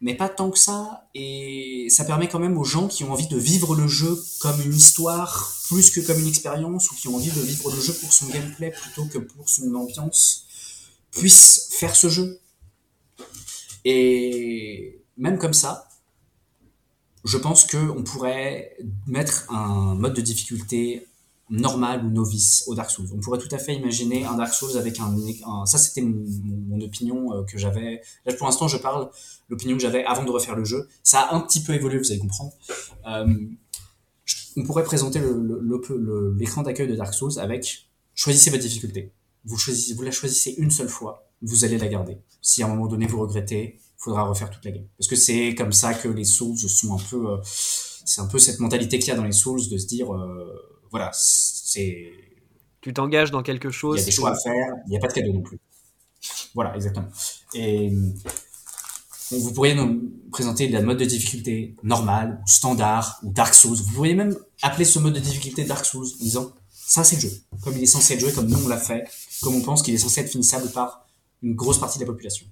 mais pas tant que ça. Et ça permet quand même aux gens qui ont envie de vivre le jeu comme une histoire plus que comme une expérience, ou qui ont envie de vivre le jeu pour son gameplay plutôt que pour son ambiance, puissent faire ce jeu. Et même comme ça, je pense qu'on pourrait mettre un mode de difficulté normal ou novice au Dark Souls. On pourrait tout à fait imaginer un Dark Souls avec un... ça, c'était mon, opinion euh, que j'avais. Là, pour l'instant, je parle l'opinion que j'avais avant de refaire le jeu. Ça a un petit peu évolué, vous allez comprendre. Euh, on pourrait présenter l'écran d'accueil de Dark Souls avec choisissez votre difficulté. Vous, choisissez, vous la choisissez une seule fois, vous allez la garder. Si à un moment donné vous regrettez, faudra refaire toute la game. Parce que c'est comme ça que les Souls sont un peu... euh, c'est un peu cette mentalité qu'il y a dans les Souls de se dire, euh, voilà, c'est... Tu t'engages dans quelque Il chose. y a des choix à faire, il n'y a pas de cadeau non plus. Voilà, exactement. Et vous pourriez nous présenter la mode de difficulté normale, ou standard, ou Dark Souls. Vous pourriez même appeler ce mode de difficulté Dark Souls en disant ça c'est le jeu, comme il est censé être joué, comme nous on l'a fait, comme on pense qu'il est censé être finissable par une grosse partie de la population.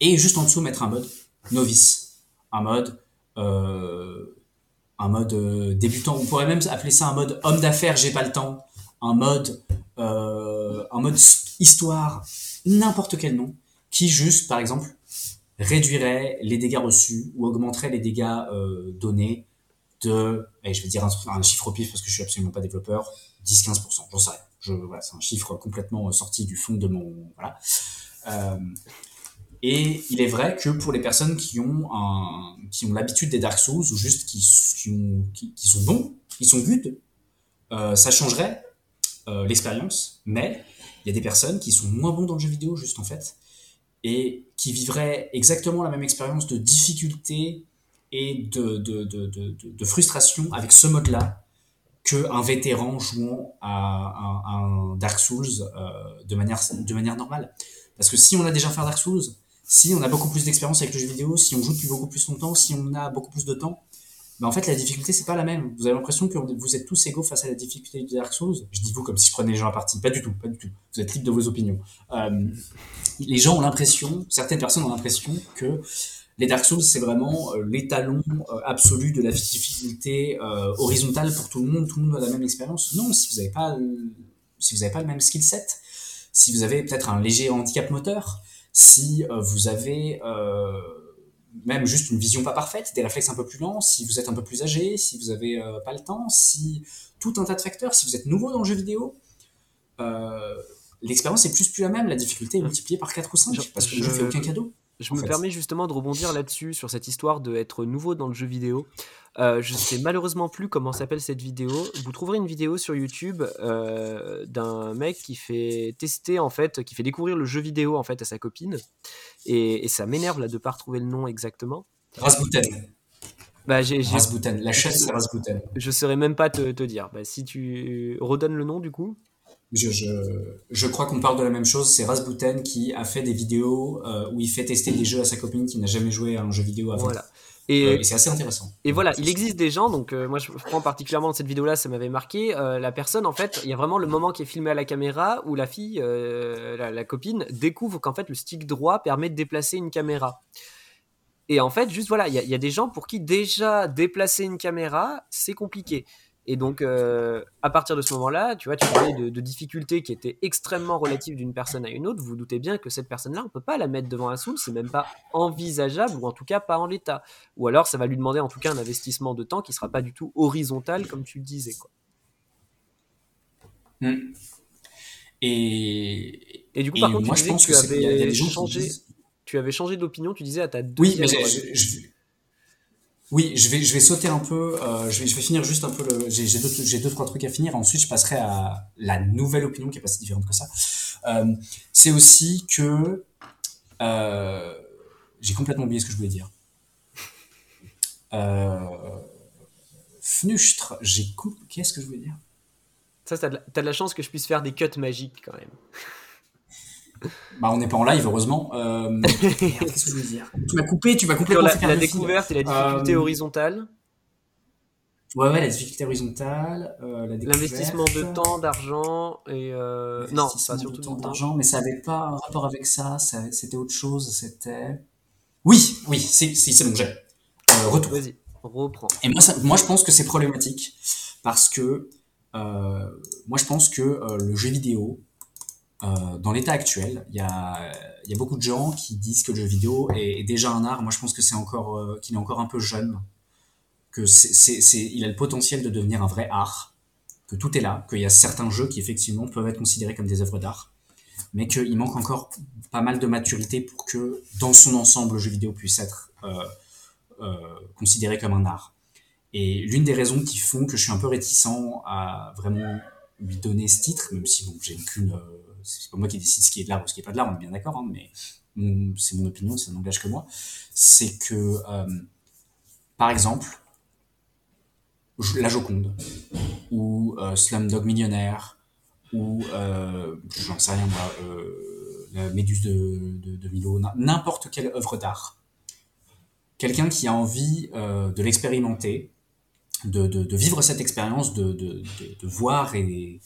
Et juste en dessous, mettre un mode novice, un mode, euh, un mode euh, débutant. On pourrait même appeler ça un mode homme d'affaires, j'ai pas le temps, un mode, euh, histoire, n'importe quel nom, qui juste, par exemple, réduirait les dégâts reçus ou augmenterait les dégâts euh, donnés de, et je vais dire un, chiffre au pif parce que je suis absolument pas développeur, 10-15%, j'en sais rien. C'est un chiffre complètement sorti du fond de mon. Et il est vrai que pour les personnes qui ont un, qui ont l'habitude des Dark Souls ou juste qui, qui, ont, qui, qui sont bons, qui sont good, euh, ça changerait euh, l'expérience. Mais il y a des personnes qui sont moins bons dans le jeu vidéo juste en fait et qui vivraient exactement la même expérience de difficulté et de, de, de, de, frustration avec ce mode-là qu'un vétéran jouant à un, un Dark Souls euh, de, manière, de manière normale. Parce que si on a déjà fait un Dark Souls, si on a beaucoup plus d'expérience avec le jeu vidéo, si on joue depuis beaucoup plus longtemps, si on a beaucoup plus de temps, ben en fait la difficulté c'est pas la même. Vous avez l'impression que vous êtes tous égaux face à la difficulté du Dark Souls. Je dis vous comme si je prenais les gens à partie, pas du tout, pas du tout. Vous êtes libre de vos opinions. Euh, les gens ont l'impression, certaines personnes ont l'impression que les Dark Souls c'est vraiment euh, l'étalon euh, absolu de la difficulté horizontale pour tout le monde. Tout le monde a la même expérience. Non, si vous n'avez pas, si vous n'avez pas le même skill set, si vous avez peut-être un léger handicap moteur, si euh, vous avez euh, même juste une vision pas parfaite, des réflexes un peu plus lents, si vous êtes un peu plus âgé, si vous avez euh, pas le temps, si tout un tas de facteurs, si vous êtes nouveau dans le jeu vidéo, euh, l'expérience est plus plus la même, la difficulté est multipliée par 4 ou 5 parce que je ne fais aucun cadeau. Je me fait. permets justement de rebondir là-dessus, sur cette histoire d'être nouveau dans le jeu vidéo. Euh, je sais malheureusement plus comment s'appelle cette vidéo. Vous trouverez une vidéo sur YouTube euh, d'un mec qui fait tester en fait, qui fait découvrir le jeu vidéo en fait à sa copine. Et, et ça m'énerve là de pas retrouver le nom exactement. Rasputin. Bah, j'ai... Rasputin. La chaise c'est Rasputin. Je saurais même pas te, te dire. Bah, si tu redonnes le nom du coup. Je, je, je, crois qu'on parle de la même chose. C'est Rasputin qui a fait des vidéos euh, où il fait tester des jeux à sa copine qui n'a jamais joué à un jeu vidéo avant. Voilà. Et, euh, et c'est assez intéressant. Et voilà, il existe des gens, donc euh, moi je prends particulièrement cette vidéo-là, ça m'avait marqué. Euh, la personne, en fait, il y a vraiment le moment qui est filmé à la caméra où la fille, la, la, copine, découvre qu'en fait le stick droit permet de déplacer une caméra. Et en fait, juste voilà, il y, y, a des gens pour qui déjà déplacer une caméra, c'est compliqué. Et donc, euh, à partir de ce moment-là, tu vois, tu parlais de, de difficultés qui étaient extrêmement relatives d'une personne à une autre. Vous, vous doutez bien que cette personne-là, on peut pas la mettre devant un soul, c'est même pas envisageable, ou en tout cas pas en l'état. Ou alors, ça va lui demander en tout cas un investissement de temps qui sera pas du tout horizontal, comme tu le disais. Quoi. Mmh. Et, et du coup, par contre, moi, tu je pense que tu avais y a des gens changé, disent... tu avais changé d'opinion. Tu disais à ta oui, mais je, je, oui, je vais, je vais sauter un peu. Euh, je, vais, je vais finir juste un peu. J'ai deux, j'ai deux, trois trucs à finir. Ensuite, je passerai à la nouvelle opinion qui est pas si différente que ça. Euh, c'est aussi que euh, j'ai complètement oublié ce que je voulais dire. Euh, Fnustre, j'ai qu'est-ce que je voulais dire? Ça, t'as de, de, la chance que je puisse faire des cuts magiques quand même. Bah, on n'est pas en live, heureusement. Euh... Qu'est-ce que je dire? Tu m'as coupé, tu m'as complètement la, la découverte et la difficulté euh... horizontale. Ouais, ouais, la difficulté horizontale, euh, l'investissement de temps, d'argent et euh... non, pas surtout de temps, d'argent, mais ça n'avait pas un rapport avec ça. ça c'était autre chose. C'était oui, oui, c'est c'est bon, j'ai retour. Vas-y, reprends. Et moi, ça, moi, je pense que c'est problématique parce que moi, je pense que le jeu vidéo euh, dans l'état actuel, il y a, beaucoup de gens qui disent que le jeu vidéo est, déjà un art. Moi, je pense que c'est encore euh, qu'il est encore un peu jeune, que c'est, il a le potentiel de devenir un vrai art, que tout est là, qu'il y a certains jeux qui effectivement peuvent être considérés comme des œuvres d'art, mais qu'il manque encore pas mal de maturité pour que, dans son ensemble, le jeu vidéo puisse être euh, considéré comme un art. Et l'une des raisons qui font que je suis un peu réticent à vraiment lui donner ce titre, même si bon, j'ai aucune c'est pas moi qui décide ce qui est de l'art ou ce qui est pas de l'art, on est bien d'accord, hein, mais c'est mon opinion, ça n'engage que moi, c'est que, euh, par exemple, La Joconde, ou euh, Slumdog Millionnaire, ou, euh, j'en sais rien moi, euh, La Méduse de, Milo, n'importe quelle œuvre d'art, quelqu'un qui a envie de l'expérimenter, de, de, vivre cette expérience, de, de, voir et,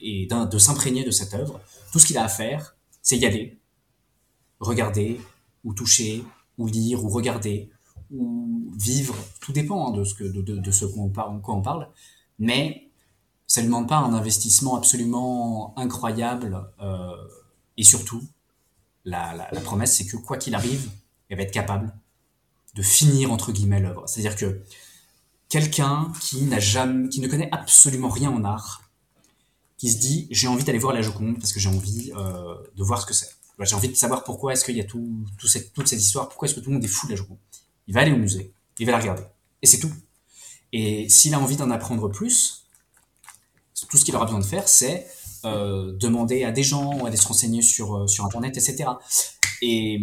et de s'imprégner de cette œuvre, tout ce qu'il a à faire, c'est y aller, regarder, ou toucher, ou lire, ou regarder, ou vivre. Tout dépend hein, de ce que de, ce qu'on parle. Mais ça ne demande pas un investissement absolument incroyable. Euh, et surtout, la, la, la promesse, c'est que quoi qu'il arrive, elle va être capable de finir entre guillemets l'œuvre. C'est-à-dire que quelqu'un qui n'a jamais, qui ne connaît absolument rien en art, qui se dit j'ai envie d'aller voir la Joconde parce que j'ai envie euh, de voir ce que c'est. J'ai envie de savoir pourquoi est-ce qu'il y a tout, cette, toute cette histoire, pourquoi est-ce que tout le monde est fou de la Joconde. Il va aller au musée, il va la regarder, et c'est tout. Et s'il a envie d'en apprendre plus, tout ce qu'il aura besoin de faire, c'est euh, demander à des gens, aller se renseigner sur, euh, sur Internet, etc. Et,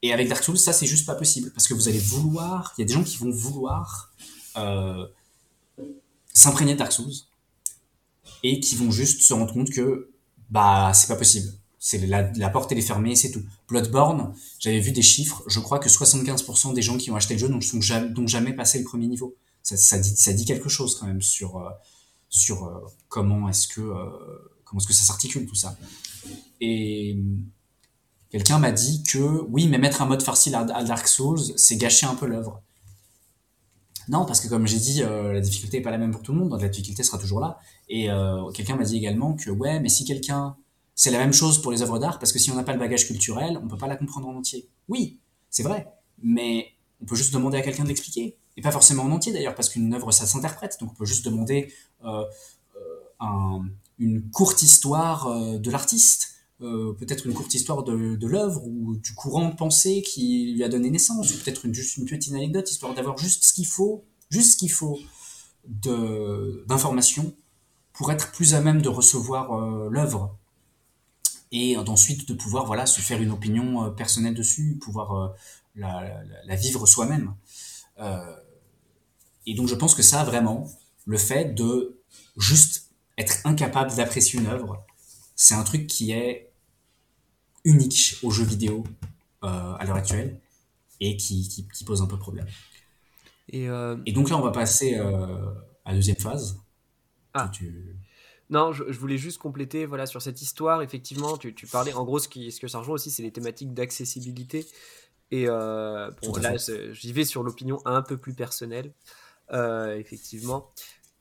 et avec Dark Souls, ça, c'est juste pas possible. Parce que vous allez vouloir, il y a des gens qui vont vouloir s'imprégner de Dark Souls et qui vont juste se rendre compte que bah c'est pas possible. C'est la, la porte elle est fermée, c'est tout. Bloodborne, j'avais vu des chiffres, je crois que 75% des gens qui ont acheté le jeu n'ont jamais, jamais passé le premier niveau. Ça, dit, ça dit quelque chose quand même sur euh, sur euh, comment est-ce que euh, est-ce que ça s'articule tout ça. Et quelqu'un m'a dit que oui, mais mettre un mode à, à Dark Souls, c'est gâcher un peu l'œuvre. Non, parce que comme j'ai dit, euh, la difficulté est pas la même pour tout le monde, donc la difficulté sera toujours là. Et euh, quelqu'un m'a dit également que ouais, mais si quelqu'un, c'est la même chose pour les œuvres d'art, parce que si on n'a pas le bagage culturel, on peut pas la comprendre en entier. Oui, c'est vrai, mais on peut juste demander à quelqu'un de l'expliquer, et pas forcément en entier d'ailleurs, parce qu'une œuvre ça s'interprète, donc on peut juste demander euh, un- une courte histoire de l'artiste. Euh, peut-être une courte histoire de, l'œuvre ou du courant de pensée qui lui a donné naissance, ou peut-être juste une petite anecdote, histoire d'avoir juste ce qu'il faut, juste ce qu'il faut d'informations pour être plus à même de recevoir euh, l'œuvre et d'ensuite de pouvoir voilà se faire une opinion euh, personnelle dessus, pouvoir la, la- vivre soi-même. Et donc je pense que ça vraiment, le fait de juste être incapable d'apprécier une œuvre, c'est un truc qui est unique aux jeux vidéo euh, à l'heure actuelle et qui, qui, qui pose un peu problème. Et, euh, Et donc là, on va passer euh, à la deuxième phase. Ah. Tu- Non, je, je voulais juste compléter voilà, sur cette histoire. Effectivement, tu, tu parlais, en gros, ce, qui, ce que ça rejoint aussi, c'est les thématiques d'accessibilité. Et bon, là, j'y vais sur l'opinion un peu plus personnelle, effectivement.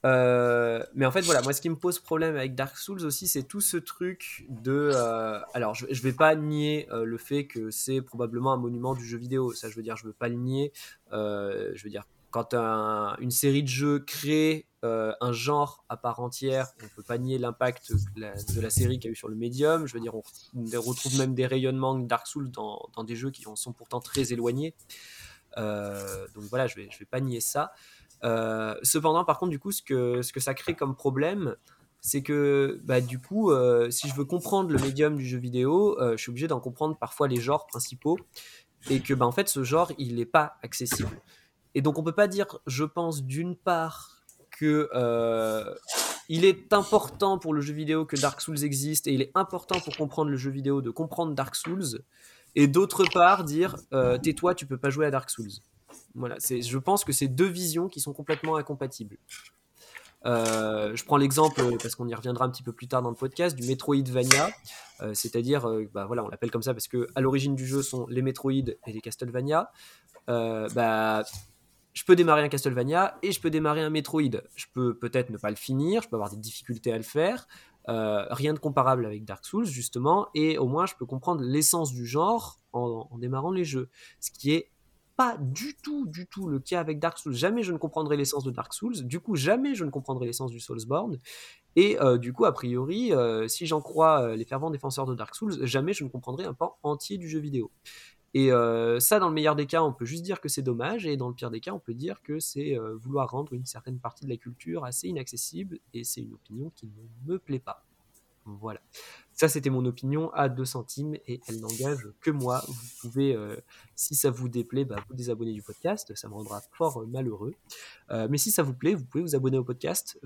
Euh, mais en fait, voilà, moi, ce qui me pose problème avec Dark Souls aussi, c'est tout ce truc de. euh, alors, je, je vais pas nier euh, le fait que c'est probablement un monument du jeu vidéo. Ça, je veux dire, je veux pas le nier. Je veux dire, quand un- une série de jeux crée un genre à part entière, on peut pas nier l'impact de la, série qu'il y a eu sur le médium. Je veux dire, on, retrouve même des rayonnements de Dark Souls dans, des jeux qui en sont pourtant très éloignés. Donc voilà, je vais, je vais pas nier ça. Euh, cependant, par contre, du coup, ce que, ça crée comme problème, c'est que bah, du coup, euh, si je veux comprendre le médium du jeu vidéo, euh, je suis obligé d'en comprendre parfois les genres principaux, et que bah, en fait, ce genre, il n'est pas accessible. Et donc, on peut pas dire, je pense, d'une part que il est important pour le jeu vidéo que Dark Souls existe, et il est important pour comprendre le jeu vidéo de comprendre Dark Souls, et d'autre part dire, tais-toi, tu peux pas jouer à Dark Souls. Voilà, je pense que c'est deux visions qui sont complètement incompatibles. Euh, je prends l'exemple, euh, parce qu'on y reviendra un petit peu plus tard dans le podcast, du Metroidvania, euh, c'est-à-dire, euh, bah voilà, on l'appelle comme ça parce que à l'origine du jeu sont les Metroid et les Castlevania. Bah, je peux démarrer un Castlevania et je peux démarrer un Metroid. Je peux peut-être ne pas le finir, je peux avoir des difficultés à le faire. Rien de comparable avec Dark Souls justement, et au moins je peux comprendre l'essence du genre en, en démarrant les jeux, ce qui est pas du tout, du tout le cas avec Dark Souls. Jamais je ne comprendrai l'essence de Dark Souls. Du coup, jamais je ne comprendrai l'essence du Soulsborne. Et euh, du coup, a priori, euh, si j'en crois euh, les fervents défenseurs de Dark Souls, jamais je ne comprendrai un pan entier du jeu vidéo. Et ça, dans le meilleur des cas, on peut juste dire que c'est dommage, et dans le pire des cas, on peut dire que c'est vouloir rendre une certaine partie de la culture assez inaccessible, et c'est une opinion qui ne me plaît pas. Voilà. Ça, c'était mon opinion à 2 centimes et elle n'engage que moi. Vous pouvez, euh, si ça vous déplaît, bah, vous désabonner du podcast. Ça me rendra fort euh, malheureux. Euh, mais si ça vous plaît, vous pouvez vous abonner au podcast.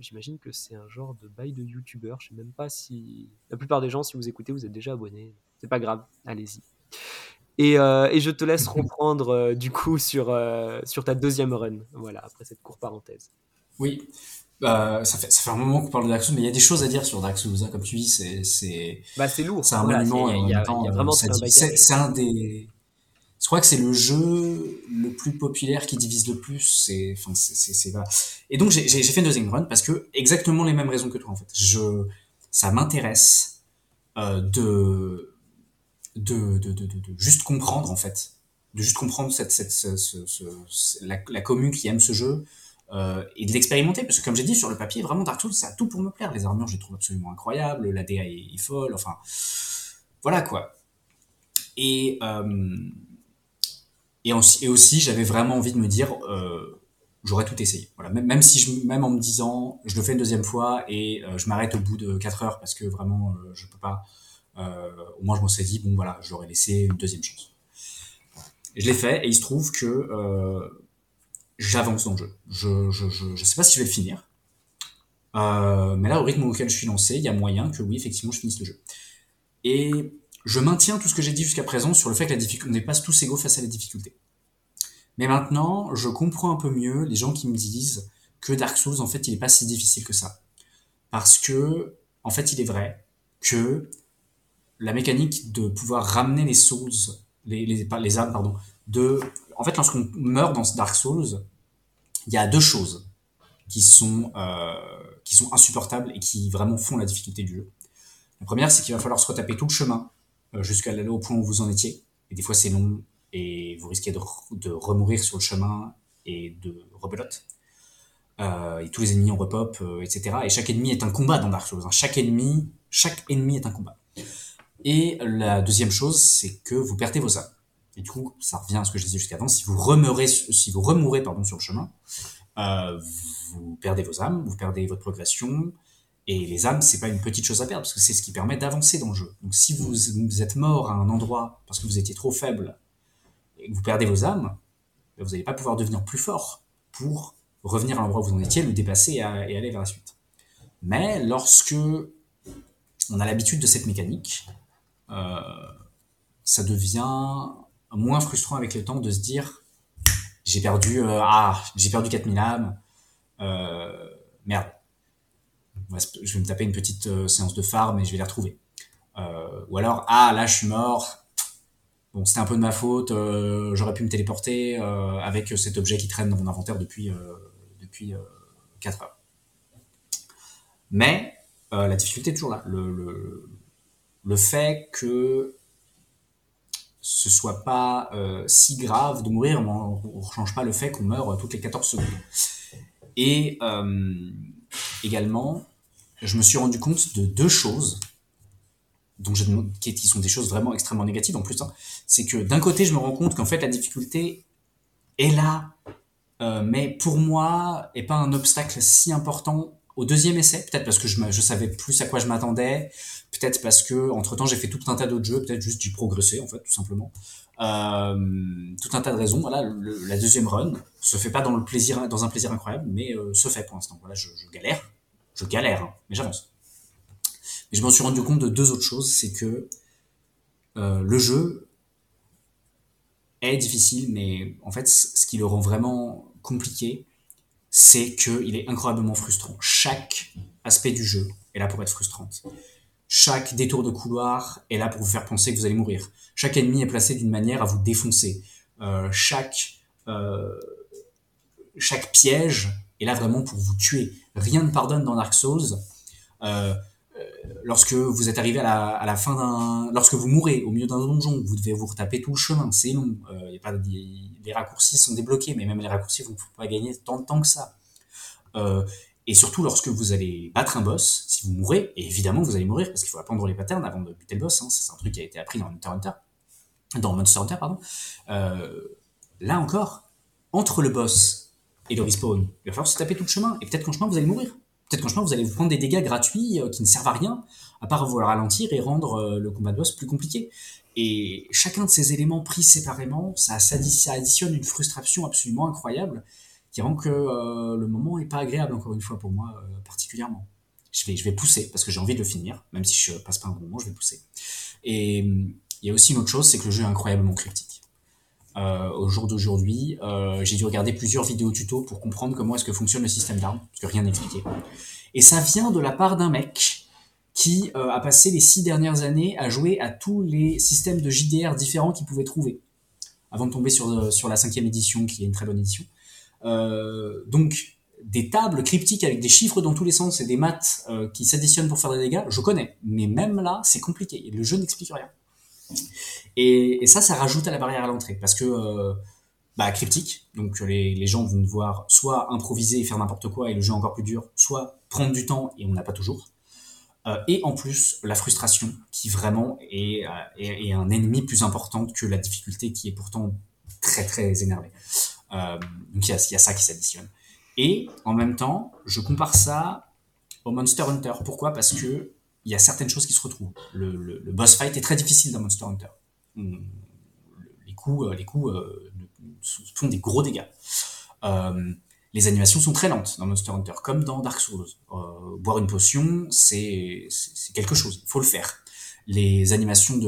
J'imagine que c'est un genre de bail de youtubeur. Je sais même pas si. La plupart des gens, si vous écoutez, vous êtes déjà abonnés. C'est pas grave. Allez-y. Et, je te laisse reprendre du coup sur, sur ta deuxième run. Voilà, après cette courte parenthèse. Oui. Euh, ça, fait, ça fait un moment qu'on parle de Dark Souls, mais il y a des choses à dire sur Dark Souls. hein. Comme tu dis, c'est c'est Bah, c'est lourd. c'est un Voilà, monument. c'est- un des. Je crois que c'est le jeu le plus populaire qui divise le plus. C'est, enfin, c'est. Et donc j'ai fait une deuxième run parce que exactement les mêmes raisons que toi en fait. Je, ça m'intéresse euh, de, de, de, de, de, juste comprendre en fait, de juste comprendre cette, cette, ce, ce, ce- la, la commune qui aime ce jeu euh, et de l'expérimenter parce que comme j'ai dit sur le papier, vraiment Dark Souls ça a tout pour me plaire. Les armures je les trouve absolument incroyables, la DA est, folle, enfin voilà quoi. Et euh, et aussi, j'avais vraiment envie de me dire euh, j'aurais tout essayé voilà même, même si je, même en me disant je le fais une deuxième fois et je m'arrête au bout de 4 heures parce que vraiment je peux pas au moins je me suis dit bon voilà je l'aurais laissé une deuxième chance je l'ai fait et il se trouve que j'avance dans le jeu je, je, je, je sais pas si je vais le finir euh, mais là au rythme auquel je suis lancé il y a moyen que oui effectivement je finisse le jeu et je maintiens tout ce que j'ai dit jusqu'à présent sur le fait que la difficulté, n'est pas tous égaux face à la difficulté. Mais maintenant, je comprends un peu mieux les gens qui me disent que Dark Souls, en fait, il n'est pas si difficile que ça. Parce que, en fait, il est vrai que la mécanique de pouvoir ramener les souls, les, les, les âmes, pardon, de, en fait, lorsqu'on meurt dans Dark Souls, il y a deux choses qui sont, euh, qui sont insupportables et qui vraiment font la difficulté du jeu. La première, c'est qu'il va falloir se retaper tout le chemin euh, jusqu'à là au point où vous en étiez. Et des fois, c'est long et vous risquez de, de remourir sur le chemin et de rebelote. Euh, et tous les ennemis en repop, euh, etc. Et chaque ennemi est un combat dans Dark Souls. hein. Chaque ennemi, chaque ennemi est un combat. Et la deuxième chose, c'est que vous perdez vos âmes. Et du coup, ça revient à ce que je disais jusqu'avant. Si vous remeurez, si vous remourez pardon sur le chemin, euh, vous perdez vos âmes, vous perdez votre progression, et les âmes, c'est pas une petite chose à perdre, parce que c'est ce qui permet d'avancer dans le jeu. Donc si vous, êtes mort à un endroit parce que vous étiez trop faible et que vous perdez vos âmes, ben, vous n'allez pas pouvoir devenir plus fort pour revenir à l'endroit où vous en étiez, le dépasser et aller vers la suite. Mais lorsque on a l'habitude de cette mécanique, euh, ça devient moins frustrant avec le temps de se dire j'ai perdu euh, ah j'ai perdu 4000 âmes euh, merde je vais me taper une petite euh, séance de farm et je vais les retrouver. Ou alors, ah là je suis mort, bon c'était un peu de ma faute, j'aurais pu me téléporter avec cet objet qui traîne dans mon inventaire depuis, depuis euh, 4 heures. Mais la difficulté est toujours là. Le, le, le fait que ce soit pas euh, si grave de mourir, on ne change pas le fait qu'on meurt toutes les 14 secondes. Et euh, également, je me suis rendu compte de deux choses dont je, qui, sont des choses vraiment extrêmement négatives en plus. hein. C'est que d'un côté, je me rends compte qu'en fait, la difficulté est là, euh, mais pour moi, est pas un obstacle si important au deuxième essai. Peut-être parce que je, je savais plus à quoi je m'attendais, peut-être parce que entre temps, j'ai fait tout un tas d'autres jeux, peut-être juste j'ai progressé en fait, tout simplement. Euh, tout un tas de raisons. Voilà, la deuxième run se fait pas dans le plaisir, dans un plaisir incroyable, mais euh, se fait pour l'instant. Voilà, je, galère, je galère, hein, mais j'avance. Mais je me suis rendu compte de deux autres choses, c'est que euh, le jeu est difficile, mais en fait, ce qui le rend vraiment compliqué, c'est qu'il est incroyablement frustrant. Chaque aspect du jeu est là pour être frustrante. Chaque détour de couloir est là pour vous faire penser que vous allez mourir. Chaque ennemi est placé d'une manière à vous défoncer. Euh, chaque euh, chaque piège est là vraiment pour vous tuer. Rien ne pardonne dans Dark Souls. Euh, lorsque vous êtes arrivé à la, fin d'un, lorsque vous mourrez au milieu d'un donjon, vous devez vous retaper tout le chemin, c'est long. Les raccourcis sont débloqués, mais même les raccourcis, vous ne pouvez pas gagner tant de temps que ça. Et surtout lorsque vous allez battre un boss, si vous mourrez, et évidemment vous allez mourir parce qu'il faut apprendre les patterns avant de buter le boss. Hein, c'est un truc qui a été appris dans Monster Hunter. Euh, là encore, entre le boss et le respawn, il va falloir se taper tout le chemin. Et peut-être qu'en chemin vous allez mourir. Peut-être qu'en chemin vous allez vous prendre des dégâts gratuits euh, qui ne servent à rien, à part vous ralentir et rendre euh, le combat de boss plus compliqué. Et chacun de ces éléments pris séparément, ça additionne une frustration absolument incroyable qui que euh, le moment est pas agréable encore une fois pour moi euh, particulièrement. Je vais, je vais pousser parce que j'ai envie de le finir, même si je passe pas un bon moment, je vais pousser. Et il y a aussi une autre chose, c'est que le jeu est incroyablement cryptique. euh, au jour d'aujourd'hui. J'ai dû regarder plusieurs vidéos tuto pour comprendre comment est-ce que fonctionne le système d'armes, parce que rien n'expliquait. Et ça vient de la part d'un mec qui a passé les six dernières années à jouer à tous les systèmes de JDR différents qu'il pouvait trouver, avant de tomber sur, sur la cinquième édition, qui est une très bonne édition. Euh, donc, des tables cryptiques avec des chiffres dans tous les sens et des maths euh, qui s'additionnent pour faire des dégâts, je connais. Mais même là, c'est compliqué. Le jeu n'explique rien. Et, ça, ça rajoute à la barrière à l'entrée. Parce que, euh, bah, cryptique, donc les, gens vont devoir soit improviser et faire n'importe quoi et le jeu encore plus dur, soit prendre du temps et on n'a pas toujours. Et en plus, la frustration qui vraiment est un ennemi plus important que la difficulté qui est pourtant très très énervée. Euh, donc il y a, ça qui s'additionne. Et en même temps, je compare ça au Monster Hunter. Pourquoi? Parce que il y a certaines choses qui se retrouvent. Le, le, boss fight est très difficile dans Monster Hunter. Les coups, euh, les coups euh, font des gros dégâts. Les animations sont très lentes dans Monster Hunter, comme dans Dark Souls. Boire une potion, c'est quelque chose, il faut le faire. Les animations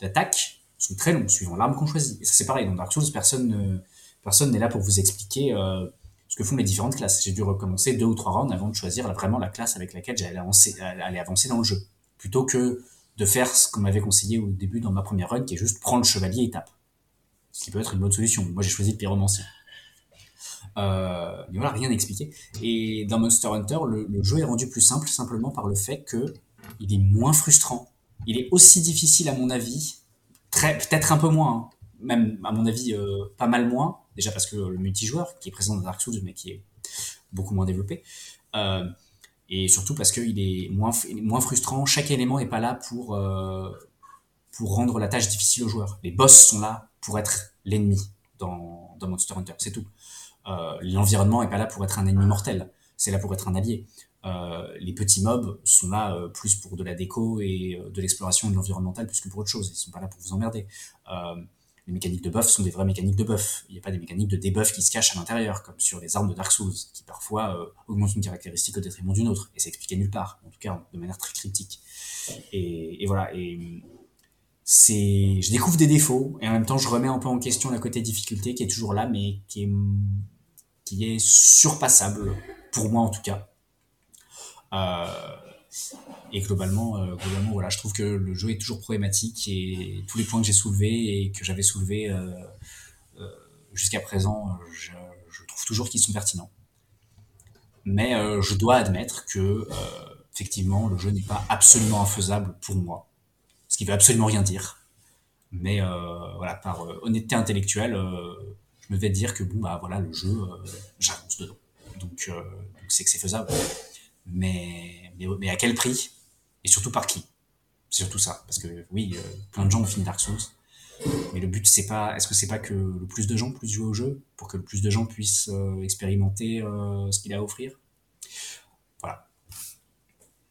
d'attaque sont très longues, suivant l'arme qu'on choisit. Et ça c'est pareil, dans Dark Souls, personne ne- personne n'est là pour vous expliquer euh, ce que font les différentes classes. J'ai dû recommencer deux ou trois rounds avant de choisir vraiment la classe avec laquelle j'allais avancer, aller avancer dans le jeu. Plutôt que de faire ce qu'on m'avait conseillé au début dans ma première run, qui est juste prendre le chevalier et tape. Ce qui peut être une bonne solution. Moi, j'ai choisi le pyromancien. Euh, mais voilà, rien à expliquer. Et dans Monster Hunter, le, le jeu est rendu plus simple simplement par le fait que il est moins frustrant. Il est aussi difficile à mon avis, très peut-être un peu moins, hein. même à mon avis euh, pas mal moins. Déjà parce que le multijoueur qui est présent dans Dark Souls, mais qui est beaucoup moins développé. Euh, et surtout parce qu'il est moins, moins frustrant. Chaque élément n'est pas là pour, euh, pour rendre la tâche difficile aux joueurs. Les boss sont là pour être l'ennemi dans, dans Monster Hunter, c'est tout. L'environnement est pas là pour être un ennemi mortel, c'est là pour être un allié. Euh, les petits mobs sont là euh, plus pour de la déco et euh, de l'exploration de l'environnemental plus que pour autre chose. Ils sont pas là pour vous emmerder. Les mécaniques de buff sont des vraies mécaniques de buff. Il n'y a pas des mécaniques de debuff qui se cachent à l'intérieur, comme sur les armes de Dark Souls, qui parfois augmentent une caractéristique au détriment d'une autre. Et c'est expliqué nulle part, en tout cas de manière très cryptique. Et, voilà. Et je découvre des défauts et en même temps je remets un peu en question la côté difficulté qui est toujours là, mais qui est surpassable pour moi en tout cas. Euh, et globalement, euh, globalement, voilà, je trouve que le jeu est toujours problématique et tous les points que j'ai soulevés et que j'avais soulevés euh, jusqu'à présent, je, trouve toujours qu'ils sont pertinents. Mais je dois admettre que effectivement, le jeu n'est pas absolument infaisable pour moi, ce qui veut absolument rien dire. Mais voilà, par honnêteté intellectuelle, je me vais dire que bon bah voilà, le jeu, j'avance dedans. Donc c'est que c'est faisable. Mais, mais à quel prix? Et surtout par qui? C'est surtout ça, parce que oui, euh, plein de gens ont fini Dark Souls. Mais le but, c'est pas, est-ce que c'est pas que le plus de gens puissent jouer au jeu pour que le plus de gens puissent euh, expérimenter euh, ce qu'il a à offrir?